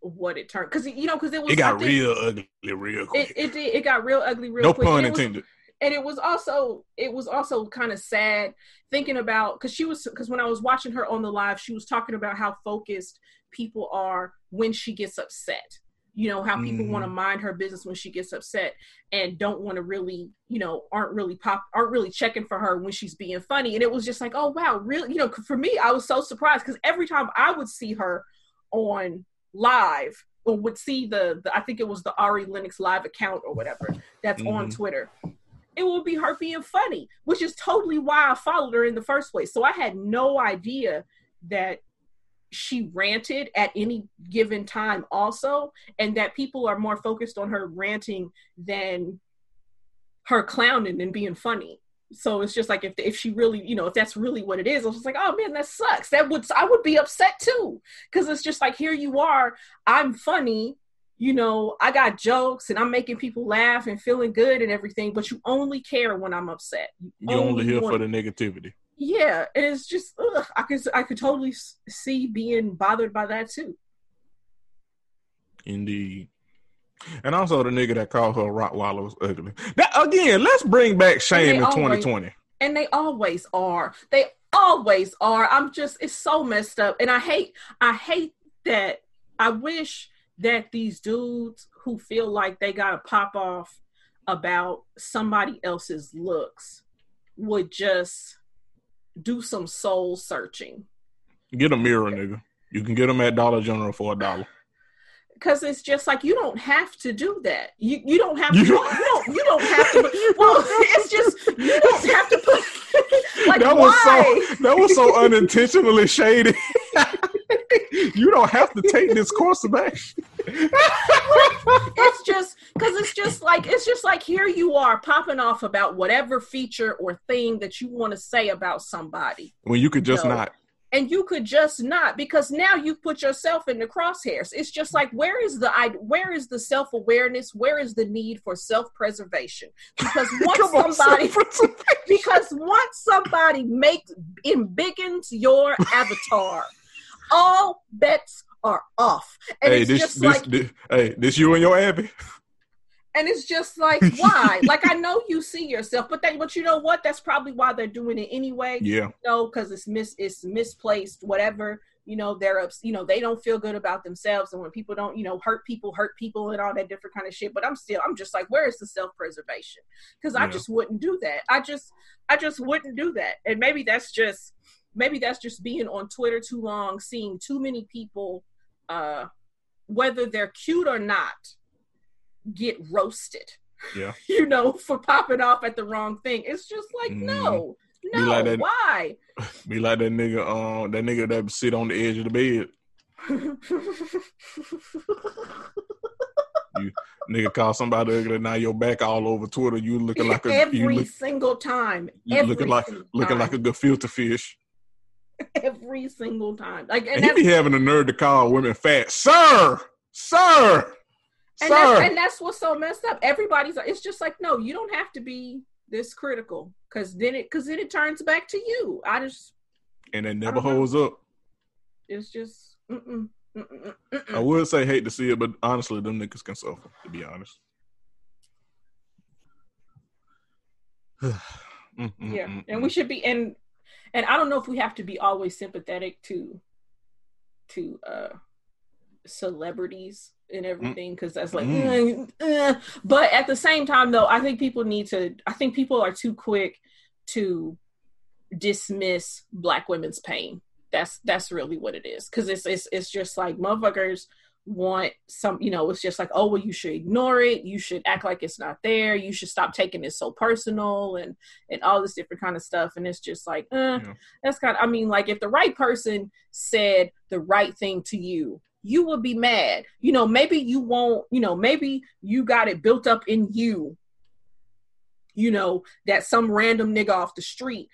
what it turned because you know because it was It got think real ugly, real quick. It, it did. It got real ugly real no quick. pun intended. And it was also it was also kind of sad thinking about because she was because when I was watching her on the live, she was talking about how focused people are when she gets upset. You know how people Mhm. want to mind her business when she gets upset and don't want to really, you know, aren't really pop, aren't really checking for her when she's being funny. And it was just like, oh wow, really? You know, for me, I was so surprised because every time I would see her on live or would see the, the I think it was the Ari Lennox live account or whatever that's on Mhm. Twitter it would be her being funny, which is totally why I followed her in the first place. So I had no idea that she ranted at any given time, also, and that people are more focused on her ranting than her clowning and being funny. So it's just like if if she really, you know, if that's really what it is, I was like, oh man, that sucks. That would I would be upset too, because it's just like here you are, I'm funny, you know, I got jokes and I'm making people laugh and feeling good and everything, but you only care when I'm upset. You only here want- for the negativity. yeah, and it's just ugh, I could I could totally see being bothered by that too. Indeed. And also the nigga that called her Rottweiler was ugly. That again, let's bring back shame in always- 2020. And they always are. They always are. I'm just it's so messed up, and I hate I hate that. I wish that these dudes who feel like they gotta pop off about somebody else's looks would just do some soul searching. Get a mirror, nigga. You can get them at Dollar General for a dollar. because it's just like you don't have to do that. You you don't have to. You don't- don't. You don't have to. Well, it's just you don't have to put. like that was why? so that was so unintentionally shady. you don't have to take this course of action. it's just because it's just like it's just like here you are popping off about whatever feature or thing that you want to say about somebody, when you could just No. not. and you could just not because now you've put yourself in the crosshairs. It's just like where is the I where is the self awareness? Where is the need for self preservation? Because once somebody because once somebody makes embiggens your avatar, all bets are off. And Hey, it's this, just this, like this, hey, this you and your Abby. and it's just like why? like I know you see yourself, but that but you know what? That's probably why they're doing it anyway. Yeah, You know, because it's mis it's misplaced, whatever. You know, they're ups, you know, they don't feel good about themselves. And when people don't, you know, hurt people, hurt people and all that different kind of shit. But I'm still I'm just like, where is the self preservation? Because I just wouldn't do that. I just I just wouldn't do that. And maybe that's just maybe that's just being on Twitter too long, seeing too many people, uh, whether they're cute or not, get roasted. Yeah. you know, for popping off at the wrong thing. It's just like, Mhm. no, Be no, like that- why? be like that nigga. Um, that nigga that sit on the edge of the bed. you Nigga call somebody ugly. Now your back all over Twitter. You looking like a every look, single time. you every looking like single looking time. like a good filter fish. every single time. Like, and, And he be having the nerve to call women fat, sir, sir, and, sir. that's, and that's what's so messed up. Everybody's. It's just like, no, you don't have to be this critical because then it because then it turns back to you. I just, and it never don't know. holds up. it's just. Mm-mm, mm-mm, mm-mm. I would say hate to see it, but honestly, them niggas can suffer. To be honest. Mm, mm, yeah mm, and we should be and and i don't know if we have to be always sympathetic to to uh celebrities and everything because that's like Mm. uh, uh. but at the same time though i think people need to i think people are too quick to dismiss black women's pain that's that's really what it is because it's, it's it's just like motherfuckers want some you know it's just like oh well you should ignore it you should act like it's not there you should stop taking it so personal and and all this different kind of stuff and it's just like uh, Yeah. that's kind of i mean like if the right person said the right thing to you you would be mad you know maybe you won't you know maybe you got it built up in you you know that some random nigga off the street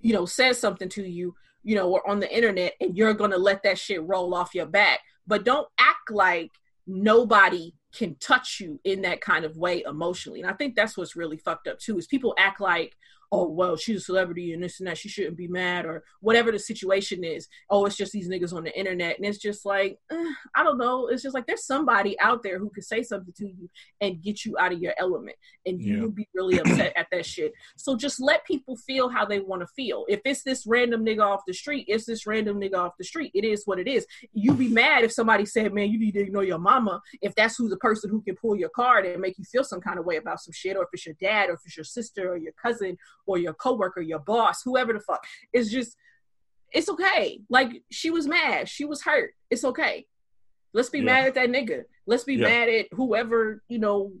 you know, says something to you, you know, or on the internet, and you're gonna let that shit roll off your back. But don't act like nobody can touch you in that kind of way emotionally. And I think that's what's really fucked up too, is people act like oh well she's a celebrity and this and that she shouldn't be mad or whatever the situation is. Oh it's just these niggas on the internet. And it's just like eh, i don't know. It's just like there's somebody out there who could say something to you and get you out of your element and you Yeah. will be really upset at that shit. So just let people feel how they want to feel. If it's this random nigga off the street it's this random nigga off the street. It is what it is. You be mad if somebody said man you need to ignore your mama. If that's who the person who can pull your card and make you feel some kind of way about some shit or if it's your dad or if it's your sister or your cousin or your coworker, your boss, whoever the fuck. It's just, it's okay. Like she was mad, she was hurt. It's okay. Let's be Yeah. mad at that nigga. Let's be Yeah. mad at whoever you know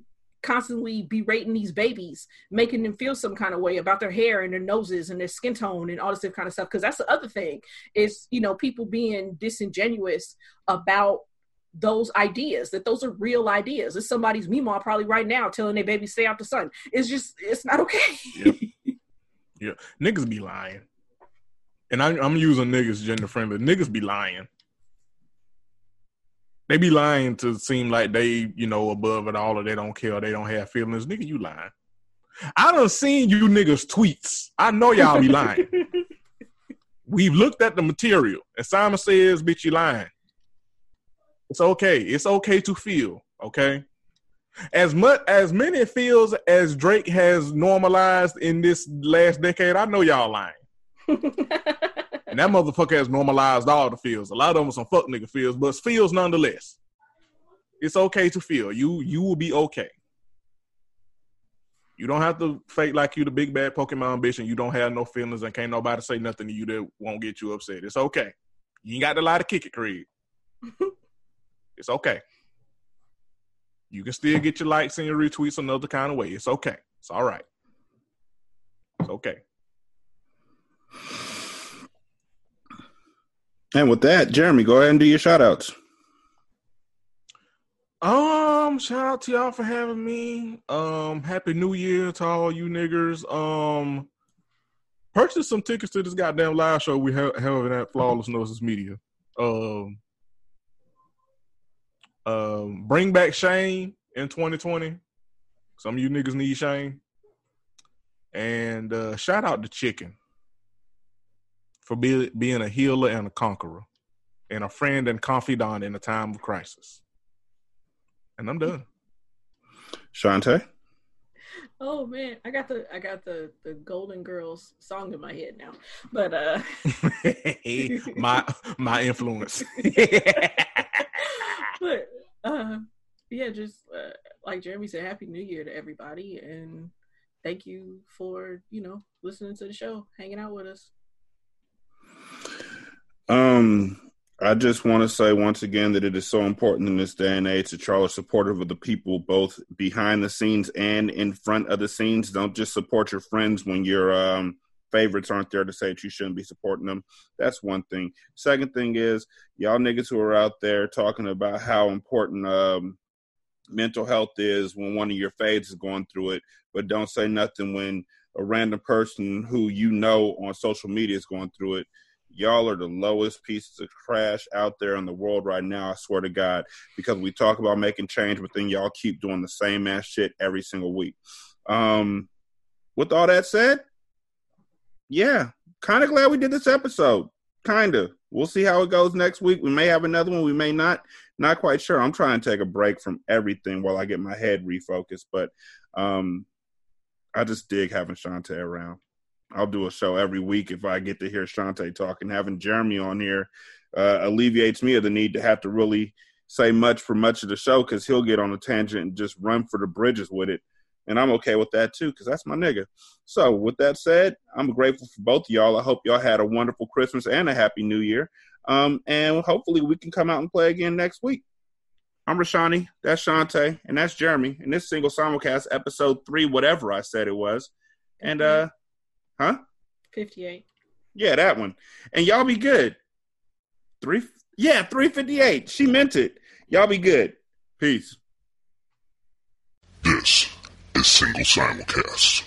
constantly berating these babies, making them feel some kind of way about their hair and their noses and their skin tone and all this kind of stuff. Because that's the other thing is you know people being disingenuous about those ideas that those are real ideas. It's somebody's meemaw probably right now telling their baby stay out the sun. It's just it's not okay. Yep. Yeah, niggas be lying. And I, I'm using niggas gender friendly. Niggas be lying. They be lying to seem like they, you know, above it all or they don't care, they don't have feelings. Nigga, you lying. I done seen you niggas tweets. I know y'all be lying. We've looked at the material. And Simon says, bitch, you lying. It's okay. It's okay to feel, okay? As much as many feels as Drake has normalized in this last decade, I know y'all lying. And that motherfucker has normalized all the feels. A lot of them are some fuck nigga feels, but feels nonetheless. It's okay to feel. You you will be okay. You don't have to fake like you the big bad Pokemon bitch and you don't have no feelings and can't nobody say nothing to you that won't get you upset. It's okay. You ain't got to lie to kick it, Craig. it's okay. You can still get your likes and your retweets another kind of way. It's okay. It's all right. It's okay. And with that, Jeremey, go ahead and do your shout outs. Um, shout out to y'all for having me. Um, happy new year to all you niggers. Um, purchase some tickets to this goddamn live show we have having at Flawless Gnosis Media. Um, um, bring back shame in 2020. Some of you niggas need shame. And uh, shout out to Chicken for be, being a healer and a conqueror, and a friend and confidant in a time of crisis. And I'm done. Shanta. Oh man, I got the I got the the Golden Girls song in my head now. But uh my my influence. but uh yeah, just uh, like Jeremey said, happy new year to everybody and thank you for, you know, listening to the show, hanging out with us. Um, I just want to say once again that it is so important in this day and age that y'all are supportive of the people both behind the scenes and in front of the scenes. Don't just support your friends when your um, favorites aren't there to say that you shouldn't be supporting them. That's one thing. Second thing is y'all niggas who are out there talking about how important um, mental health is when one of your faves is going through it, but don't say nothing when a random person who you know on social media is going through it y'all are the lowest pieces of trash out there in the world right now. I swear to God, because we talk about making change, but then y'all keep doing the same ass shit every single week. Um, with all that said, yeah, kind of glad we did this episode. Kind of. We'll see how it goes next week. We may have another one. We may not. Not quite sure. I'm trying to take a break from everything while I get my head refocused. But um, I just dig having Shanta around. I'll do a show every week if I get to hear Shanta talk. And having Jeremey on here uh, alleviates me of the need to have to really say much for much of the show because he'll get on a tangent and just run for the bridges with it. And I'm okay with that too because that's my nigga. So, with that said, I'm grateful for both of y'all. I hope y'all had a wonderful Christmas and a happy new year. Um, and hopefully, we can come out and play again next week. I'm Rashani, that's Shanta, and that's Jeremey. And this single simulcast, episode three, whatever I said it was. And, uh, huh? 58. Yeah, that one. And y'all be good. Three, yeah, 358. She meant it. Y'all be good. Peace. This is Single Simulcast.